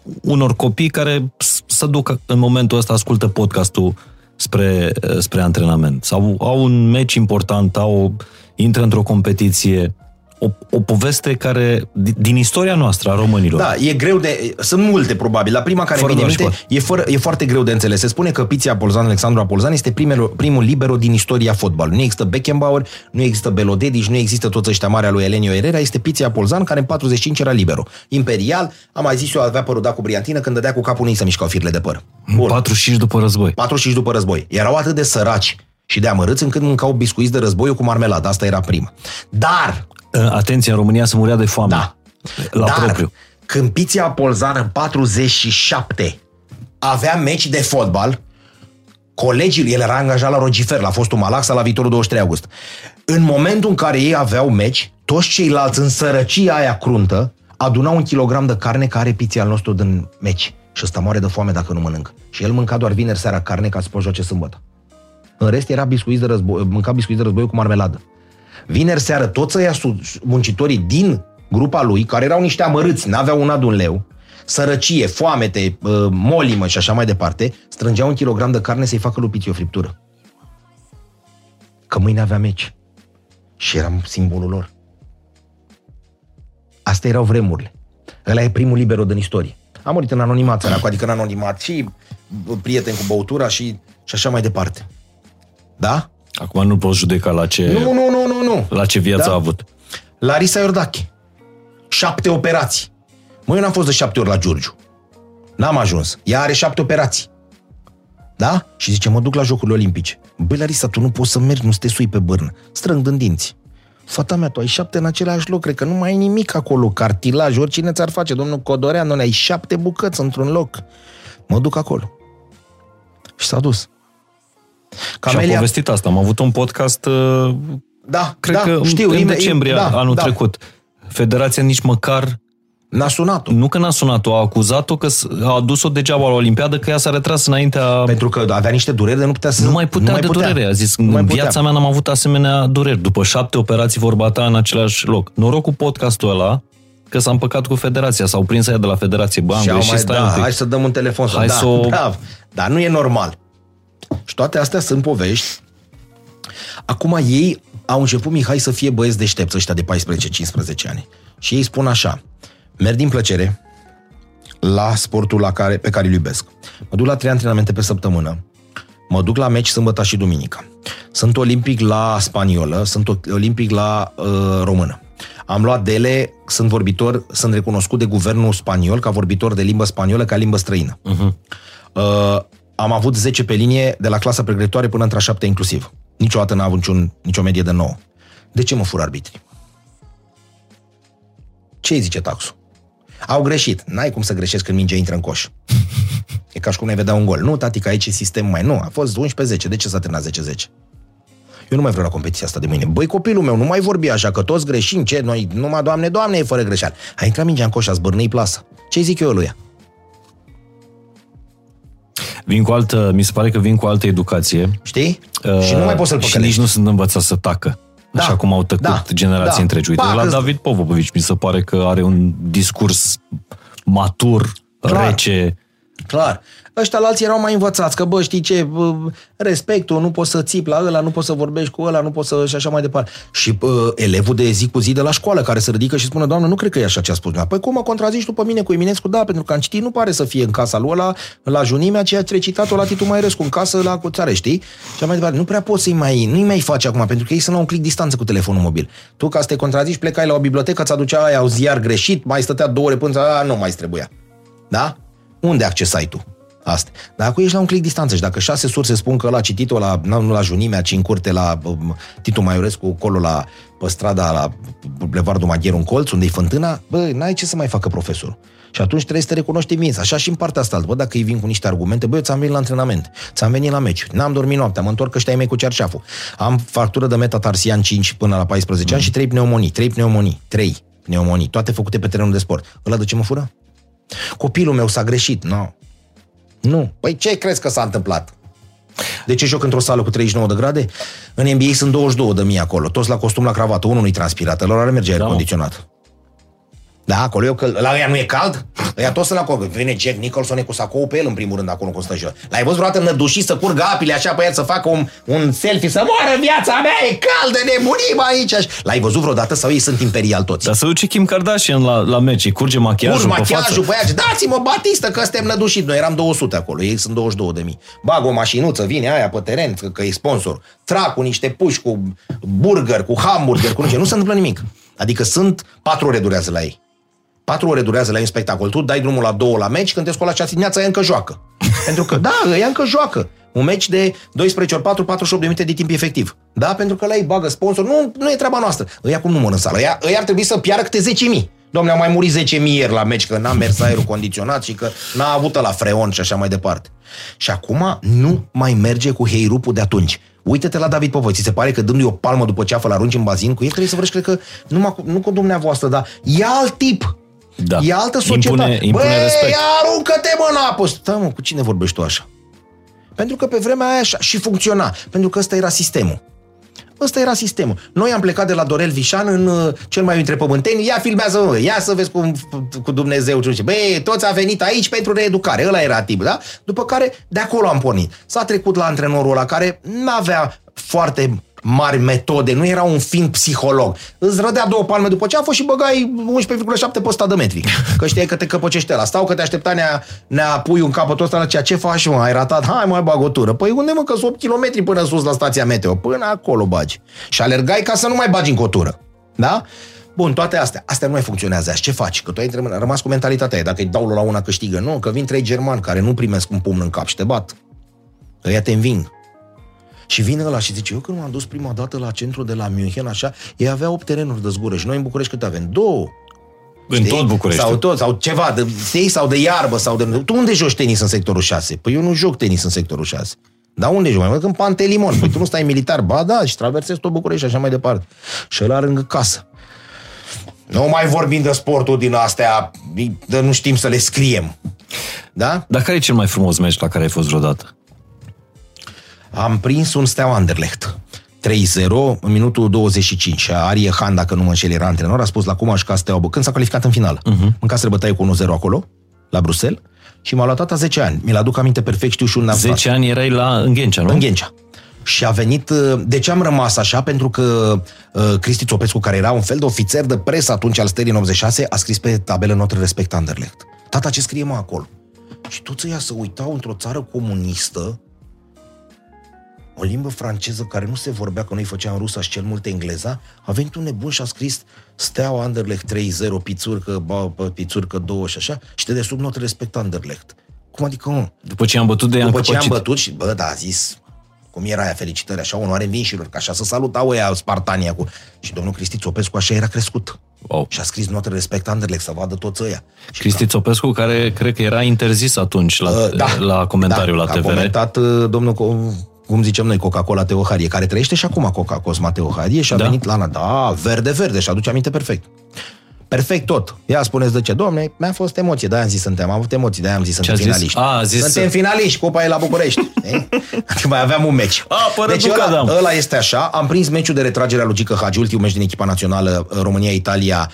Uh, Unor copii care s- să ducă în momentul ăsta, ascultă podcastul spre, uh, spre antrenament. Sau au un meci important, au, intră într-o competiție. O, o poveste care, din, din istoria noastră a românilor. Da, e greu de... Sunt multe, probabil. La prima care Fără vine în doar minte, e, fără, e foarte greu de înțeles. Se spune că Piția Apolzan, Alexandru Apolzan, este primul, primul libero din istoria fotbalului. Nu există Beckenbauer, nu există Belodedici, nu există toți ăștia mari al lui Elenio Herrera, este Piția Apolzan, care în 45 era libero. Imperial, am mai zis eu, avea părul dat cu briantină, când dădea cu capul nu îi se mișcau firele de păr. Bun. 45 după război. 45 după război. Erau atât de săraci și de amărâți încât mâncau biscuiți de război cu marmeladă. Asta era prima. Dar Uh, Atenție, în România se murea de foame. Da. La Dar, propriu. când Piția Polzan în 47 avea meci de fotbal, colegii, el era angajat la Rogifer, la fostul Malaxa, la viitorul 23 august. În momentul în care ei aveau meci, toți ceilalți în sărăcia aia cruntă aduna un kilogram de carne care are piții al nostru din meci. Și ăsta moare de foame dacă nu mănâncă. Și el mânca doar vineri seara carne ca să poată joace sâmbătă. În rest era biscuiți de război, mânca biscuiți de război cu marmeladă. Vineri seară toți ăia su- muncitorii din grupa lui, care erau niște amărâți, n-aveau un ad un leu, sărăcie, foamete, uh, molimă și așa mai departe, strângeau un kilogram de carne să-i facă lupiții o friptură. Că mâine avea meci. Și eram simbolul lor. Astea erau vremurile. Ăla e primul libero din istorie. A murit în anonimat, săracu, adică în anonimat și bă, prieten cu băutura și, și așa mai departe. Da? Acum nu poți judeca la ce, Nu, nu, nu, nu, nu. la ce viață Da. a avut. Larisa Iordache. Șapte operații. Mă, eu n-am fost de șapte ori la Giurgiu. N-am ajuns. Ea are șapte operații. Da? Și zice, mă duc la Jocurile Olimpice. Băi, Larisa, tu nu poți să mergi, nu să te sui pe bârnă. Strâng din dinți. Fata mea, tu ai șapte în același loc, cred că nu mai ai nimic acolo, cartilaj, oricine ți-ar face, domnul Codoreanu, ai șapte bucăți într-un loc. Mă duc acolo. Și s-a dus. Și am povestit asta. Am avut un podcast, uh, da, cred da, că știu, în ime- decembrie da, anul da. trecut. Federația nici măcar N-a sunat-o. Nu că n-a sunat-o, a acuzat-o că s- a adus-o degeaba la Olimpiadă, că ea s-a retras înaintea... Pentru că avea niște dureri de nu putea să... Nu mai putea de durere. A zis, Nu mai în putea. viața mea n-am avut asemenea dureri. După șapte operații vor bata în același loc. Noroc cu podcastul ăla, că s-a împăcat cu federația, s-au prins aia de la federație. Bă, am Și au greșit, mai, stai da, un pic. hai să dăm un telefon. Hai da, să o- da, dar nu e normal. Și toate astea sunt povești. Acum ei au început, Mihai, să fie băieți deștepți ăștia de 14-15 ani. Și ei spun așa, merg din plăcere la sportul la care, pe care îl iubesc. Mă duc la trei antrenamente pe săptămână, mă duc la meci sâmbătă și duminica. Sunt olimpic la spaniolă, sunt olimpic la uh, română. Am luat dele, sunt vorbitor, sunt recunoscut de guvernul spaniol ca vorbitor de limbă spaniolă ca limbă străină. Uh-huh. Uh, am avut 10 pe linie de la clasa pregătitoare până între a 7 inclusiv. Niciodată n-am avut niciun, nicio medie de 9. De ce mă fur arbitrii? Ce îi zice taxul? Au greșit. N-ai cum să greșești când mingea intră în coș. E ca și cum ne vedea un gol. Nu, tati, că aici e sistem mai. Nu, a fost 11-10. De ce s-a terminat 10-10? Eu nu mai vreau la competiția asta de mâine. Băi, copilul meu, nu mai vorbi așa, că toți greșim, ce? Noi, numai doamne, doamne, e fără greșeală. A intrat mingea în coș, a zbârnei plasa. Ce zic eu lui ea? Vin cu altă, mi se pare că vin cu altă educație. Știi? și nu mai poți să-l Uh, Și păcălești. nici nu sunt învățați să tacă. Da, Așa cum au tăcut da, generații da. întregi. Uite, Ba, la că- David Popovici mi se pare că are un discurs matur, Clar. rece. Clar. Ăștia la alții erau mai învățați, că bă, știi ce, bă, respectul, nu poți să țipi la ăla, nu poți să vorbești cu ăla, nu poți să... și așa mai departe. Și bă, elevul de zi cu zi de la școală care se ridică și spune, doamnă, nu cred că e așa ce a spus. Păi cum mă contrazici tu pe mine cu Eminescu? Da, pentru că am citit, nu pare să fie în casa lui ăla, la junimea, ceea ce recitat-o la Titu Mairescu, în casă la cuțare, știi? Și așa mai departe. Nu prea poți să-i mai, nu-i mai faci acum, pentru că ei sunt la un click distanță cu telefonul mobil. Tu, ca să te contrazici, plecai la o bibliotecă, îți aducea aia un ziar greșit, mai stătea două ore până, a, nu mai trebuia. Da? Unde accesai tu? Asta. Dar acum ești la un click distanță și dacă șase surse spun că l-a citit-o la, nu nu la Junimea, ci în curte la um, Titu Maiorescu, acolo la pe strada, la Bulevardul Magheru în colț, unde e fântâna, bă, n-ai ce să mai facă profesorul. Și atunci trebuie să te recunoști minți. Așa și în partea asta. Bă, dacă îi vin cu niște argumente, bă, eu ți-am venit la antrenament, ți-am venit la meci, n-am dormit noaptea, mă întorc ăștia ai mei cu cerșaful. Am factură de metatarsian 5 până la 14 ani și 3 pneumonii, 3 pneumonii, 3 pneumonii, toate făcute pe terenul de sport. Ăla de ce mă fură? Copilul meu s-a greșit, nu. No. Nu. Păi ce crezi că s-a întâmplat? De ce joc într-o sală cu 39 de grade? În NBA sunt 22 de mii acolo, toți la costum la cravată, unul nu-i transpirat, lor are merge aer mă. condiționat. Da, acolo eu că la ea nu e cald? Ăia toți sunt acolo. Vine Jack Nicholson e cu sacou pe el în primul rând acolo cu stă jos. L-ai văzut vreodată nădușit să curgă apile așa pe el să facă un, un selfie, să moară viața mea, e caldă, nebunim aici. L-ai văzut vreodată sau ei sunt imperial toți? Dar să duce Kim Kardashian la, la meci, îi curge machiajul Urc pe față. machiajul pe aia, dați-mă batistă că suntem nădușit. Noi eram 200 acolo, ei sunt 22 de mii. Bag o mașinuță, vine aia pe teren, că, că e sponsor. Trag cu niște puși, cu burger, cu hamburger, cu nu știu. Nu se întâmplă nimic. Adică sunt patru ore durează la ei. Patru ore durează la ei un spectacol. Tu dai drumul la două la meci, când te scola șase dimineața, ea încă joacă. Pentru că, da, ea încă joacă. Un meci de 12 ori 4, 48 de minute de timp efectiv. Da, pentru că la ei bagă sponsor. Nu, nu e treaba noastră. Ăia cum nu mor în sală. Ăia, ăia ar trebui să piară câte 10.000. Domne, au mai murit 10.000 ieri la meci, că n-a mers aerul condiționat și că n-a avut la freon și așa mai departe. Și acum nu mai merge cu heirupul de atunci. Uite-te la David Popoi, ți se pare că dându-i o palmă după ce afă, arunci în bazin cu el, trebuie să vrei, cred că, numai cu, nu cu dumneavoastră, dar e alt tip. Da. E altă societate. Impune- impune Băi, respect. aruncă-te mă în apă! Stai mă, cu cine vorbești tu așa? Pentru că pe vremea aia așa și funcționa. Pentru că ăsta era sistemul. Ăsta era sistemul. Noi am plecat de la Dorel Vișan în uh, cel mai între pământeni. Ia filmează, mă, ia să vezi cum cu Dumnezeu ce Băi, toți a venit aici pentru reeducare. Ăla era tip, da? După care de acolo am pornit. S-a trecut la antrenorul ăla care nu avea foarte mari metode, nu era un fin psiholog. Îți rădea două palme după ce a fost și băgai 11,7 pe 100 de metri. Că știai că te căpăcește la. Stau că te aștepta nea, nea pui un capătul ăsta la ceea ce faci, mă, ai ratat, hai mai bag o tură. Păi unde mă, că sunt 8 km până sus la stația meteo? Până acolo bagi. Și alergai ca să nu mai bagi în cotură. Da? Bun, toate astea. Astea nu mai funcționează. azi. Ce faci? Că tu ai rămas- rămas cu mentalitatea aia. Dacă îi dau la una câștigă. Nu, că vin trei germani care nu primesc un pumn în cap și te bat. Ăia te înving. Și vine ăla și zice, eu când m-am dus prima dată la centru de la München, așa, ei aveau 8 terenuri de zgură și noi în București câte avem? Două. În tot București. Sau tot, sau ceva, de, știi, sau de iarbă, sau de... Tu unde joci tenis în sectorul 6? Păi eu nu joc tenis în sectorul 6. Dar unde joci? Mai mult în Pantelimon. Păi tu nu stai militar? Ba da, și traversezi tot București și așa mai departe. Și ăla lângă casă. Nu mai vorbim de sportul din astea, de nu știm să le scriem. Da? Dar care e cel mai frumos meci la care ai fost vreodată? Am prins un Steaua Anderlecht. 3-0 în minutul 25. Și Arie Han, dacă nu mă înșel, era antrenor, a spus la cum aș ca Steaua Bă, când s-a calificat în finală. Uh-huh. Mâncase bătaie cu 1-0 acolo, la Bruxelles, și m-a luat tata 10 ani. Mi-l aduc aminte perfect, știu și unde am stat. 10 ani erai la în Ghencea, nu? În Ghencea. Și a venit... uh, De ce am rămas așa? Pentru că uh, Cristi Țopescu, care era un fel de ofițer de presă atunci al stării în 86, a scris pe tabelă notă respect Anderlecht. Tata, ce scrie mă acolo? Și toți ăia să uitau într-o țară comunistă o limbă franceză care nu se vorbea, că noi făceam rusa și cel mult engleza, a venit un nebun și a scris Steaua Anderlecht 3-0, pițurcă, ba, bă, pițurcă 2 și așa, și te de sub notă respect Anderlecht. Cum adică, mă? După ce am bătut de i-am După ce am căpăcit. bătut și, bă, da, a zis, cum era aia, felicitări, așa, onoare învinșilor, că așa să salutau ăia Spartania cu... Și domnul Cristi Țopescu așa era crescut. Wow. Și a scris notă respect Anderlecht să vadă toți ăia. Și Cristi Țopescu, care cred că era interzis atunci la, Uh, da, la comentariul da, la A TVR. comentat uh, domnul, Co- cum zicem noi, Coca-Cola Teoharie, care trăiește și acum Coca Cosma Teoharie și a Da. venit la Ana. Da, verde, verde și aduce aminte perfect. Perfect tot. Ia spuneți de ce. Domne, mi-a fost emoție, de-aia am zis suntem, am avut emoții, de-aia am zis suntem a zis? finaliști. A, a zis- suntem finaliști, cupa e la București. știi? Adică mai aveam un meci. A, pără deci Duca, ăla, da. ăla este așa. Am prins meciul de retragere a lui Gică Hagi, ultimul meci din echipa națională uh, România-Italia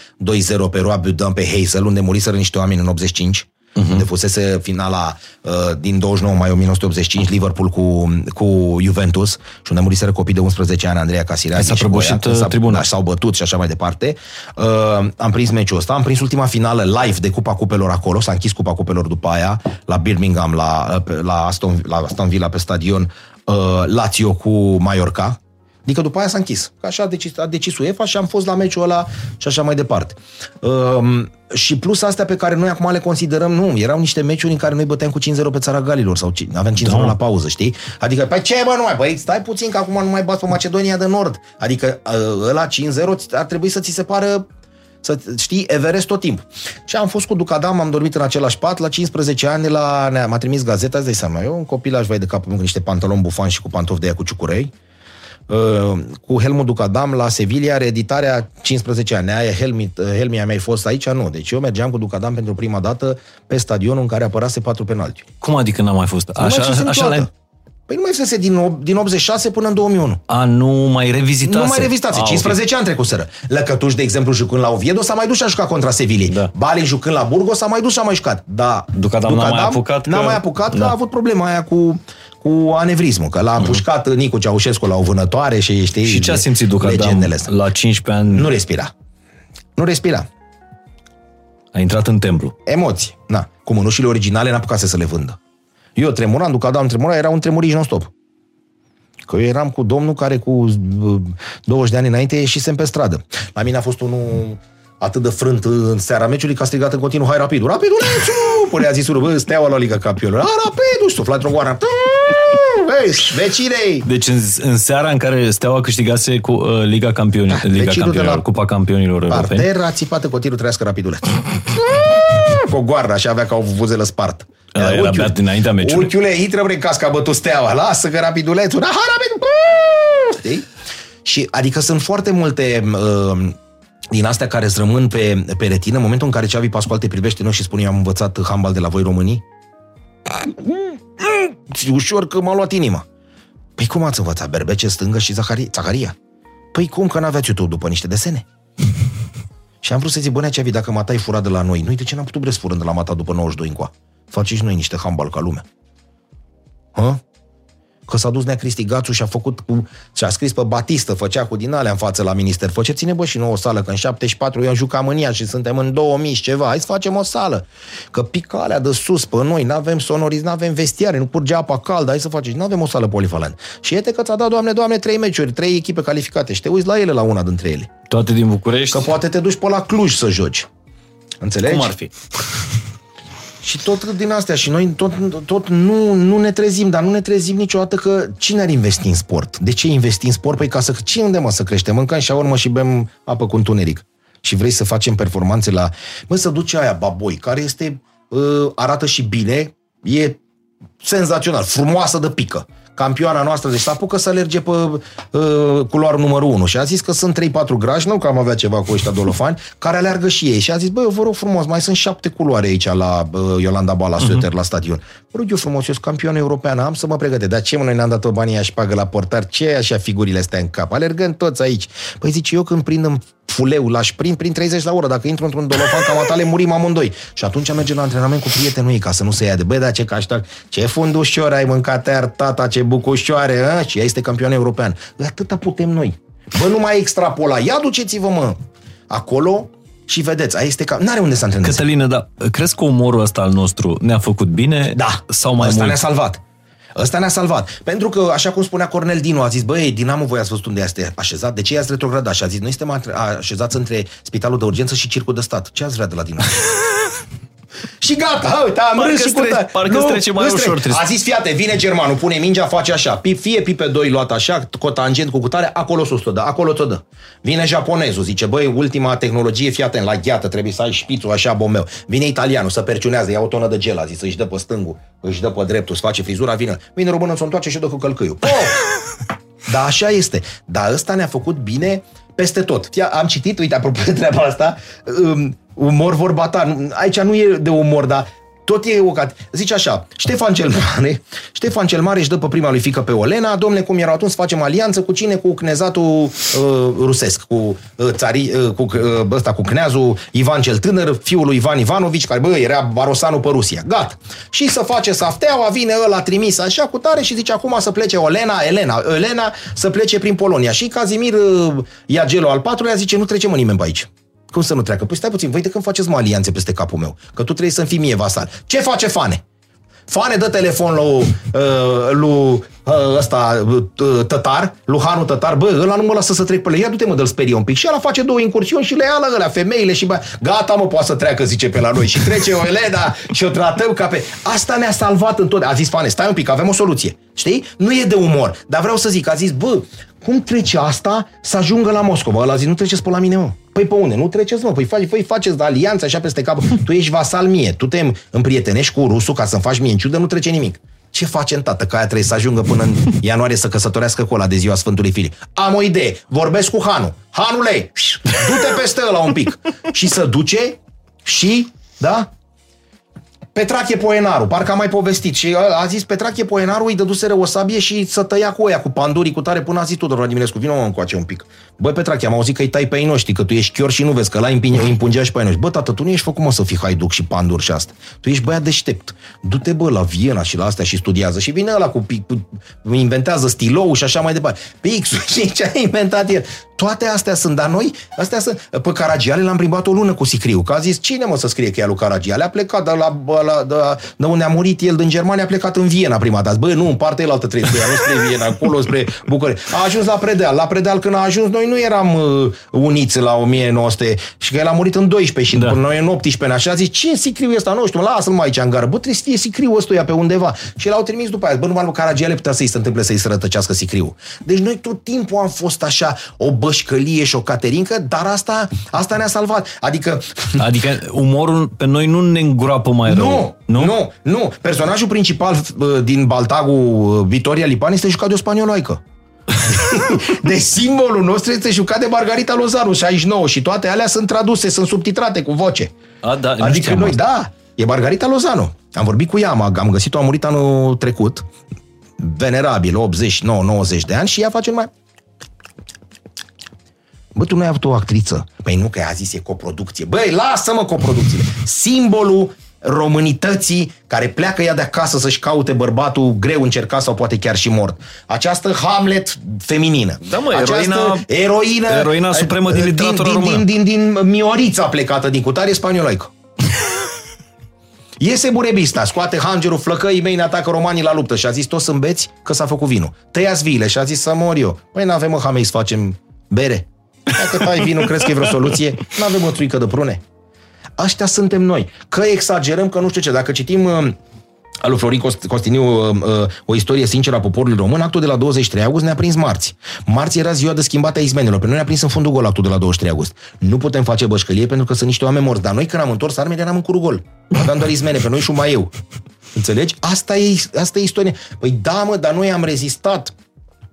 2-0 pe Roa Budan pe Hazel, unde muriseră niște oameni în 85. Mhm. Uh-huh. Unde fusese finala uh, din 29 mai 1985, Liverpool cu, cu Juventus și unde muriseră copii de 11 ani, Andreea Casiraghi S-a și prăbușit, Boiacă, s-a- tribuna. da, s-au bătut și așa mai departe. Uh, am prins meciul ăsta, am prins ultima finală live de Cupa Cupelor acolo, s-a închis Cupa Cupelor după aia, la Birmingham, la, pe- la, Aston, la Aston Villa pe stadion, uh, Lazio cu Mallorca. Adică după aia s-a închis. Că așa a decis, a decis UEFA și am fost la meciul ăla și așa mai departe. Um, și plus astea pe care noi acum le considerăm, nu, erau niște meciuri în care noi băteam cu 5-0 pe țara Galilor sau ci- aveam 5-0 Da. la pauză, știi? Adică, păi ce bă, nu mai, băi, stai puțin că acum nu mai bați pe Macedonia de Nord. Adică uh, ăla 5-0 ar trebui să ți se pară să știi, Everest tot timpul. Și am fost cu Ducadam, am dormit în același pat, la 15 ani la, ne m-a trimis gazeta, îți dai seama, eu un copilaj vai de capul meu cu niște pantaloni bufani și cu pantofi de aia cu ciucurei, uh, cu Helmut Ducadam la Sevilla, reeditarea 15 ani. Aia Helmi, Helmi a mai fost aici? Nu. Deci eu mergeam cu Ducadam pentru prima dată pe stadionul în care apărase patru penalti. Cum adică n-am mai fost? Nu mai Așa, fusese așa niciodată. le Păi nu mai fusese din, o- din 86 până în 2001. A, nu mai revizitase. Nu mai revizitați, A, 15 ani trecuseră. Lăcătuș, de exemplu, jucând la Oviedo, s-a mai dus și a jucat contra Sevilla. Da. Balin jucând la Burgos, s-a mai dus și a mai jucat. Da, Ducadam n-a mai apucat N-a că- mai apucat că Da. a avut problema aia cu cu anevrismul, că l-a împușcat Nicu Ceaușescu la o vânătoare și știi... Mhm. Și ce a simțit Ducadam legendele astea. la 15 ani? Nu respira. Nu respira. A intrat în templu. Emoții. Na. Cu mânușile originale n-apucase să le vândă. Eu tremuram, Ducadam tremura, era un tremurici non-stop. Că eu eram cu domnul care cu uh, 20 de ani înainte ieșisem pe stradă. La mine a fost unul atât de frânt în seara meciului că a strigat în continuu, hai rapidul, rapidulețu! Până a zis unul, bă, steaua la Liga Campionilor, hai rapidul, sufla într-o goară. Vezi, vecinei! Deci în, în seara în care Steaua câștigase cu uh, Liga, Campioni, Liga vecinul de Campionilor, la Cupa Campionilor Europeni, Parter a țipat în continuu, trăiască rapiduleț. cu o goară, așa avea ca o vuvuzelă spart. Ăla era Unchiul- beat dinaintea meciului. Unchiule, intră bre în casca, bătut steaua, lasă că rapidulețul, da, hai rapid! Știi? Și adică sunt foarte multe uh, din astea care îți rămân pe, pe retină, în momentul în care Ceavi Pascual te privește noi și spune eu am învățat handbal de la voi românii? Ușor că m-a luat inima. Păi cum ați învățat? Berbece, stângă și Zaharia? Zaharia? Păi cum că n-aveați YouTube după niște desene? și am vrut să zic, bănea Ceavi, dacă Matai fura de la noi, noi de ce n-am putut răsfurând de la Mata după 92 încoa? Faceți și noi niște handbal ca lumea. Hă? Că s-a dus Nea Cristi Gațu și a făcut cu, și a scris pe Batistă, făcea cu din alea în față la minister. Făceți-ne bă și nouă o sală, că în 74 eu jucam în ea și suntem în 2000 și ceva. Hai să facem o sală. Că pică alea de sus pe noi, nu avem sonoriz, nu avem vestiare, nu curge apa caldă, hai să facem. Nu avem o sală polivalent. Și iete că ți-a dat, doamne, doamne, trei meciuri, trei echipe calificate și te uiți la ele la una dintre ele. Toate din București? Că poate te duci pe la Cluj să joci. Înțelegi? Cum ar fi? Și tot din astea. Și noi tot, tot nu, nu ne trezim, dar nu ne trezim niciodată că cine ar investi în sport? De ce investi în sport? Păi ca să... Ce unde mă să creștem? Mâncăm și urmă și bem apă cu întuneric. Și vrei să facem performanțe la... Mă, să duce aia Baboi, care este... Uh, arată și bine, e senzațional, frumoasă de pică campioana noastră, deci s-a apucă să alerge pe uh, culoarul numărul 1 și a zis că sunt 3-4 grași, nu că am avea ceva cu ăștia dolofani, care alergă și ei. Și a zis, băi, eu vă rog frumos, mai sunt șapte culoare aici la uh, Iolanda Bala, uh-huh. la stadion. Vă rog eu frumos, eu sunt campion european, am să mă pregătesc. Dar ce mă, noi ne-am dat-o banii și pagă la portar? Ce așa figurile astea în cap? Alergăm toți aici. Păi zice, eu când prind în fuleu, l-aș prind prin 30 la oră. Dacă intru într-un dolofan cam atale, murim amândoi. Și atunci merge la antrenament cu prietenul ei, ca să nu se ia de băi, dar ce caștac, ce fundușor ai mâncat iar tata, ce bucușoare, a? și ea este campion european. Atâta putem noi. Bă, nu mai extrapola. Ia duceți-vă, mă. Acolo și vedeți, aia este ca... N-are unde să antreneze. Cătăline, da, crezi că umorul ăsta al nostru ne-a făcut bine? Da, sau mai ăsta mult? ne-a salvat. Ăsta ne-a salvat. Pentru că, așa cum spunea Cornel Dinu, a zis, băi, Dinamo, voi ați văzut unde este așezat? De ce i-ați retrogradat? Și a zis, noi suntem așezați între spitalul de urgență și circul de stat. Ce ați vrea de la Dinamo? Și gata, uite, am Parcă râs și cu stre- tare. parcă îți trece mai îți ușor, trece. A zis, fiate, vine germanul, pune mingea, face așa, pi- fie pipe 2 luat așa, cu tangent, cu cutare, acolo sus o dă, acolo ți-o dă. Vine japonezul, zice, băi, ultima tehnologie, fii atent, la gheată, trebuie să ai șpițul așa bombeu. Vine italianul, să perciunează, ia o tonă de gel, a zis, își dă pe stângul, își dă pe dreptul, îți face frizura, vine. Vine românul, să o întoarce și dă cu călcâiul. Oh! Da, așa este. Dar ăsta ne-a făcut bine peste tot. Fia, am citit, uite, apropo de treaba asta, um, umor vorba ta. Aici nu e de umor, dar tot e ocat. Zice așa, Ștefan cel Mare, Ștefan cel Mare își dă pe prima lui fică pe Olena, domne, cum era atunci, să facem alianță cu cine? Cu cnezatul uh, rusesc, cu uh, țari, uh, cu uh, ăsta, cu cneazul Ivan cel Tânăr, fiul lui Ivan Ivanovici, care, bă, era barosanul pe Rusia. Gata. Și să face safteaua, vine ăla trimis așa cu tare și zice acum să plece Olena, Elena, Elena să plece prin Polonia. Și Kazimir uh, Iagelo al patrulea zice, nu trece mă nimeni pe aici. Cum să nu treacă? Păi stai puțin, voi de când faceți mă alianțe peste capul meu? Că tu trebuie să-mi fii mie vasal. Ce face Fane? Fane dă telefon lui, uh, lui uh, ăsta, uh, tătar, lui Hanu Tătar, bă, ăla nu mă lasă să trec pe le, ia du-te mă, dă-l sperie un pic. Și ăla face două incursiuni și le ia la ăla, femeile și bă, gata mă, poate să treacă, zice pe la noi. Și trece o Elena și o tratăm ca pe... Asta ne-a salvat în tot. A zis Fane, stai un pic, avem o soluție. Știi? Nu e de umor, dar vreau să zic, a zis, bă, cum trece asta să ajungă la Moscova? Ăla a zis, nu treceți pe la mine, mă. Păi pe unde? Nu treceți, mă. Păi, faci, păi faceți de alianță așa peste cap. Tu ești vasal mie. Tu te împrietenești cu rusul ca să-mi faci mie în ciudă, nu trece nimic. Ce facem, tată, că aia trebuie să ajungă până în ianuarie să căsătorească cu ăla de ziua Sfântului Filip. Am o idee. Vorbesc cu Hanu. Hanule, du-te peste ăla un pic. Și să duce și, da, Petrache Poenaru, parcă am mai povestit și a zis Petrache Poenaru îi dăduseră o sabie și să tăia cu oia, cu pandurii, cu tare, până a zis Tudor Radimirescu, vină mă încoace un pic. Băi Petrache, am auzit că îi tai pe ei noștri, că tu ești chior și nu vezi, că la îi împungea și pe ei noștri. Bă, tată, tu nu ești făcut mă să fii haiduc și pandur și asta. Tu ești băiat deștept. Du-te bă la Viena și la astea și studiază și vine ăla cu, pic, cu inventează stilou și așa mai departe. Pixul și ce a inventat el. Toate astea sunt, dar noi, astea sunt, pe Caragiale l-am plimbat o lună cu Sicriu, că a zis, cine mă să scrie că e lui Caragiale? A plecat de la, la, de, de unde a murit el din Germania, a plecat în Viena prima dată. Bă, nu, în partea altă trebuie, nu spre Viena, acolo spre București. A ajuns la Predeal. La Predeal când a ajuns, noi nu eram uh, uniți la 1900 și că el a murit în 12 și da. noi în 18 așa, a zis, ce Sicriu e ăsta? Nu știu, lasă-l mai aici în gară. Bă, trebuie să fie Sicriu ăstuia pe undeva. Și l-au trimis după aia. Bă, numai lui Caragiale putea să-i se întâmple să-i se rătăcească Sicriu. Deci noi tot timpul am fost așa o bășcălie și o caterincă, dar asta, asta ne-a salvat. Adică... Adică umorul pe noi nu ne îngroapă mai rău. Nu, nu, nu, nu. Personajul principal uh, din Baltagul, uh, Vitoria Lipan, este jucat de o spanioloică. de simbolul nostru este jucat de Margarita Lozanu, 69, și toate alea sunt traduse, sunt subtitrate cu voce. A, da, nu Adică știam noi, asta. da, e Margarita Lozano. Am vorbit cu ea, am, am găsit-o, a murit anul trecut, venerabil, 89-90 de ani și ea face numai... Bă, tu nu ai avut o actriță? Păi nu, că ea a zis e coproducție. Băi, lasă-mă coproducțiile. Simbolul românității care pleacă ea de acasă să-și caute bărbatul greu încercat sau poate chiar și mort. Această Hamlet feminină. Da, mă, Această eroina- eroină, eroina supremă din literatura din, română. Din, din, din Miorița plecată din cutare spanioloică. Iese burebista, scoate hangerul flăcăii mei, ne atacă romanii la luptă și a zis toți sunt beți că s-a făcut vinul. Tăiați viile și a zis să mor eu. Păi n-avem mă hamei să facem bere. Dacă tai vinul, crezi că e vreo soluție? N-avem o țuică de prune. Aștia suntem noi. Că exagerăm, că nu știu ce. Dacă citim uh, al lui Florin Cost- Costiniu uh, uh, o istorie sinceră a poporului român, actul de la 23 august ne-a prins marți. Marți era ziua de schimbate a izmenilor. Pe noi ne-a prins în fundul gol actul de la 23 august. Nu putem face bășcălie pentru că sunt niște oameni morți. Dar noi când am întors armele eram în curul gol. Aveam doar izmene, pe noi și un mai eu. Înțelegi? Asta e, asta e istoria. Păi da, mă, dar noi am rezistat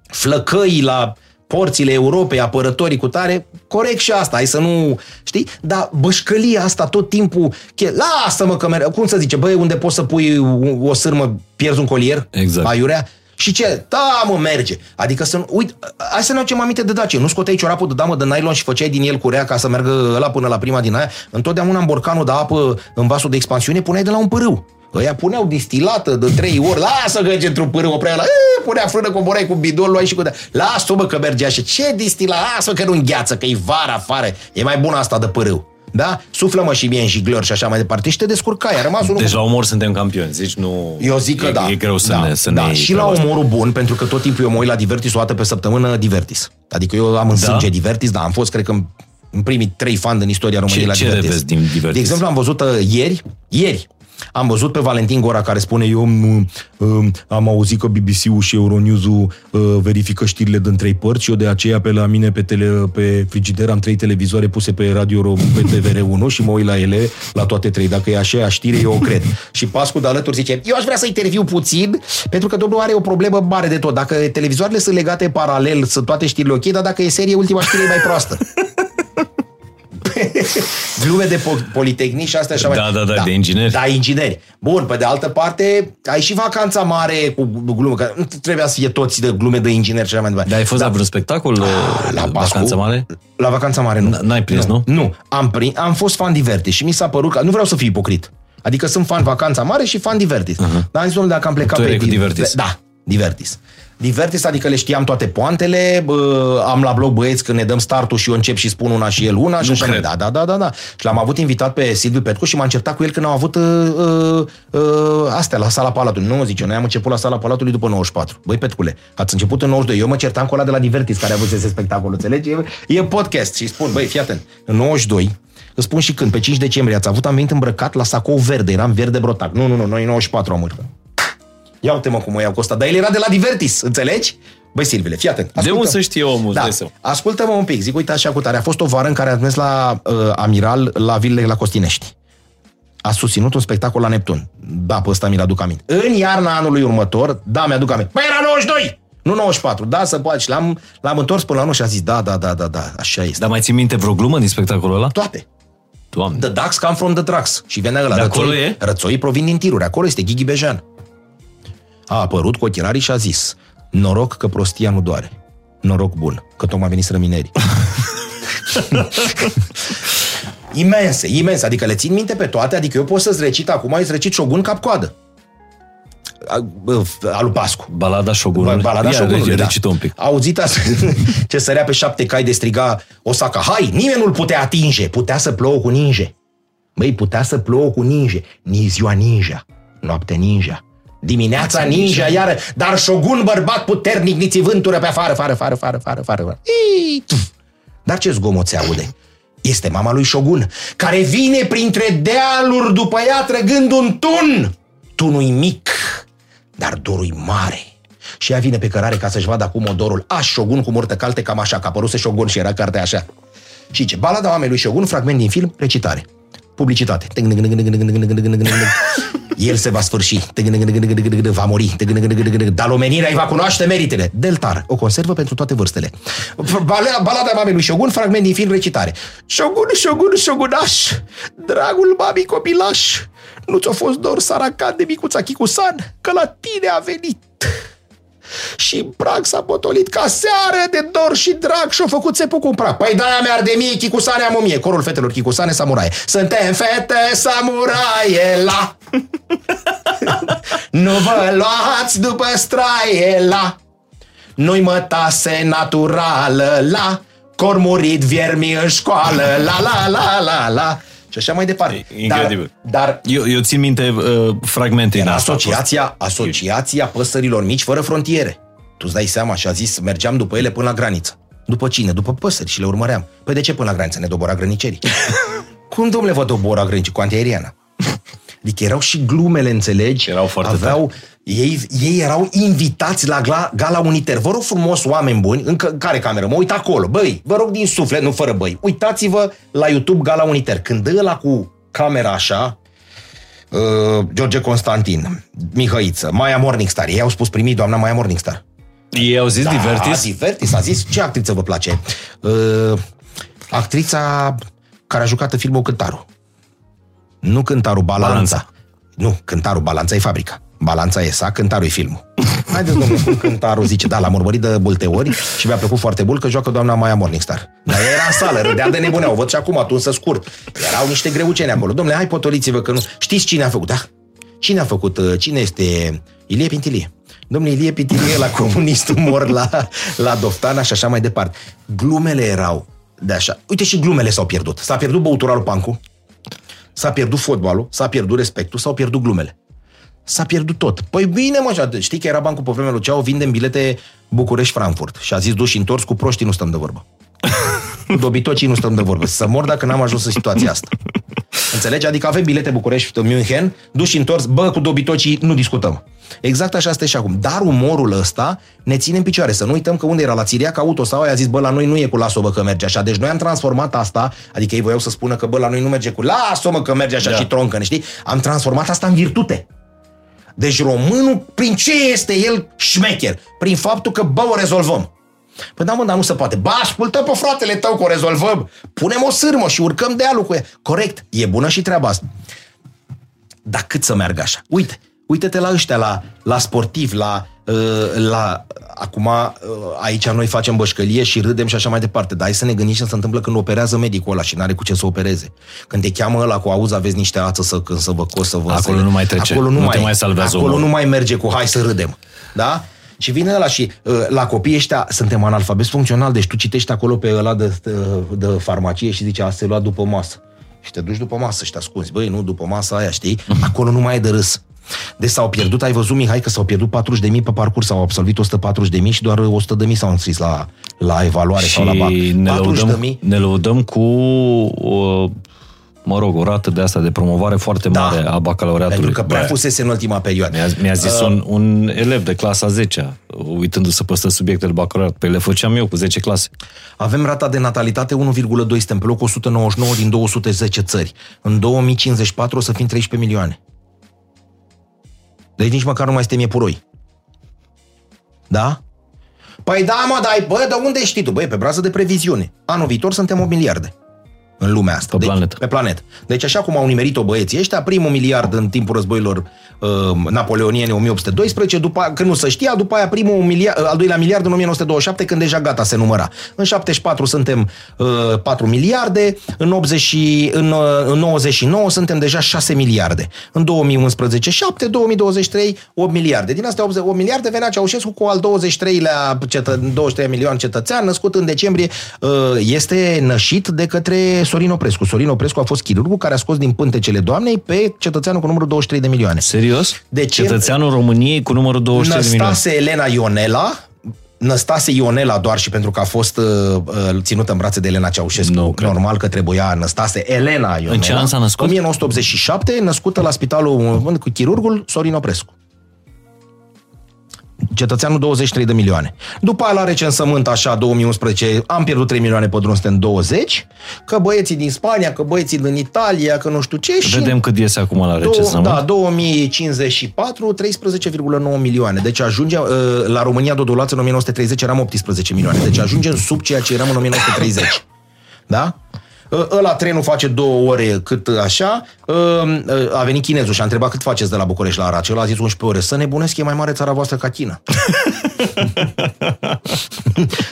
flăcăii la porțile Europei, apărătorii cu tare, corect și asta, hai să nu, știi? Dar bășcălia asta tot timpul, che- lasă-mă că mere- cum să zice, băi, unde poți să pui o, o sârmă, pierzi un colier, Exact. aiurea, și ce? Da, mă, merge. Adică să, uite, hai să ne aducem aminte de Dacie. Nu scoteai ciorapul de damă de nylon și făceai din el curea ca să meargă ăla până la prima din aia. Întotdeauna în borcanul de apă, în vasul de expansiune, puneai de la un pârâu. Ăia puneau distilată de trei ori, lasă că într-un pârâu, oprea la, "E, punea frână, coborai cu bidon, luai și cu de... Lasă-o, bă, că merge așa. Ce distila? Lasă că nu îngheață, că e vara afară. E mai bună asta de pârâu. Da? Suflă-mă și mie în jiglări și așa mai departe. Și te descurcai. A rămas unul Deci cu la umor suntem campioni, zici nu... eu zic că e, da. E greu să da, ne... Să da. ne și la treaba asta. umorul bun, pentru că tot timpul eu mă uit la Divertis o dată pe săptămână Divertis. Adică eu am în Da? sânge Divertis, da, am fost, cred că, în- în primii trei fani din istoria României Ce- la ce Divertis. revezi din Divertis? De exemplu, am văzut uh, ieri, ieri, am văzut pe Valentin Gora care spune eu um, um, am auzit că BBC-ul și Euronews-ul uh, verifică știrile din trei părți și eu de aceea pe la mine pe, tele, pe frigider am trei televizoare puse pe Radio Rom, pe TVR1 și mă uit la ele, la toate trei. Dacă e așa știre, eu o cred. și Pascu de alături zice, eu aș vrea să interviu puțin, pentru că domnul are o problemă mare de tot. Dacă televizoarele sunt legate paralel, sunt toate știrile ok, dar dacă e serie, ultima știre e mai proastă. Glume de po- politehnic și astea așa mai... Da, da, da, de ingineri. Da, ingineri. Bun, pe de altă parte, ai și vacanța mare cu glume, că nu trebuia să fie toți de glume de ingineri și așa mai departe. Dar ai fost la vreun spectacol Ah, uh, la la Pascu? vacanță mare? La vacanța mare, nu. N- n-ai prins, nu? Nu. Am, prin, am fost fan Divertis și mi s-a părut că... Nu vreau să fiu ipocrit. Adică sunt fan vacanța mare și fan Divertis. Uh-huh. Dar am zis, domnule, dacă am plecat Tu pe... erai cu Divertis. Da, Divertis. Divertis, adică le știam toate poantele, bă, am la blog băieți când ne dăm startul și eu încep și spun una și el una și Nu așa mai- cred. Da, da, da, da, da. Și l-am avut invitat pe Silviu Petcu și m-am certat cu el când au avut uh, uh, uh, astea la sala Palatului. Nu, zice, noi am început la sala Palatului după 94. Băi, Petcule, ați început în 92. Eu mă certam cu ăla de la Divertis care a avut ese spectacol, înțelegi? E, e podcast și spun, băi, fii atent, în 92 Îți spun și când, pe 5 decembrie ați avut, am venit îmbrăcat la sacou verde, eram verde brotac. Nu, nu, nu, noi în 94 am urcat. Ia uite mă cum o iau cu ăsta. Dar el era de la Divertis, înțelegi? Băi, Silvile, fii atent. De unde să știe omul? Da. Stai să- Ascultă-mă un pic, zic, uite așa cu tare. A fost o vară în care am mers la uh, Amiral, la vilele la Costinești. A susținut un spectacol la Neptun. Da, pe ăsta mi-l aduc aminte. În iarna anului următor, da, mi-aduc aminte. Păi era 92! Nu 94, da, să poate. Și l-am, l-am întors până la anul și a zis, da, da, da, da, da, așa este. Dar mai ții minte vreo glumă din spectacolul ăla? Toate. Doamne. The Ducks come from the trucks. Și venea la De acolo rățoi, e? rățoii provin din tiruri. Acolo este Ghighi Bejan. A apărut cu ochelarii și a zis Noroc că prostia nu doare. Noroc bun, că tocmai veniseră minerii. imense, imense. Adică le țin minte pe toate, adică eu pot să-ți recit acum, îți recit șogun cap-coadă. A- bă, Alu Pascu. Balada Șogunului. Balada Ia, șogunului, da. recită un pic. Auzit asta, ce sărea pe șapte cai de striga Osaka, hai, nimeni nu-l putea atinge, putea să plouă cu ninge. Băi, putea să plouă cu ninge, ni ziua ninja, noapte ninja, dimineața ninja, iară, dar șogun bărbat puternic, niți vântură pe afară, fară, fară, fară, fară, fară, fară. Ii, tuf. Dar ce zgomot se aude? Este mama lui Șogun, care vine printre dealuri după ea trăgând un tun. Tunul mic, dar dorul mare. Și ea vine pe cărare ca să-și vadă acum odorul. A, Șogun cu murtă calte, cam așa, că a apăruse Șogun și era cartea așa. Și ce? Balada oamenii lui Șogun, fragment din film, recitare. Publicitate. El se va sfârși. Va mori. Dar omenirea îi va cunoaște meritele. Deltar, o conservă pentru toate vârstele. Balada mamei lui Shogun, fragment din film recitare. Shogun, Shogun, Shogunaș, dragul mami copilaș, nu ți-a fost dor saracan de micuța Chikusan, că la tine a venit și în prag s-a potolit ca seară de dor și drag și-a făcut țepul cu prag. Păi da, mi-ar de mie, chicusane am o mie. Corul fetelor, chicusane, samurai. Suntem fete samurai, la. nu vă luați după straie, la. Nu-i mătase naturală, la. Cormurit viermi în școală, la la la la la și așa mai departe. Incredibil. Dar, dar eu, eu țin minte uh, fragmente din asta. Asociația, asociația Păsărilor Mici Fără Frontiere. Tu îți dai seama și a zis, mergeam după ele până la graniță. După cine? După păsări și le urmăream. Păi de ce până la graniță? Ne dobora grănicerii. Cum, domnule, vă dobora grănicerii? Cu antiaeriană. Adică erau și glumele, înțelegi? Erau foarte Aveau, tare. ei, ei erau invitați la gala, gala uniter. Vă rog frumos, oameni buni, în care cameră? Mă uit acolo. Băi, vă rog din suflet, nu fără băi. Uitați-vă la YouTube Gala Uniter. Când dă la cu camera așa, uh, George Constantin, Mihăiță, Maia Morningstar. Ei au spus primit doamna Maia Morningstar. Ei au zis da, Divertis? Divertis. A zis ce actriță vă place? Uh, actrița care a jucat în filmul Cântarul. Nu cântarul Balanța. Balanța. Nu, cântarul Balanța e fabrica. Balanța e sa, cântarul e filmul. Haideți, domnule, cum cântarul zice, da, l-am urmărit de multe ori și mi-a plăcut foarte mult că joacă doamna Maia Morningstar. Dar era în sală, râdea de nebunea, o văd și acum, atunci să scurt. Erau niște greuceni acolo. Domnule, hai potoliți-vă că nu... Știți cine a făcut, da? Cine a făcut, uh, cine este Ilie Pintilie? Domnule Ilie Pintilie la comunistul mor la, la Doftana și așa mai departe. Glumele erau de așa. Uite și glumele s-au pierdut. S-a pierdut băuturalul Pancu, S-a pierdut fotbalul, s-a pierdut respectul, s-au pierdut glumele. S-a pierdut tot. Păi bine, mă, știi că era bancul pe vremea lui Ceau, vindem bilete București-Frankfurt. Și a zis duși întors, cu proștii nu stăm de vorbă. Cu dobitocii nu stăm de vorbă. Să mor dacă n-am ajuns în situația asta. Înțelegi? Adică avem bilete București-München, duși întors, bă, cu dobitocii nu discutăm. Exact așa este și acum. Dar umorul ăsta ne ține în picioare. Să nu uităm că unde era la Țiriac Auto sau a zis, bă, la noi nu e cu las-o, bă, că merge așa. Deci noi am transformat asta, adică ei voiau să spună că, bă, la noi nu merge cu las-o, mă, că merge așa da. și troncă, știi? Am transformat asta în virtute. Deci românul, prin ce este el șmecher? Prin faptul că, bă, o rezolvăm. Păi da, mă, dar nu se poate. Ba, ascultă pe fratele tău că o rezolvăm. Punem o sârmă și urcăm dealul cu ea. Corect, e bună și treaba asta. Dar cât să meargă așa? Uite, Uite-te la ăștia, la, la sportivi, la, uh, la... Acum, uh, aici noi facem bășcălie și râdem și așa mai departe, dar hai să ne gândim ce se întâmplă când operează medicul ăla și n-are cu ce să opereze. Când te cheamă ăla cu auzi, aveți niște ață să, când să vă cos, să vă... Acolo nu mai trece, acolo nu, nu mai, te mai salvează Acolo omul. nu mai merge cu hai să râdem. Da? Și vine ăla și uh, la copii ăștia suntem analfabeti funcțional, deci tu citești acolo pe ăla de, de, de farmacie și zice, a se lua după masă. Și te duci după masă și te ascunzi. Băi, nu, după masa aia, știi? Acolo nu mai e de râs. Deci s-au pierdut, ai văzut, Mihai, că s-au pierdut 40 de mii pe parcurs, s-au absolvit 140 de mii și doar 100 de mii s-au înscris la, la evaluare și sau la BAC. Ne lăudăm, ne lăudăm cu o, mă rog, o rată de asta de promovare foarte Da. mare a bacalaureatului. Pentru că prea fusese în ultima perioadă. Mi-a, mi-a zis uh, un, un elev de clasa 10 uitându-se pe ăsta subiectele bacalaureat. Pe le făceam eu cu 10 clase. Avem rata de natalitate 1,2, suntem pe locul 199 din 210 țări. În 2054 o să fim 13 milioane. Deci nici măcar nu mai suntem iepuroi. Da? Păi da, mă, dai, bă, de unde știi tu? Băi, pe brază de previziune. Anul viitor suntem 8 miliarde în lumea asta. Pe deci, planetă. Pe planetă. Deci așa cum au nimerit-o băieții ăștia, primul miliard în timpul războilor uh, napoleoniene 1812, după, când nu se știa, după aia primul miliard, al doilea miliard în 1927, când deja gata se număra. În 74 suntem uh, 4 miliarde, în, 80, și- în, uh, în 99 suntem deja 6 miliarde. În 2011 7, 2023 8 miliarde. Din astea 8, 8 miliarde venea Ceaușescu cu al 23-lea cetă, 23 milioane cetățean, născut în decembrie, uh, este nășit de către Sorin Oprescu. Sorin Oprescu a fost chirurgul care a scos din pântecele doamnei pe cetățeanul cu numărul 23 de milioane. Serios? De ce? Cetățeanul României cu numărul 23 de milioane. Năstase Elena Ionela, Năstase Ionela doar și pentru că a fost uh, uh, ținută în brațe de Elena Ceaușescu. Nu cred. Normal că trebuia Năstase Elena Ionela. ce an s-a născut? 1987, născută la spitalul uh, cu chirurgul Sorin Oprescu. Cetățeanul 23 de milioane. După aia la recensământ, așa, 2011, am pierdut 3 milioane pe drum, suntem 20, că băieții din Spania, că băieții din Italia, că nu știu ce. Și Vedem cât iese acum la Două- recensământ. Da, 2054, 13,9 milioane. Deci ajungem, uh, la România Dodolață în 1930 eram 18 milioane. Deci ajungem sub ceea ce eram în 1930. Da? Uh, Ăla trenul face două ore cât așa. Uh, uh, A venit chinezul și a întrebat cât faceți de la București la Arad. Și ăla a zis 11 ore. Să nebunesc, e mai mare țara voastră ca China.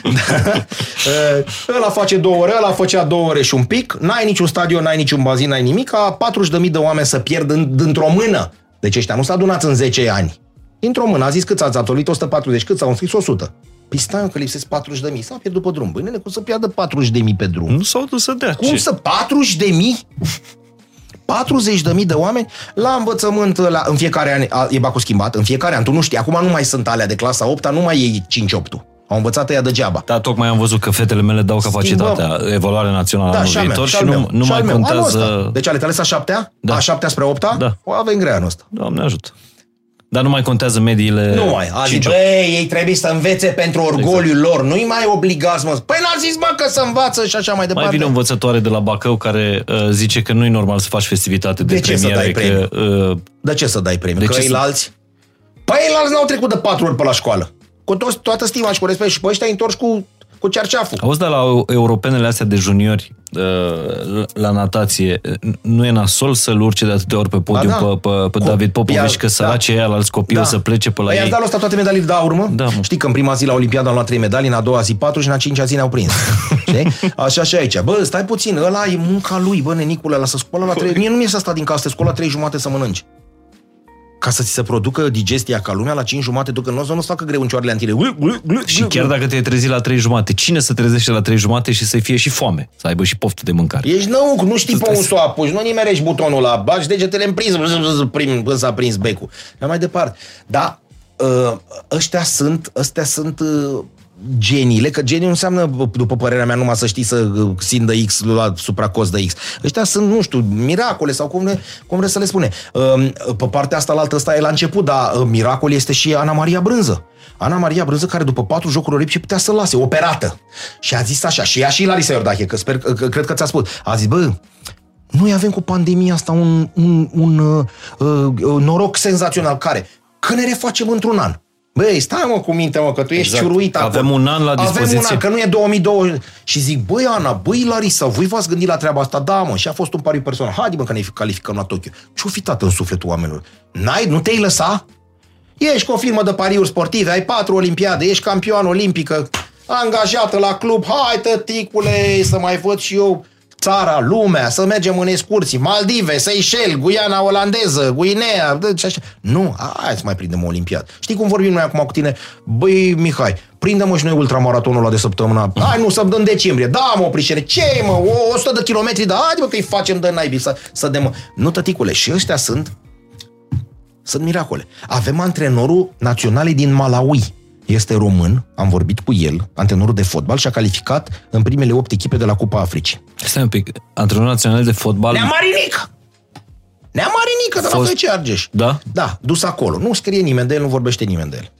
Uh, ăla face două ore, ăla făcea două ore și un pic, n-ai niciun stadion, n-ai niciun bazin, n-ai nimic, ca 40.000 de oameni să pierd în, dintr-o mână. Deci ăștia nu s-au adunat în 10 ani. Dintr-o mână, a zis cât ați absolvit? 140, cât s-au înscris? 100. Păi stai mă, că lipsesc 40.000, s-a pierdut pe drum. Băi, nene, cum să piardă 40.000 pe drum? Nu s-au dus să dea. Cum Ce? să 40 de mii? 40 de mii de oameni la învățământ, la, în fiecare an a, e bacul schimbat, în fiecare an, tu nu știi, acum nu mai sunt alea de clasa 8 nu mai e 5 8 Au învățat ea degeaba. Da, tocmai am văzut că fetele mele dau capacitatea, evaluare națională Da, anul și al meu, viitor și și al nu, meu, nu și mai al meu. Anul contează... ăsta. Deci ale tale sunt a șaptea? Da. A șaptea spre a opta? Da. O avem grea anul ăsta. Doamne ajută. Dar nu mai contează mediile... Nu mai. A zis, cinci- băi, ei trebuie să învețe pentru orgoliul exact. lor. Nu-i mai obligați, mă. Păi n-a zis, mă, că să învață și așa mai departe. Mai vine o învățătoare de la Bacău care uh, zice că nu e normal să faci festivitate de, De ce să premiere, dai că uh, De ce să dai premiu? De că ce să- alți? Păi alți n-au trecut de patru ori pe la școală. Cu toți, toată stima și cu respect și pe ăștia îi întorci cu, cu cerceaful. Auzi, dar la europenele astea de juniori uh, la natație, uh, nu e nasol să-l urce de atâtea ori pe podium Ba da. pe, pe, pe Cu- David Popovici, Ia- că sărace da. alți copii o să plece pe la păi ei. i-ați dat la ăsta toate medalii de aur, mă? Da, mă. Știi că în prima zi la Olimpiadă am luat trei medalii, în a doua zi patru și în a cincea zi ne-au prins. Știi? Așa și aici. Bă, stai puțin, ăla e munca lui, bă, nenicule, ăla să scoală la trei... Mie nu mi-e să sta din casă, să scoală la trei jumate să mănânci. Ca să ți se producă digestia ca lumea la 5 jumate, tu când nu o să nu-ți facă greu în cioarele antile. Și chiar dacă te-ai trezit la trei jumate, cine să trezește la trei jumate și să-i fie și foame? Să aibă și poftă de mâncare. Ești năuc, nu știi pe un să o apuci, nu nimerești butonul ăla, bagi degetele în prins, prim, până s-a prins becul. Dar mai departe. Da, ă, ăștia sunt, ăstea sunt ă, geniile, că geniu înseamnă, după părerea mea, numai să știi să uh, sin de X la supracost de X. Ăștia sunt, nu știu, miracole sau cum, ne, cum vreți să le spune. Ă, Pe partea asta, la altă ăsta e la început, dar ă, miracol este și Ana Maria Brânză. Ana Maria Brânză, care după patru jocuri olimpice putea să lase, operată. Și a zis așa, și ea și Larisa Iordache, că sper, că, cred că ți-a spus. A zis, bă, noi avem cu pandemia asta un, un, un uh, uh, noroc senzațional. Care? Că ne refacem într-un an. Băi, stai mă cu minte, mă, că tu ești Exact. ciuruit acolo. Avem un an la Avem un dispoziție. an, că nu e 2020. Și zic, băi Ana, băi Larisa, voi v-ați gândit la treaba asta? Da, mă, și a fost un pariu personal. Haide mă că ne calificăm la Tokyo. Ce-o fi tată în sufletul oamenilor? N-ai, nu te-ai lăsa? Ești cu o firmă de pariuri sportive, ai patru olimpiade, ești campion olimpică, angajată la club, hai tăticule, să mai văd și eu țara, lumea, să mergem în excursii, Maldive, Seychelles, Guiana olandeză, Guinea, deci așa. Nu, hai să mai prindem o olimpiadă. Știi cum vorbim noi acum cu tine? Băi, Mihai, prindem și noi ultramaratonul ăla de săptămâna. Hai, nu, să în decembrie. Da, mă, oprișere. Ce, mă, o 100 de kilometri, da, haide, mă, că îi facem de naibii să, să dăm. Nu, tăticule, și ăștia sunt sunt miracole. Avem antrenorul național din Malawi. Este român, am vorbit cu el, antrenorul de fotbal și a calificat în primele opt echipe de la Cupa Africii. Stai un pic, antrenor național de fotbal... Nea Marinic! Nea Marinică de la Fost- FC Argeș. Da? Da, dus acolo. Nu scrie nimeni de el, nu vorbește nimeni de el.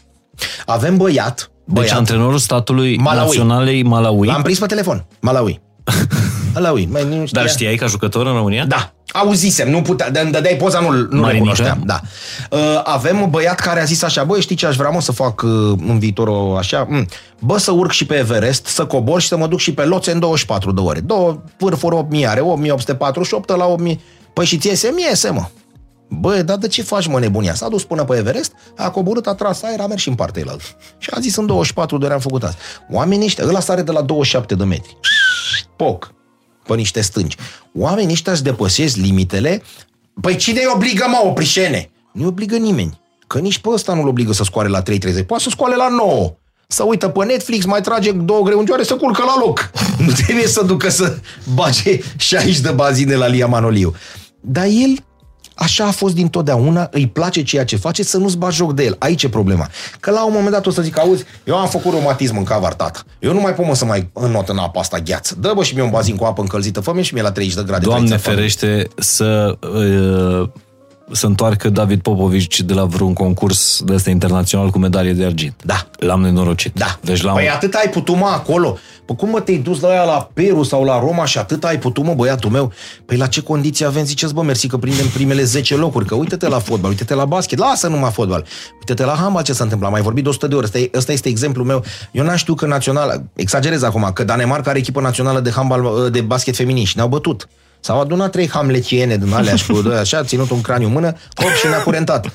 Avem băiat, Deci băiat, antrenorul statului Malawi. naționalei Malawi. l-am prins pe telefon, Malawi. Malawi, mai nu știa. Dar știai ca jucător în România? Da, auzisem, nu putea, de- îmi dădeai poza, nu, nu Marinică? recunoșteam. Da. Uh, avem un băiat care a zis așa, băi, știi ce aș vrea, mă, să fac uh, în viitor o așa? Mm. Bă, să urc și pe Everest, să cobor și să mă duc și pe loțe în 24 de ore. Două vârfuri 8000 are, 8848 la 8000. Păi și ție se mie, se, mă. Bă, dar de ce faci, mă, nebunia? S-a dus până pe Everest, a coborât, a tras aer, a mers și în partea elaltă. Și a zis, în 24 de ore am făcut asta. Oamenii ăștia, ăla sare de la 27 de metri. Poc pe niște stânci. Oamenii ăștia își depășesc limitele. Păi cine îi obligă, mă, oprișene? Nu obligă nimeni. Că nici pe ăsta nu-l obligă să scoare la 3.30. Poate să scoale la 9. Să uită pe Netflix, mai trage două greungioare, să culcă la loc. Nu trebuie să ducă să bage 60 de bazine la Lia Manoliu. Dar el Așa a fost dintotdeauna, îi place ceea ce face, să nu-ți bagi joc de el. Aici e problema. Că la un moment dat o să zic, auzi, eu am făcut reumatism în cavar, tată. Eu nu mai pot mă să mai înnot în apa asta gheață. Dă bă și mie un bazin cu apă încălzită, fă și mie la 30 de grade. Doamne trăiță, fă-mi. ferește să uh, să întoarcă David Popovici de la vreun concurs de ăsta internațional cu medalie de argint. Da. L-am nenorocit. Da. Deci l-am... Păi atât ai putut, mă, acolo. Păi cum mă te-ai dus la aia la Peru sau la Roma și atât ai putut, mă, băiatul meu? Păi la ce condiții avem? Ziceți, bă, mersi că prindem primele 10 locuri, că uite-te la fotbal, uite-te la basket, lasă numai fotbal. Uite-te la handbal ce s-a întâmplat, am mai vorbit de 100 de ori. Ăsta, e, ăsta este exemplul meu. Eu n-am știut că național, exagerez acum, că Danemarca are echipă națională de handbal, de basket feminin și ne-au bătut. S-au adunat trei hamletiene din alea și cu doi așa, ținut un craniu în mână, hop și ne-a curentat.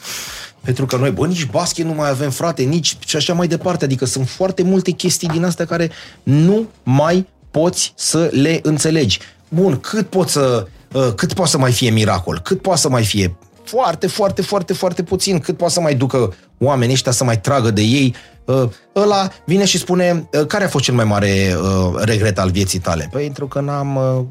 Pentru că noi, bă, nici basket nu mai avem, frate, nici și așa mai departe. Adică sunt foarte multe chestii din astea care nu mai poți să le înțelegi. Bun, cât poți să, uh, cât poate să mai fie miracol? Cât poate să mai fie? Foarte, foarte, foarte, foarte puțin. Cât poate să mai ducă oamenii ăștia să mai tragă de ei? Uh, ăla vine și spune, uh, care a fost cel mai mare uh, regret al vieții tale? Păi, pentru că n-am uh, uh,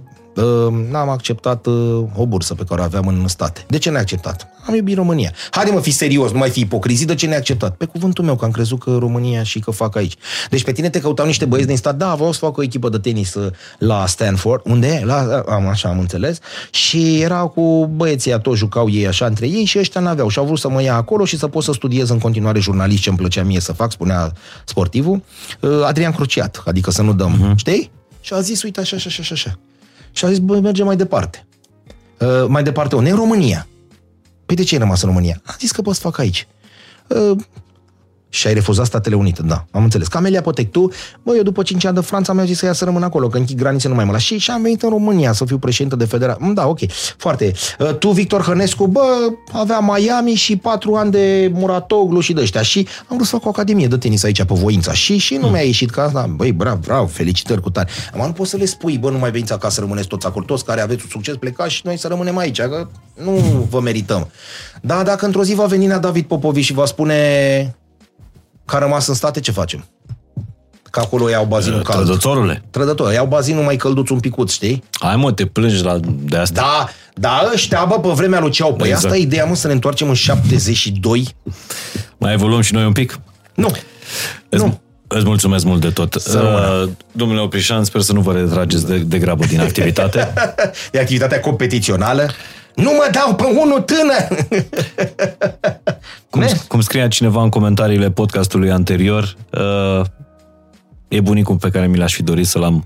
n-am acceptat uh, o bursă pe care o aveam în state. De ce n-ai acceptat? Am iubit România. Haide mă, fi serios, nu mai fi ipocrizit, de ce ne-ai acceptat? Pe cuvântul meu, că am crezut că România și că fac aici. Deci pe tine te căutau niște băieți din stat, da, vreau să fac o echipă de tenis uh, la Stanford. Unde e? La, am, așa am înțeles. Și erau cu băieții, toți jucau ei așa între ei și ăștia n-aveau. Și au vrut să mă ia acolo și să pot să studiez în continuare jurnalist ce îmi plăcea mie să fac, spunea sportivul. Uh, Adrian Cruciat, adică să nu dăm, uh-huh. știi? Și a zis, uite, așa, așa, așa, așa. Și a zis, băi, mergem mai departe. Uh, mai departe unde? În România. Păi de ce ai rămas în România? A zis că pot să fac aici. Uh, și ai refuzat Statele Unite, da, am înțeles. Camelia Potectu, bă, eu după 5 ani de Franța mi-au zis să ia să rămân acolo, că închid granițe nu mai mă las. Și, și am venit în România să fiu președinte de federație. Da, ok, foarte. Uh, tu, Victor Hănescu, bă, avea Miami și 4 ani de Muratoglu și de ăștia. Și am vrut să fac o academie de tenis aici pe voința. Și, și nu mi-a ieșit ca asta. Băi, bravo, bravo, felicitări cu tare. Am nu poți să le spui, bă, nu mai veniți acasă, rămâneți toți acolo, toți care aveți un succes, plecați și noi să rămânem aici, că nu vă merităm. Da, dacă într-o zi va veni David Popovici și va spune că a rămas în state, ce facem? Că acolo iau bazinul Uh, cald. Trădătorule. Trădător, iau bazinul mai călduț un picuț, știi? Hai mă, te plângi la, de asta. Da, da, ăștia, bă, pe vremea lui Ceau. Păi Exact. asta e ideea, mă, să ne întoarcem în 72? Mai evoluăm și noi un pic? Nu. Îți, Nu. îți mulțumesc mult de tot. rămână. Uh, domnule Oprișan, sper să nu vă retrageți de, de grabă din activitate. E activitatea competițională. Nu mă dau pe unul tânăr! cum, Ne? cum scria cineva în comentariile podcastului anterior, uh, e bunicul pe care mi l-aș fi dorit să l-am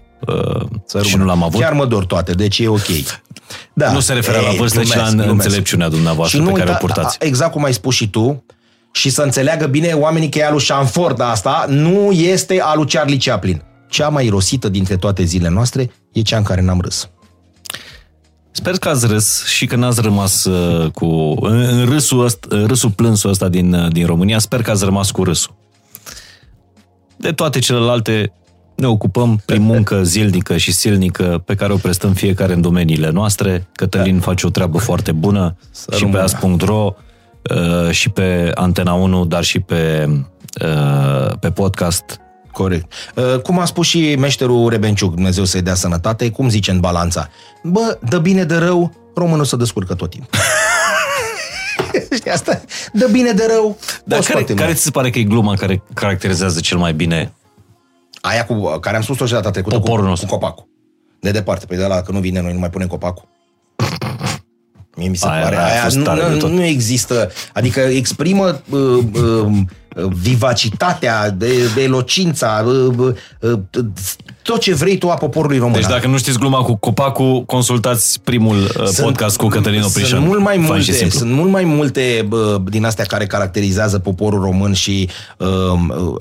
uh, și nu l-am avut. Chiar mă dor toate, deci e ok. Da. nu se referă la Ei, vârstă, ci la glumesc, glumesc. înțelepciunea dumneavoastră Și nu pe care o uita- purtați. a- Exact cum ai spus și tu, și să înțeleagă bine oamenii că e alu Shanford asta, nu este alu Charlie Chaplin. Cea mai rosită dintre toate zilele noastre e cea în care n-am râs. Sper că ați râs și că n-ați rămas uh, cu în, în râsul, ăsta, în râsul plânsul ăsta din, uh, din România. Sper că ați rămas cu râsul. De toate celelalte ne ocupăm prin muncă zilnică și silnică pe care o prestăm fiecare în domeniile noastre. Cătălin face o treabă foarte bună și pe rămână. as.ro uh, și pe Antena 1, dar și pe, uh, pe podcast. Corect. Uh, Cum a spus și meșterul Rebenciuc, Dumnezeu să-i dea sănătate, cum zice în balanța? Bă, de bine de rău, românul se descurcă tot timpul. Știi asta? De bine de rău, Dar poți care, foarte care mult. ți se pare că e gluma care caracterizează cel mai bine Aia cu care am spus-o și data trecută Poporul cu, nostru. cu copacul. De departe, păi de la că nu vine, noi nu mai punem copacul. Mie mi se Aia- pare, aia a aia, fost nu, tare de nu, tot. nu există, adică exprimă uh, uh, vivacitatea, de, de elocința, uh, uh, uh, tot ce vrei tu a poporului român. Deci dacă nu știți gluma cu copacul, consultați primul uh, podcast cu Cătălin Oprișan. Sunt mult mai Fain și multe, simplu. sunt mult mai multe bă, din astea care caracterizează poporul român și uh,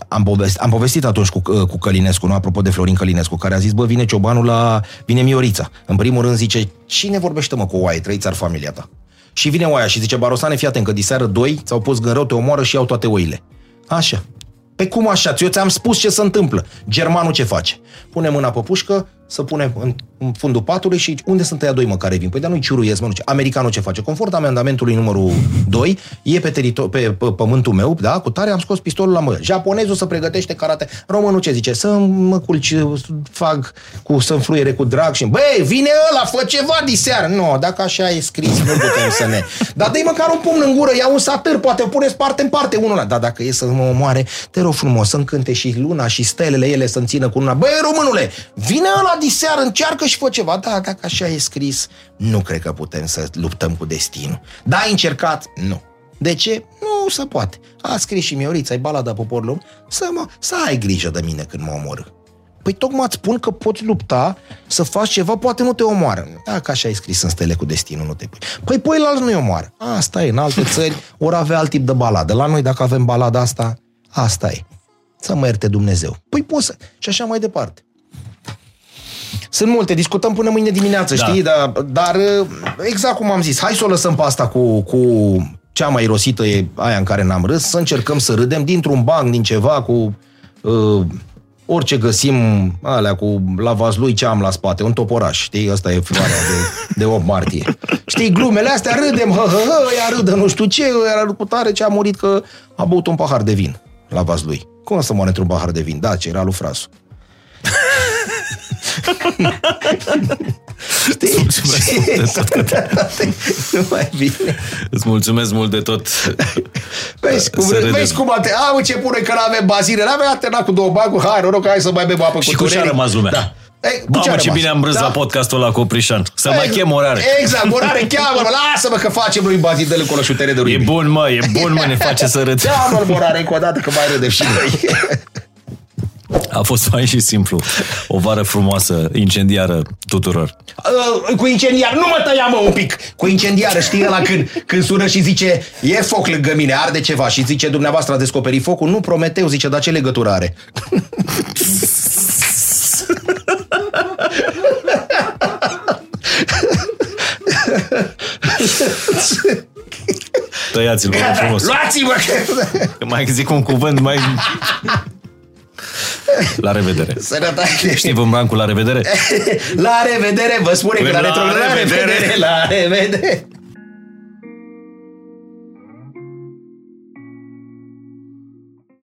am, povestit, am povestit atunci cu, uh, cu Călinescu, nu? apropo de Florin Călinescu, care a zis, bă, vine ciobanul la... vine Miorița. În primul rând zice, cine vorbește mă cu oaie? Trăiți țar familia ta. Și vine oaia și zice, Barosane, fii atent, că diseară doi ți-au pus gând rău, te omoară și iau toate oile. Așa. Pe cum așa? Eu ți-am spus ce se întâmplă. Germanul ce face? Pune mâna pe pușcă, să pune în, în fundul patului și unde sunt ăia doi mă care vin? Păi dar nu-i ciuruiesc, mă, nu ce. Americanul ce face? Conform amendamentului numărul 2, e pe, teritor- pe, pe pământul meu, da, cu tare am scos pistolul la mână. Japonezul să pregătește karate. Românul ce zice? Să mă culci, fac cu, să fluiere cu drag și băi, vine ăla, fă ceva diseară. Nu, dacă așa e scris, nu putem să ne... Dar dă măcar un pumn în gură, ia un satâr, poate o puneți parte în parte unul ăla. Dar dacă e să mă omoare, te rog frumos, să cânte și luna și stelele ele să-mi țină cu luna. Băi, românule, vine ăla diseară, încearcă și fă ceva. Da, dacă așa e scris, nu cred că putem să luptăm cu destinul. Da, ai încercat? Nu. De ce? Nu se poate. A scris și Miorița, ai balada poporului, să, mă, să ai grijă de mine când mă omor. Păi tocmai îți spun că poți lupta să faci ceva, poate nu te omoară. Dacă așa ai scris în stele cu destinul, nu te pui. Păi păi la nu-i omoară. Asta e, în alte țări ori avea alt tip de baladă. La noi, dacă avem balada asta, asta e. Să mă ierte Dumnezeu. Păi poți să... Și așa mai departe. Sunt multe, discutăm până mâine dimineață, Da. știi? Dar, dar exact cum am zis, hai să o lăsăm pe asta cu, cu cea mai rosită e aia în care n-am râs, să încercăm să râdem dintr-un banc, din ceva, cu uh, orice găsim, alea cu la vaslui ce am la spate, un toporaș, știi? Asta e floarea de, de 8 martie. Știi, glumele astea, râdem, hă, hă, hă, ea râdă nu știu ce, era cu tare ce a murit că a băut un pahar de vin la vaslui. Cum să moare într-un pahar de vin? Da, ce era lui Frasu. Știi? Nu mai bine. Îți mulțumesc mult de tot. Vezi cum, Să râdem. vezi cum ate... Am început noi că n-avem bazine, n-avem aternat cu două bani, hai, noroc, hai să mai bem apă Și cu cu ce a tuneric. rămas lumea? Da. Ei, cu ce a Mamă, ce rămas? bine am râs Da. la podcastul ăla cu Oprișan. Să mai chem orare. Exact, orare, cheamă-mă, lasă-mă că facem noi bazin de cu șutere de E rugby. bun, mă, e bun, mă, ne face să râd. Cheamă-l, orare, încă o dată, că mai râdem și noi. A fost fain și simplu. O vară frumoasă, incendiară tuturor. Uh, cu incendiar, nu mă tăia mă un pic Cu incendiară, știi ăla când, când sună și zice E foc lângă mine, arde ceva Și zice, dumneavoastră a descoperit focul Nu, Prometeu, zice, dar ce legătură are? Tăiați-l, vă rog frumos. Luați-mă că... Că mai zic un cuvânt, mai... La revedere. Sănătate Știi, Vâmbrancu, la revedere? La revedere, vă spune că la La retro La revedere. revedere, la revedere